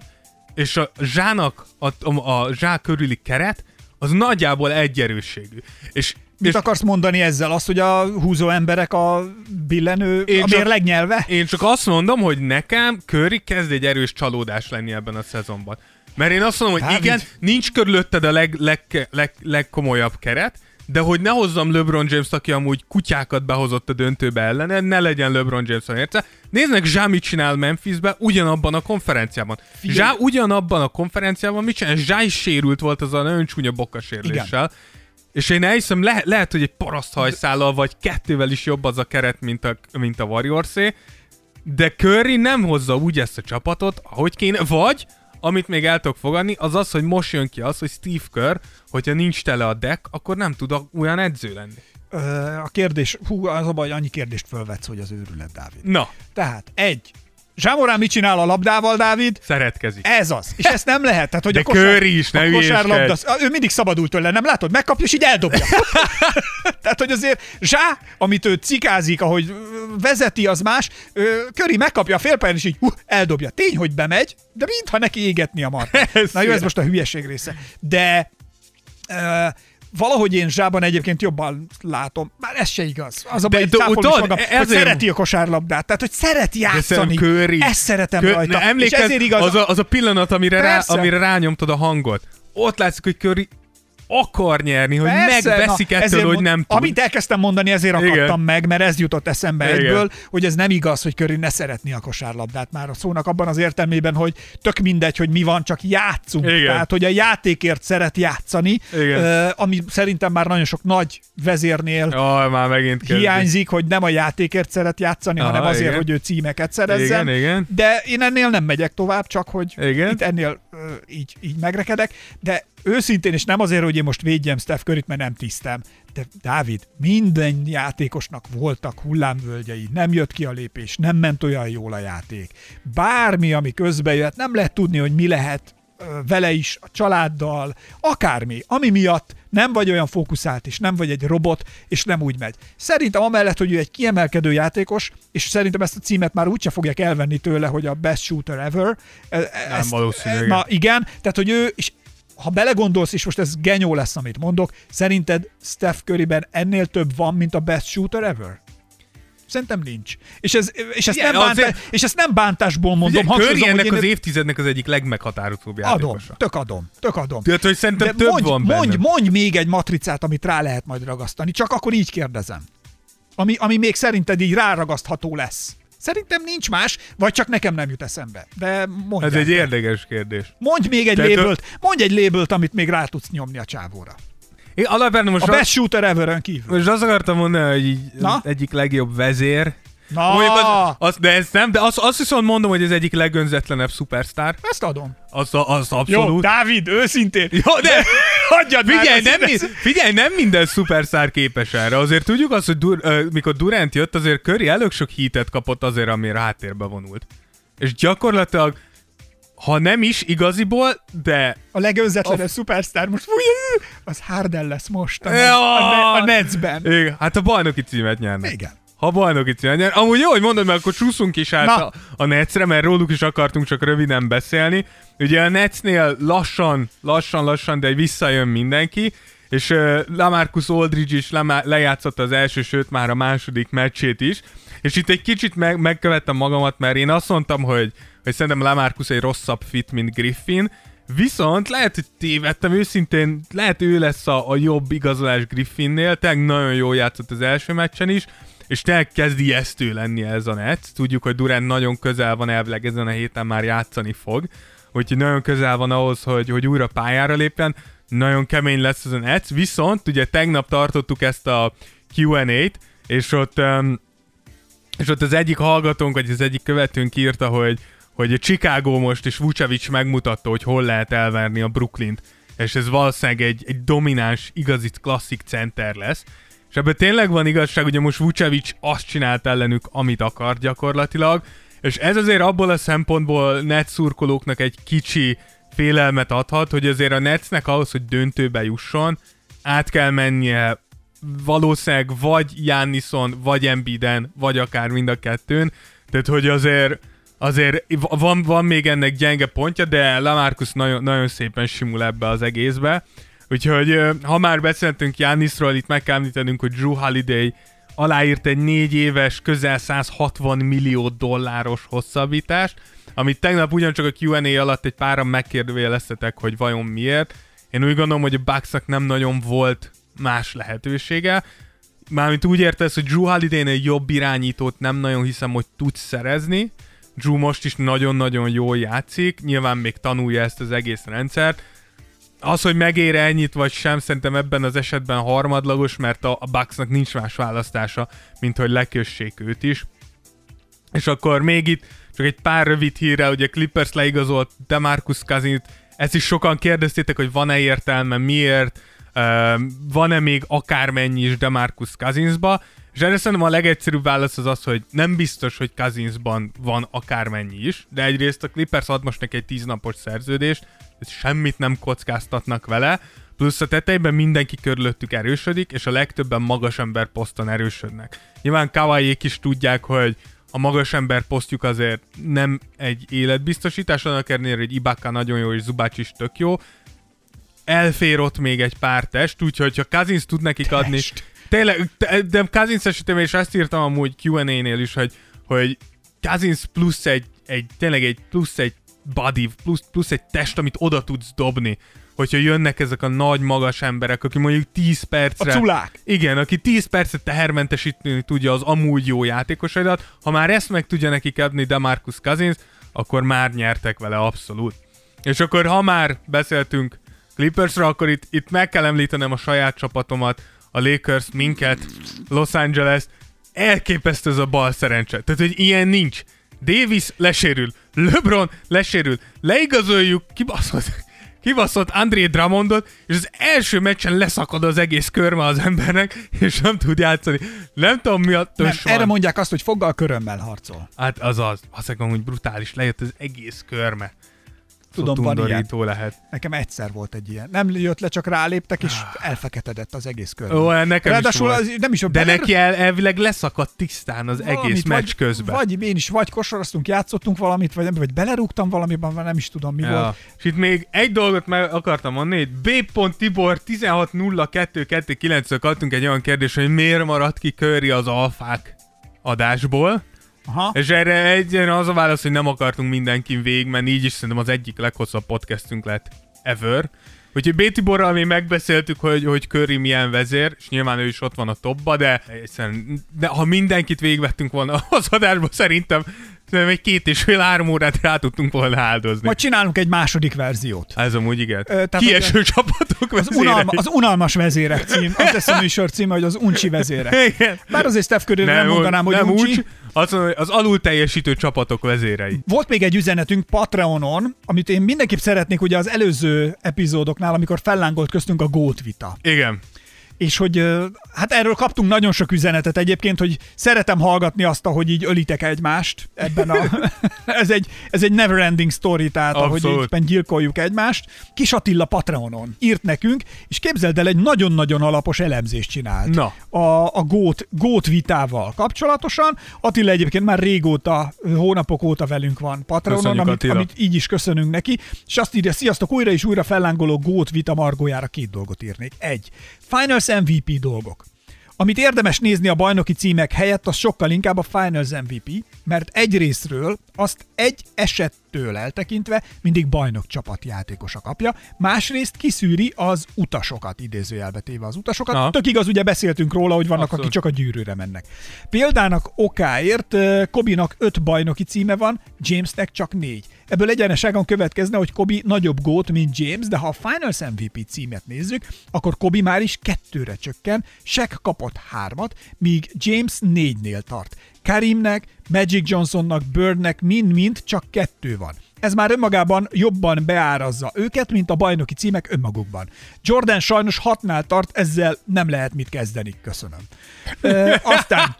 és a Zsának, a, a, a Zsá körüli keret, az nagyjából egy erősségű. És, Mit és akarsz mondani ezzel? Azt, hogy a húzó emberek a billenő, Én a mérleg nyelve? Én csak azt mondom, hogy nekem Curry kezd egy erős csalódás lenni ebben a szezonban. Mert én azt mondom, hogy Dávid. igen, nincs körülötted a leg, leg, leg, legkomolyabb keret, de hogy ne hozzam LeBron James, aki amúgy kutyákat behozott a döntőbe ellene, ne legyen LeBron James érte. Nézd meg, Zsá mit csinál Memphisbe ugyanabban a konferenciában. Zsá ugyanabban a konferenciában mit csinál? Zsá is sérült volt az a nagyon csúnya bokkasérüléssel. És én elhiszem, le- lehet, hogy egy paraszthajszállal vagy kettővel is jobb az a keret, mint a, mint a Warriors-é, de Curry nem hozza úgy ezt a csapatot, ahogy kéne, vagy amit még el tudok fogadni, az az, hogy most jön ki az, hogy Steve Kerr, hogyha nincs tele a deck, akkor nem tud olyan edző lenni. Ö, A kérdés, hú, az a baj, annyi kérdést fölvetsz, hogy az őrület, Dávid. Na, Tehát, egy. Zsámorán mit csinál a labdával, Dávid? szeretkezik. Ez az. És ezt nem lehet. Tehát, hogy De a kosár, Curry is, ne a kosárlabda, ő mindig szabadult tőle, nem látod? Megkapja, és így eldobja. Tehát, hogy azért Zsá, amit ő cikázik, ahogy vezeti, az más, Curry megkapja a félpályán, és így uh, eldobja. Tény, hogy bemegy, de mintha neki égetni a. Ez Na jó, ez most a hülyeség része. De ö, valahogy én Zsában egyébként jobban látom. Már ez se igaz. Az a De baj, is tudod, magam, hogy ezért- szereti a kosárlabdát. Tehát, hogy szereti De játszani. Curry. Ezt szeretem Kö- rajta. Ne, emlékezz, és ezért igaz, az, a, az a pillanat, amire, rá, amire rányomtad a hangot. Ott látszik, hogy Curry akar nyerni, hogy Persze, megveszik na, ettől, hogy nem tud. Amit elkezdtem mondani, ezért Igen. akadtam meg, mert ez jutott eszembe Igen. egyből, hogy ez nem igaz, hogy Curry ne szeretni a kosárlabdát már a szónak abban az értelmében, hogy tök mindegy, hogy mi van, csak játszunk. Igen. Tehát, hogy a játékért szeret játszani, Igen. ami szerintem már nagyon sok nagy vezérnél Jaj, már megint kezdik. hiányzik, hogy nem a játékért szeret játszani, Aha, hanem azért, igen. hogy ő címeket szerezzen. Igen, igen. De én ennél nem megyek tovább, csak hogy Igen. itt ennél így, így megrekedek. De őszintén, és nem azért, hogy én most védjem Steph Curryt, mert nem tisztem, de Dávid, minden játékosnak voltak hullámvölgyei, nem jött ki a lépés, nem ment olyan jól a játék. Bármi, ami közbe jött, nem lehet tudni, hogy mi lehet vele is, a családdal, akármi, ami miatt nem vagy olyan fókuszált, és nem vagy egy robot, és nem úgy megy. Szerintem amellett, hogy ő egy kiemelkedő játékos, és szerintem ezt a címet már úgyse fogják elvenni tőle, hogy a best shooter ever. E- e- Nem ezt- valószínű, igen. Na igen, tehát hogy ő, és ha belegondolsz, és most ez genyó lesz, amit mondok, szerinted Steph Curryben ennél több van, mint a best shooter ever? Szerintem nincs. És, ez, és, ezt, Igen, nem bántás, azért- és ezt nem bántásból mondom, Ugye, Curry ennek az évtizednek az egyik legmeghatározóbb adom, játékosa. tök adom, tök adom. Tehát, hogy szerintem De több mondj, van benne. mondj, mondj még egy matricát, amit rá lehet majd ragasztani, csak akkor így kérdezem. Ami, ami még szerinted így ráragasztható lesz. Szerintem nincs más, vagy csak nekem nem jut eszembe. De mondj. Ez egy érdekes kérdés. Mondj még egy Tehát, labelt, mondj egy labelt, amit még rá tudsz nyomni a csávóra. Én alapvetően most, A best shooter ever kívül. most azt akartam mondani, hogy így Na? egyik legjobb vezér. Na, Mondjuk az, az, de ez nem, de azt, azt viszont mondom, hogy az egyik legönzetlenebb szupersztár. ezt adom. Az, az Jó, abszolút. Dávid, őszintén. Jó, de Hagyjad már figyelj, ezt, nem, ez- mi- figyelj, nem minden szuperszár képes erre. Azért tudjuk azt, hogy dur, uh, mikor Durant jött, azért Curry elég sok hítet kapott azért, amire háttérbe vonult. És gyakorlatilag, ha nem is igaziból, de A legönzetlenebb szupersztár most, az Harden lesz most a, Ja. a, ne- a Netsben. igen, hát a bajnoki címet nyernek. Igen. Ha bajnoki címet nyer. Amúgy jó, hogy mondod, mert akkor csúszunk is át Na. a, a Netsre, mert róluk is akartunk csak röviden beszélni. Ugye a Netsnél lassan, lassan, lassan, de visszajön mindenki, és uh, Lamarcus Aldridge is lemá- lejátszotta az első, sőt már a második meccsét is, és itt egy kicsit meg- megkövettem magamat, mert én azt mondtam, hogy, hogy szerintem Lamarcus egy rosszabb fit, mint Griffin, Viszont lehet, hogy tévedtem, őszintén lehet ő lesz a, a jobb igazolás Griffinnél, tényleg nagyon jól játszott az első meccsen is, és tényleg kezd ijesztő lenni ez a net. Tudjuk, hogy Durant nagyon közel van elvileg ezen a héten már játszani fog, úgyhogy nagyon közel van ahhoz, hogy, hogy újra pályára lépjen. Nagyon kemény lesz ez a net, viszont ugye tegnap tartottuk ezt a Q&A-t, és ott és ott az egyik hallgatónk, vagy az egyik követőnk írta, hogy, hogy a Chicago most és Vucevic megmutatta, hogy hol lehet elverni a Brooklynt, és ez valószínűleg egy, egy domináns, igazi klasszik center lesz. És ebben tényleg van igazság, ugye most Vucevic azt csinált ellenük, amit akar gyakorlatilag. És ez azért abból a szempontból net szurkolóknak egy kicsi félelmet adhat, hogy azért a Netsnek ahhoz, hogy döntőbe jusson, át kell mennie valószínűleg vagy Jannison, vagy Embiden, vagy akár mind a kettőn. Tehát, hogy azért azért van, van még ennek gyenge pontja, de Lamarcus nagyon, nagyon szépen simul ebbe az egészbe. Úgyhogy ha már beszéltünk Jániszról, itt meg kell említenünk, hogy Drew Holiday aláírt egy négy éves, közel 160 millió dolláros hosszabbítást, amit tegnap ugyancsak a Q&A alatt egy páran megkérdőjeleztetek, hogy vajon miért. Én úgy gondolom, hogy a Bucksnak nem nagyon volt más lehetősége. Mármint úgy értesz, hogy Drew holiday jobb irányítót nem nagyon hiszem, hogy tudsz szerezni. Drew most is nagyon-nagyon jól játszik, nyilván még tanulja ezt az egész rendszert. Az, hogy megére ennyit vagy sem, szerintem ebben az esetben harmadlagos, mert a, a Bucksnak nincs más választása, mint hogy lekössék őt is. És akkor még itt csak egy pár rövid hírre, ugye Clippers leigazolt Demarcus Cousins, ezt is sokan kérdeztétek, hogy van-e értelme, miért, uh, van-e még akármennyi is Demarcus Cousinsba, és erre szerintem a legegyszerűbb válasz az az, hogy nem biztos, hogy Cousinsban van akármennyi is, de egyrészt a Clippers ad most neki egy tíznapos szerződést, és semmit nem kockáztatnak vele, plusz a tetejében mindenki körülöttük erősödik, és a legtöbben magas ember poszton erősödnek. Nyilván kawai is tudják, hogy a magas ember posztjuk azért nem egy életbiztosítás, annak ellenére, hogy Ibaka nagyon jó, és Zubács is tök jó. Elfér ott még egy pár test, úgyhogy ha Kazins tud nekik test. adni... Tényleg, de Kazins esetében is azt írtam amúgy Q&A-nél is, hogy, hogy Kazins plusz egy, egy, tényleg egy plusz egy body, plusz, plusz egy test, amit oda tudsz dobni hogyha jönnek ezek a nagy, magas emberek, aki mondjuk 10 percre... A culák. Igen, aki 10 percet tehermentesíteni tudja az amúgy jó játékosaidat, ha már ezt meg tudja nekik adni Demarcus Cousins, akkor már nyertek vele abszolút. És akkor ha már beszéltünk Clippersra, akkor itt, itt meg kell említenem a saját csapatomat, a Lakers, minket, Los Angeles, elképesztő ez a bal szerencse. Tehát, hogy ilyen nincs. Davis lesérül, LeBron lesérül, leigazoljuk, kibaszott, kibaszott André Drummondot, és az első meccsen leszakad az egész körme az embernek, és nem tud játszani. Nem tudom mi a tös nem, Erre mondják azt, hogy foggal körömmel harcol. Hát az az. Azt hogy brutális, lejött az egész körme. Tudom, van ilyen. lehet. Nekem egyszer volt egy ilyen. Nem jött le, csak ráléptek, és elfeketedett az egész kör. Ó, nekem Ráadásul is az, nem is a De beler... neki el, elvileg leszakadt tisztán az valamit, egész meccs vagy, közben. Vagy én is, vagy kosaraztunk, játszottunk valamit, vagy, vagy belerúgtam valamiben, vagy nem is tudom mi ja. volt. És itt még egy dolgot meg akartam mondani, B. Tibor 16.02.29-től kaptunk egy olyan kérdés, hogy miért maradt ki Curry az alfák adásból. Aha. És erre egyen az a válasz, hogy nem akartunk mindenkin végigmenni, így is szerintem az egyik leghosszabb podcastünk lett ever. Úgyhogy B. Tiborral mi megbeszéltük, hogy, hogy Curry milyen vezér, és nyilván ő is ott van a topba, de, de ha mindenkit végigvettünk volna az adásba, szerintem Szerintem egy két és fél három órát rá tudtunk volna áldozni. Majd csinálunk egy második verziót. Ez amúgy igen. Ö, tehát Kieső ugye, csapatok az, unalma, az unalmas vezérek cím. Az lesz a műsor címe, hogy az uncsi vezérek. Igen. Bár azért Steph Curry nem, nem mondanám, hogy nem uncsi. Úgy, az, az alul teljesítő csapatok vezérei. Volt még egy üzenetünk Patreonon, amit én mindenképp szeretnék ugye az előző epizódoknál, amikor fellángolt köztünk a Gót vita. Igen és hogy hát erről kaptunk nagyon sok üzenetet egyébként, hogy szeretem hallgatni azt, hogy így ölitek egymást ebben a... ez, egy, ez egy never ending story, tehát Abszolút. ahogy éppen gyilkoljuk egymást. Kis Attila Patreonon írt nekünk, és képzeld el, egy nagyon-nagyon alapos elemzést csinált. Na. A, a gót, gót vitával kapcsolatosan. Attila egyébként már régóta, hónapok óta velünk van Patreonon, amit, amit így is köszönünk neki, és azt írja, sziasztok, újra és újra fellángoló gót vita margójára két dolgot írnék. Egy. Finals MVP dolgok. Amit érdemes nézni a bajnoki címek helyett, az sokkal inkább a Finals MVP, mert egy részről azt egy esettől eltekintve mindig bajnok csapat játékosa kapja, másrészt kiszűri az utasokat, idézőjelbe téve az utasokat. Na. Tök igaz, ugye beszéltünk róla, hogy vannak, Abszolút. akik csak a gyűrűre mennek. Példának okáért Kobinak öt bajnoki címe van, Jamesnek csak négy. Ebből egyeneságon következne, hogy Kobi nagyobb gót, mint James, de ha a Finals MVP címet nézzük, akkor Kobi már is kettőre csökken, Shaq kapott hármat, míg James négynél tart. Karimnek, Magic Johnsonnak, Birdnek mind-mind csak kettő van. Ez már önmagában jobban beárazza őket, mint a bajnoki címek önmagukban. Jordan sajnos hatnál tart, ezzel nem lehet mit kezdeni. Köszönöm. Ö, aztán,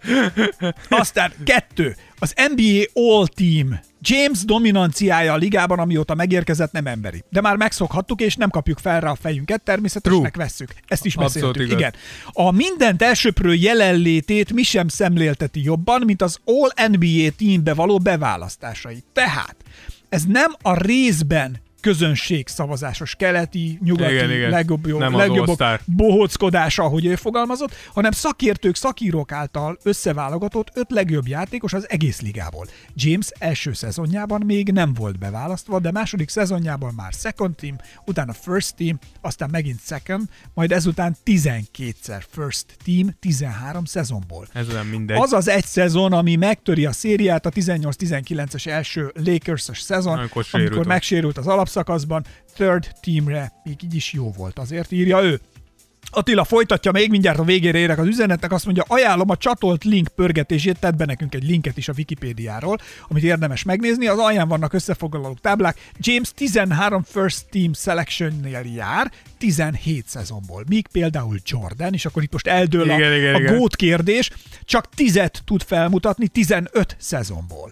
aztán kettő. Az NBA All Team. James dominanciája a ligában, amióta megérkezett, nem emberi. De már megszokhattuk, és nem kapjuk fel rá a fejünket, természetesnek vesszük. Ezt is beszéltük. igaz. Igen. A mindent elsöprő jelenlétét mi sem szemlélteti jobban, mint az All NBA teambe való beválasztásai. Tehát ez nem a részben közönség szavazásos keleti, nyugati, Igen, igen. legjobb, jó, Nem All-Star. bohóckodása, ahogy ő fogalmazott, hanem szakértők, szakírók által összeválogatott öt legjobb játékos az egész ligából. James első szezonjában még nem volt beválasztva, de második szezonjában már second team, utána first team, aztán megint second, majd ezután 12-szer first team 13 szezonból. Ez nem mindegy. Az az egy szezon, ami megtöri a szériát, a 18-19-es első Lakers-es szezon, Amikor amikor megsérült az alapszakaszban, third teamre még így is jó volt, azért írja ő. Attila folytatja, még mindjárt a végére érek az üzenetnek, azt mondja, ajánlom a csatolt link pörgetését, tett be nekünk egy linket is a Wikipédiáról, amit érdemes megnézni, az alján vannak összefoglalók táblák. James 13 first team selectionnél jár, 17 szezonból, míg például Jordan, és akkor itt most eldől Igen, a, igen, a igen. gót kérdés, csak 10 tud felmutatni 15 szezonból.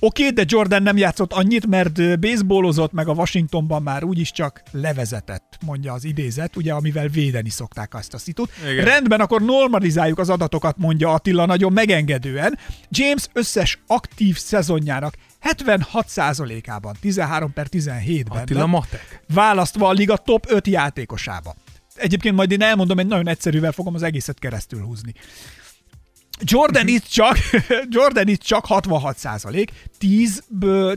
Oké, okay, de Jordan nem játszott annyit, mert baseballozott, meg a Washingtonban már úgyis csak levezetett, mondja az idézet, ugye, amivel védeni szokták azt a szitut. Igen. Rendben, akkor normalizáljuk az adatokat, mondja Attila nagyon megengedően. James összes aktív szezonjának 76%-ában, 13 per 17-ben Attila Matek. választva a liga top 5 játékosába. Egyébként majd én elmondom, egy nagyon egyszerűvel fogom az egészet keresztül húzni. Jordan itt csak, Jordan itt csak 66 százalék, 10,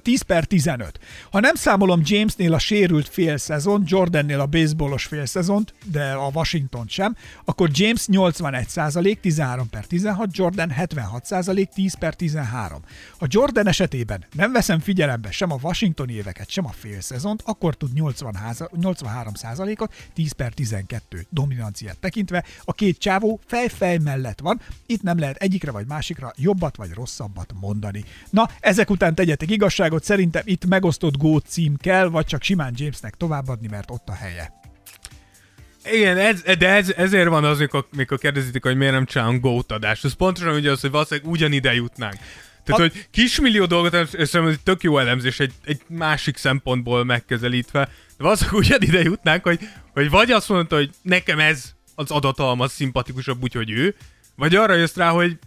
10 per 15. Ha nem számolom Jamesnél a sérült fél szezon, Jordannél a baseballos fél szezont, de a Washington sem, akkor James 81 százalék, 13 per 16, Jordan 76 százalék, 10 per 13. Ha Jordan esetében nem veszem figyelembe sem a Washingtoni éveket, sem a fél szezont, akkor tud 80 háza, 83 százalékot, 10 per 12 dominanciát tekintve. A két csávó fej-fej mellett van, itt nem lehet egyikre vagy másikra jobbat vagy rosszabbat mondani. Na, ezek után tegyetek igazságot, szerintem itt megosztott gót cím kell, vagy csak simán Jamesnek továbbadni, mert ott a helye. Igen, ez, de ez, ezért van az, mikor, mikor kérdezitek, hogy miért nem csinálunk GOAT adást. Ez pontosan ugye az, hogy valószínűleg ugyanide jutnánk. Tehát, A- hogy kismillió dolgot, és szerintem egy tök jó elemzés, egy, egy másik szempontból megközelítve, de valószínűleg ugyanide jutnánk, hogy, hogy vagy azt mondta, hogy nekem ez az adatalmaz szimpatikusabb, úgyhogy ő, vagy arra jössz rá, hogy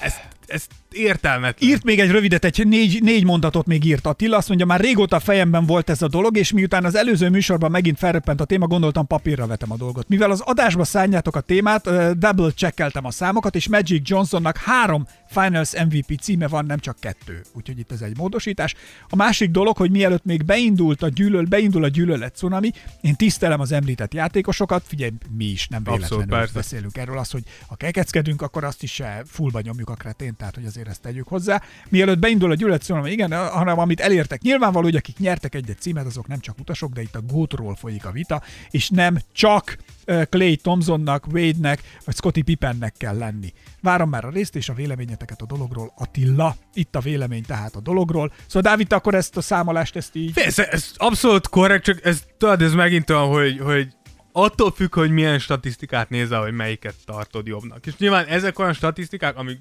ez, ez értelmetlen. Írt még egy rövidet, egy négy, négy mondatot még írt Attila, azt mondja, már régóta a fejemben volt ez a dolog, és miután az előző műsorban megint felröppent a téma, gondoltam papírra vetem a dolgot. Mivel az adásba szálljátok a témát, double checkeltem a számokat, és Magic Johnsonnak három Finals MVP címe van, nem csak kettő. Úgyhogy itt ez egy módosítás. A másik dolog, hogy mielőtt még beindult a gyűlöl, beindul a gyűlölet cunami, én tisztelem az említett játékosokat, figyelj, mi is nem Abszolút, véletlenül persze. beszélünk erről, az, hogy ha kekeckedünk, akkor azt is se fullba nyomjuk a kretén, tehát hogy azért ezt tegyük hozzá. Mielőtt beindul a gyűlölet cunami, igen, hanem amit elértek. Nyilvánvaló, hogy akik nyertek egy-egy címet, azok nem csak utasok, de itt a gótról folyik a vita, és nem csak Clay Thompsonnak, Wade-nek, vagy Scotty Pippennek kell lenni. Várom már a részt és a véleményeteket a dologról. Attila, itt a vélemény tehát a dologról. Szóval Dávid, akkor ezt a számolást, ezt így... Ez, ez abszolút korrekt, csak ez, tudod, ez megint olyan, hogy, hogy attól függ, hogy milyen statisztikát nézel, hogy melyiket tartod jobbnak. És nyilván ezek olyan statisztikák, amik,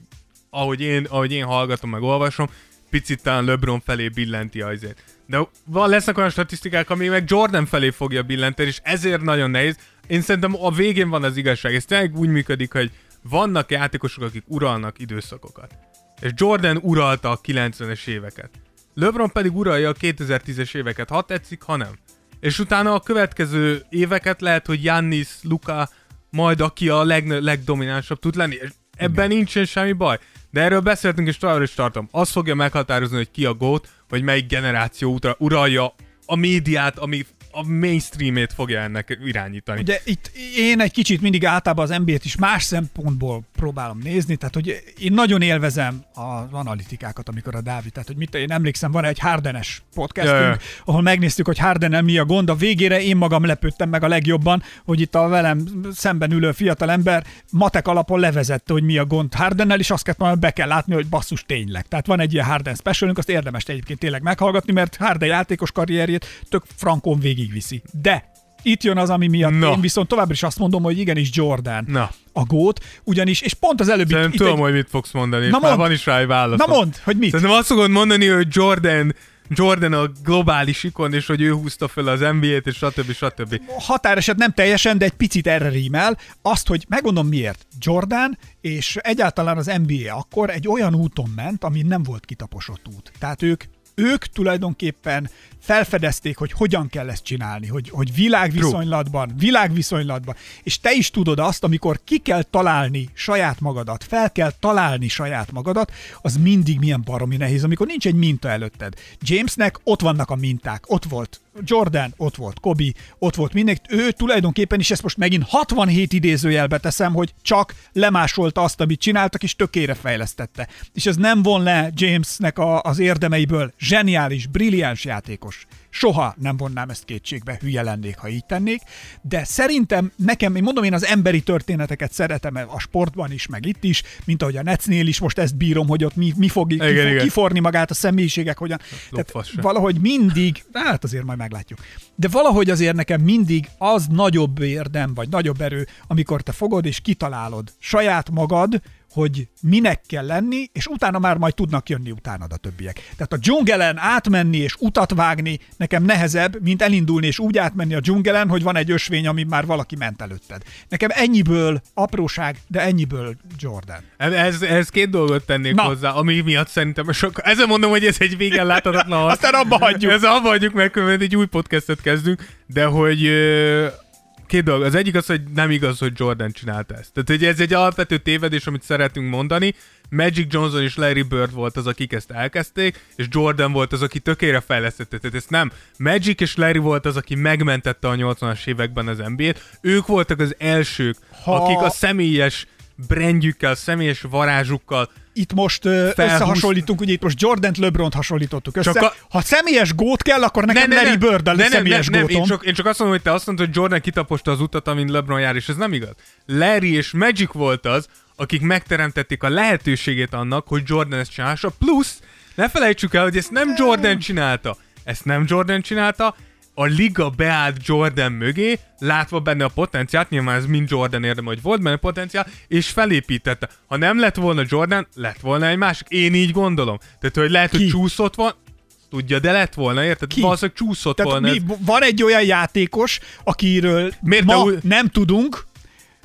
ahogy én, ahogy én hallgatom, meg olvasom, picit talán LeBron felé billenti azért. De van, lesznek olyan statisztikák, ami meg Jordan felé fogja billenteni, és ezért nagyon nehéz. Én szerintem a végén van az igazság. Ez tényleg úgy működik, hogy vannak játékosok, akik uralnak időszakokat. És Jordan uralta a 90-es éveket. LeBron pedig uralja a 2010-es éveket, ha tetszik, ha nem. És utána a következő éveket lehet, hogy Giannis, Luka, majd aki a leg, legdominánsabb tud lenni. Ebben nincsen semmi baj. De erről beszéltünk, és továbbra is tartom. Az fogja meghatározni, hogy ki a GOAT, vagy melyik generáció utra- uralja a médiát, ami, a mainstreamét fogja ennek irányítani. Ugye itt én egy kicsit mindig általában az NBA-t is más szempontból próbálom nézni, tehát hogy én nagyon élvezem az analitikákat, amikor a Dávid, tehát hogy mit, én emlékszem, van egy Hardenes podcastünk, ja. ahol megnéztük, hogy Hardennel mi a gond, a végére én magam lepődtem meg a legjobban, hogy itt a velem szemben ülő fiatal ember matek alapon levezette, hogy mi a gond Hardennel, és azt kellett be kell látni, hogy basszus tényleg. Tehát van egy ilyen Harden specialünk, azt érdemes egyébként tényleg meghallgatni, mert Harden játékos karrierjét tök frankon végigviszi. De itt jön az, ami miatt Na. én viszont továbbra is azt mondom, hogy igenis Jordan Na. a gót, ugyanis, és pont az előbbi... Szerintem itt tudom, egy- hogy mit fogsz mondani, Na már mondd. van is rá egy válasz. Na mondd, hogy mit? Szerintem azt fogod mondani, hogy Jordan Jordan a globális ikon, és hogy ő húzta fel az NBA-t, és stb. stb. határeset nem teljesen, de egy picit erre rímel. Azt, hogy megmondom miért. Jordan és egyáltalán az NBA akkor egy olyan úton ment, ami nem volt kitaposott út. Tehát ők ők tulajdonképpen felfedezték, hogy hogyan kell ezt csinálni, hogy, hogy világviszonylatban, világviszonylatban, és te is tudod azt, amikor ki kell találni saját magadat, fel kell találni saját magadat, az mindig milyen baromi nehéz, amikor nincs egy minta előtted. Jamesnek ott vannak a minták, ott volt Jordan, ott volt Kobe, ott volt mindenki. Ő tulajdonképpen is ezt most megint 67 idézőjelbe teszem, hogy csak lemásolta azt, amit csináltak, és tökére fejlesztette. És ez nem von le Jamesnek a, az érdemeiből. Zseniális, brilliáns játékos. Soha nem vonnám ezt kétségbe, hülye lennék, ha így tennék, de szerintem nekem, én mondom, én az emberi történeteket szeretem a sportban is, meg itt is, mint ahogy a Netsznél is most ezt bírom, hogy ott mi, mi fog, Igen, fog igen. kiforni magát a személyiségek, hogyan. Tehát Lopfasz se. valahogy mindig, hát azért majd meglátjuk, de valahogy azért nekem mindig az nagyobb érdem, vagy nagyobb erő, amikor te fogod és kitalálod saját magad, hogy minek kell lenni, és utána már majd tudnak jönni utánad a többiek. Tehát a dzsungelen átmenni és utat vágni nekem nehezebb, mint elindulni és úgy átmenni a dzsungelen, hogy van egy ösvény, ami már valaki ment előtted. Nekem ennyiből apróság, de ennyiből Jordan. Ez, ez két dolgot tennék Na. Hozzá, ami miatt szerintem sok... Ezzel mondom, hogy ez egy végen láthatatlan. Aztán abba hagyjuk. Ez abba hagyjuk, mert egy új podcastet kezdünk, de hogy két dolog. Az egyik az, hogy nem igaz, hogy Jordan csinálta ezt. Tehát hogy ez egy alapvető tévedés, amit szeretünk mondani. Magic Johnson és Larry Bird volt az, akik ezt elkezdték, és Jordan volt az, aki tökére fejlesztette. Tehát ezt nem. Magic és Larry volt az, aki megmentette a 80-as években az NBA-t. Ők voltak az elsők, Ha- akik a személyes brandjükkel, személyes varázsukkal itt most ö, összehasonlítunk, ugye itt most Jordan-t, LeBron-t hasonlítottuk össze. Csak a- Ha személyes gót kell, akkor nekem Larry Bird a ne, személyes nem, nem, gótom. én, csak, én csak azt mondom, hogy te azt mondod, hogy Jordan kitaposta az utat, amin LeBron jár, és ez nem igaz. Larry és Magic volt az, akik megteremtették a lehetőségét annak, hogy Jordan ezt csinálsa, plusz ne felejtsük el, hogy ezt nem Jordan csinálta. Ezt nem Jordan csinálta, a liga beállt Jordan mögé, látva benne a potenciált, nyilván ez mind Jordan érdeme, hogy volt benne potenciál, és felépítette. Ha nem lett volna Jordan, lett volna egy másik. Én így gondolom. Tehát, hogy lehet, Ki? hogy csúszott van, tudja, de lett volna, érted? Ki? Valószínűleg csúszott Tehát volna. mi, van egy olyan játékos, akiről Miért ma úgy- nem tudunk,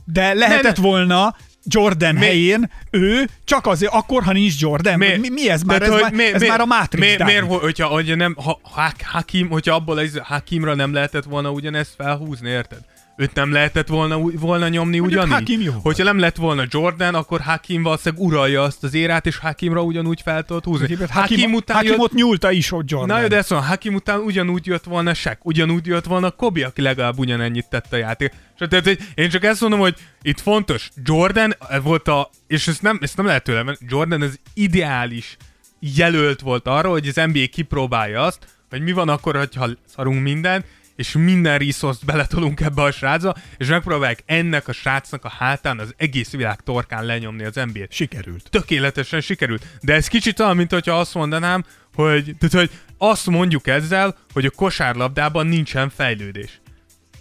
de lehetett ne. volna Jordan Mi- helyén ő, csak azért akkor, ha nincs Jordan. Mi, mi, mi ez már? Tehát, ez hogy már, ez már a Matrix. Dávid. miért, hogyha, hogyha nem, ha, ha, Hakim, hogyha abból az Hakimra nem lehetett volna ugyanezt felhúzni, érted? Őt nem lehetett volna, volna nyomni Mondjuk ugyanígy. Hakim jó volt. Hogyha nem lett volna Jordan, akkor Hakim valószínűleg uralja azt az érát, és Hakimra ugyanúgy fel tudott húzni. Hakim, Hakim, Hakim ott nyúlta is, hogy Jordan. Na jó, de ezt mondom, Hakim után ugyanúgy jött volna Shaq, ugyanúgy jött volna Kobe, aki legalább ugyanennyit tett a játék. És tehát, hogy én csak ezt mondom, hogy itt fontos, Jordan volt a, és ezt nem, ezt nem lehet tőlem, venni, Jordan az ideális jelölt volt arra, hogy az NBA kipróbálja azt, hogy mi van akkor, hogyha szarunk mindent, és minden resource beletolunk ebbe a srácba, és megpróbálják ennek a srácnak a hátán az egész világ torkán lenyomni az NBA-t Sikerült. tökéletesen sikerült. De ez kicsit olyan, mint hogyha azt mondanám, hogy, tehát, hogy azt mondjuk ezzel, hogy a kosárlabdában nincsen fejlődés.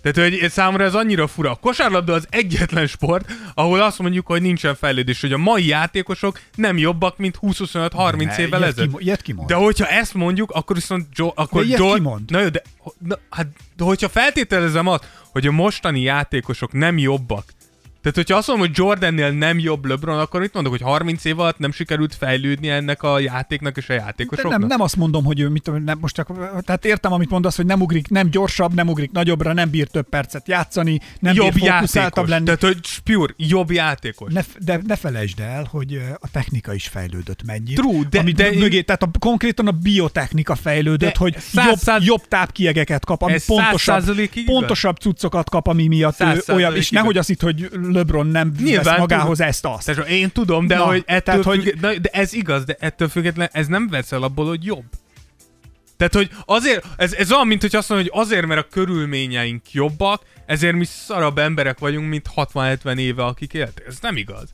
Tehát, hogy számomra ez annyira fura. A kosárlabda az egyetlen sport, ahol azt mondjuk, hogy nincsen fejlődés, hogy a mai játékosok nem jobbak, mint 20-25-30 Ne, évvel ezelőtt. ilyet kimond. De hogyha ezt mondjuk, akkor viszont jo- akkor De ilyet Joel- kimond. Na jó, de, na, hát, de hogyha feltételezem azt, hogy a mostani játékosok nem jobbak, Tehát, hogyha azt mondom, hogy Jordannél nem jobb LeBron, akkor mit mondok, hogy 30 év alatt nem sikerült fejlődni ennek a játéknak és a De játékosoknak? nem, nem azt mondom, hogy ő mit tudom, nem, most csak, tehát értem, amit mondasz, hogy nem ugrik, nem gyorsabb, nem ugrik nagyobbra, nem bír több percet játszani, nem jobb bír játékos. lenni. Tehát, hogy pure, jobb játékos. Ne, de ne felejtsd el, hogy a technika is fejlődött mennyit. True, de- amit de de én- mögé, tehát a, konkrétan a biotechnika fejlődött, De hogy száz- jobb, száz- jobb tápkiegeket kap, ami pontosabb, pontosabb cuccokat kap, ami miatt ő olyan, és nehogy azt itt, hogy LeBron nem Nyilván vesz magához tudom. ezt-azt. Tehát én tudom, de Na, hogy ettől tehát, hogy- na, de ez igaz, de ettől független ez nem vesz el abból, hogy jobb. Tehát, hogy azért, ez, ez olyan, mint hogy azt mondod, hogy azért, mert a körülményeink jobbak, ezért mi szarabb emberek vagyunk, mint 60-70 éve, akik éltek. Ez nem igaz.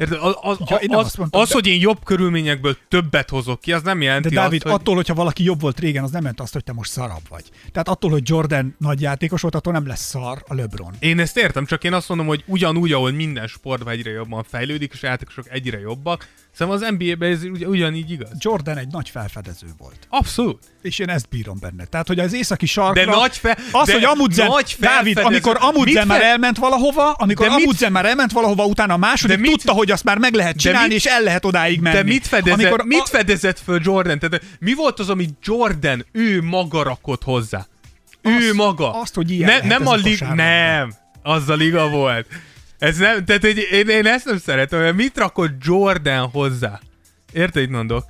Érted? Az, az, Ja, én az, mondtam, az de- hogy én jobb körülményekből többet hozok ki, az nem jelenti De Dávid, azt, hogy... attól, hogyha valaki jobb volt régen, az nem jelent azt, hogy te most szarabb vagy. Tehát attól, hogy Jordan nagy játékos volt, attól nem lesz szar a LeBron. Én ezt értem, csak én azt mondom, hogy ugyanúgy, ahol minden sportban egyre jobban fejlődik, és a játékosok egyre jobbak, szerintem az NBA-ben ez ugy- ugyanígy igaz. Jordan egy nagy felfedező volt. Abszolút. És én ezt bírom benne. Tehát, hogy az északi sarkra... De nagy fe- Az, de hogy Amundsen... nagy Dávid, amikor Amundsen Mit már elment valahova, amikor De mit- Amundsen már elment valahova, utána a második De mit- tudta, hogy azt már meg lehet csinálni, mit- és el lehet odáig menni. De mit fedezett, Amikor mit fedezett föl Jordan? Tehát mi volt az, amit Jordan, ő maga rakott hozzá? Ő Azt- maga. azt, hogy ilyen ne, Nem a a lig... Nem. Az a liga volt. Ez nem, tehát hogy én, én ezt nem szeretem, hogy mit rakott Jordan hozzá? Érted, mit mondok?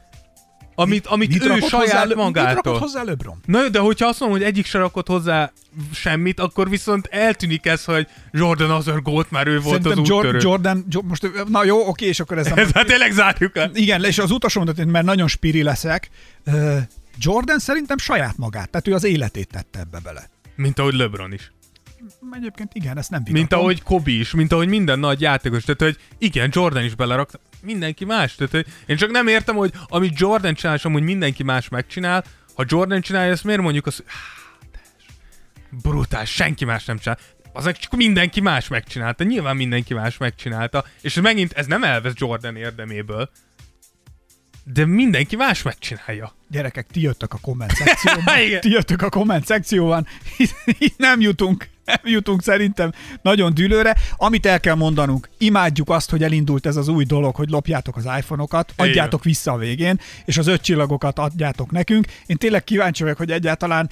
Amit, amit mit ő saját hozzá, Mit magától. rakott hozzá LeBron? Na jó, de hogyha azt mondom, hogy egyik se rakott hozzá semmit, akkor viszont eltűnik ez, hogy Jordan azért gólt, már ő volt Szerintem az úttörő. Jordan, Jo- most, na jó, oké, és akkor ez nem... Ez hát tényleg zárjuk le. Igen, és az utolsó mondat, mert nagyon spiri leszek, Jordan szerintem saját magát, tehát ő az életét tette ebbe bele. Mint ahogy LeBron is. Egyébként igen, ezt nem vitatom. Mint ahogy Kobe is, mint ahogy minden nagy játékos. Tehát, hogy igen, Jordan is belerakta, mindenki más. Tehát, hogy én csak nem értem, hogy amit Jordan csinál, és amúgy mindenki más megcsinál, ha Jordan csinálja, ezt miért mondjuk azt, hogy "Há, de brutális, senki más nem csinál. Azok csak mindenki más megcsinálta. Nyilván mindenki más megcsinálta. És ez megint ez nem elvesz Jordan érdeméből. De mindenki más megcsinálja. Gyerekek, ti jöttök a komment szekcióban. Ti jöttök a komment szekcióban. Itt nem jutunk, nem jutunk szerintem nagyon dűlőre. Amit el kell mondanunk, imádjuk azt, hogy elindult ez az új dolog, hogy lopjátok az iPhone-okat, adjátok vissza a végén, és az öt csillagokat adjátok nekünk. Én tényleg kíváncsi vagyok, hogy egyáltalán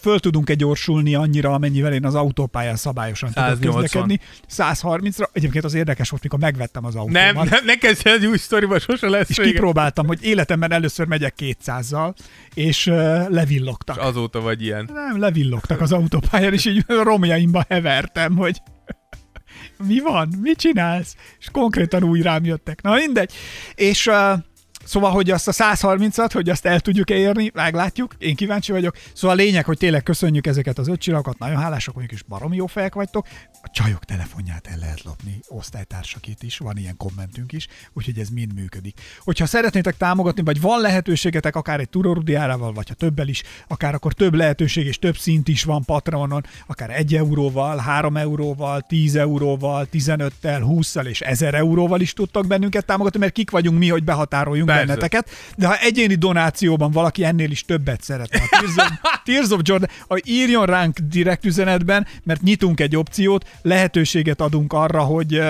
föl tudunk-e gyorsulni annyira, amennyivel én az autópályán szabályosan tudok 180. közlekedni. 130-ra. Egyébként az érdekes volt, mikor megvettem az autómat. Nem, nem, ne kezdj egy új sztoriba, sose lesz És vége. kipróbáltam, hogy életemben először megyek 200-zal, és uh, levillogtak. És azóta vagy ilyen. Nem, levillogtak az autópályán, és így romjaimba hevertem, hogy mi van, mit csinálsz? És konkrétan úgy rám jöttek. Na mindegy. És uh, Szóval, hogy azt a 130-at, hogy azt el tudjuk érni, meglátjuk, én kíváncsi vagyok. Szóval a lényeg, hogy tényleg köszönjük ezeket az öt csillagokat, nagyon hálásak vagyunk, és baromi jó fejek vagytok. A csajok telefonját el lehet lopni, osztálytársakét is, van ilyen kommentünk is, úgyhogy ez mind működik. Hogyha szeretnétek támogatni, vagy van lehetőségetek, akár egy turorudiárával, vagy ha többel is, akár akkor több lehetőség és több szint is van Patreonon, akár egy euróval, három euróval, 10 euróval, 15-tel, 20-szal és 1000 euróval is tudtak bennünket támogatni, mert kik vagyunk mi, hogy behatároljunk Persze. benneteket. De ha egyéni donációban valaki ennél is többet szeretne, a Tears of, Tears of Jordan, ha írjon ránk direkt üzenetben, mert nyitunk egy opciót, lehetőséget adunk arra, hogy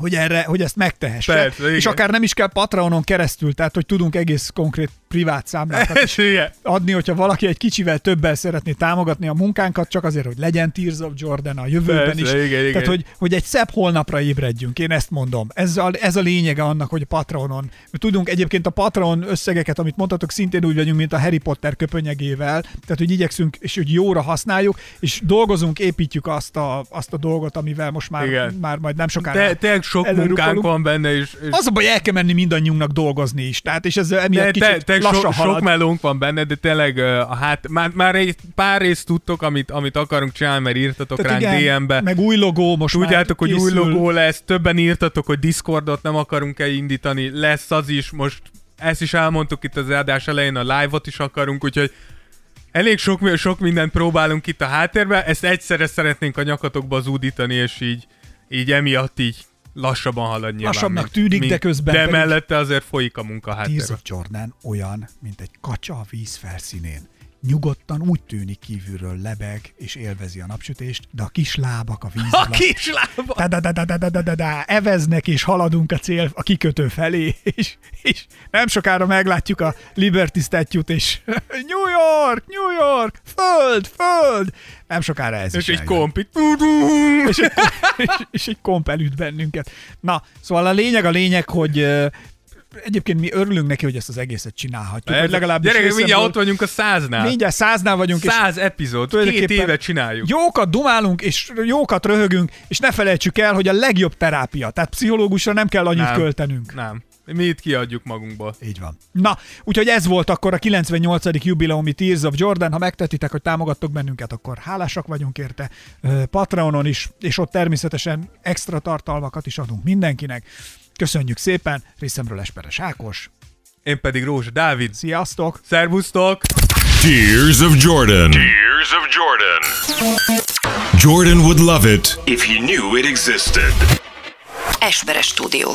hogy, erre, hogy ezt megtehesse. Persze, és akár nem is kell Patreonon keresztül, tehát hogy tudunk egész konkrét privát számlákat Ez adni, hogyha valaki egy kicsivel többel szeretné támogatni a munkánkat, csak azért, hogy legyen Tears of Jordan a jövőben Persze, is. igen, igen. Tehát, hogy, hogy egy szebb holnapra ébredjünk, én ezt mondom. Ez a, ez a lényege annak, hogy a Patronon. Mi tudunk egyébként a Patron összegeket, amit mondhatok, szintén úgy vagyunk, mint a Harry Potter köpönyegével, tehát hogy igyekszünk, és hogy jóra használjuk, és dolgozunk, építjük azt a, azt a dolgot, amivel most már, Igen. már majd nem sokára Te, tényleg sok munkánk előrukkolunk. van benne, és, és Az a baj, el kell menni mindannyiunknak dolgozni is. Tehát, és ez emiatt de, kicsit te, te lassan sok, halad. sok melónk van benne, de tényleg uh, a hát, már, már egy pár részt tudtok, amit, amit akarunk csinálni, mert írtatok Tehát ránk igen, DM-be. meg új logó most Tudjátok, hogy új logó lesz, többen írtatok, hogy Discordot nem akarunk elindítani, lesz az is, most ezt is elmondtuk itt az adás elején, a live-ot is akarunk, úgyhogy elég sok, sok mindent próbálunk itt a háttérben, ezt egyszerre szeretnénk a nyakatokba zúdítani, és így, így emiatt így lassabban halad nyilván. Lassabbnak mint- tűnik, mint- de közben De mellette azért folyik a munka Tears háttérben. of Jordan olyan, mint egy kacsa a víz felszínén nyugodtan úgy tűnik kívülről lebeg és élvezi a napsütést, de a kis lábak a víz alatt... A kis lábak! Da, da, da, da, da, da, da, da, eveznek és haladunk a cél a kikötő felé, és, és nem sokára meglátjuk a Liberty statue és New York, New York, föld, föld! Nem sokára ez és is egy komp, és, és, és egy komp elüt bennünket. Na, szóval a lényeg a lényeg, hogy egyébként mi örülünk neki, hogy ezt az egészet csinálhatjuk. Hogy legalábbis Gyerekek, mindjárt ott vagyunk a száznál. mindjárt száznál vagyunk, és Száz epizód, két éve csináljuk. Jókat dumálunk, és jókat röhögünk, és ne felejtsük el, hogy a legjobb terápia. Tehát pszichológusra nem kell annyit Nem. költenünk. Nem. Mi itt kiadjuk magunkból. Így van. Na, úgyhogy ez volt akkor a 98. jubileumi Tears of Jordan. Ha megtetitek, hogy támogattok bennünket, akkor hálásak vagyunk érte. Patreonon is, és ott természetesen extra tartalmakat is adunk mindenkinek. Köszönjük szépen, részemről Esperes Ákos. Én pedig Rózsa Dávid. Sziasztok! Szervusztok! Tears of Jordan. Tears of Jordan. Jordan would love it if he knew it existed. Esperes stúdió.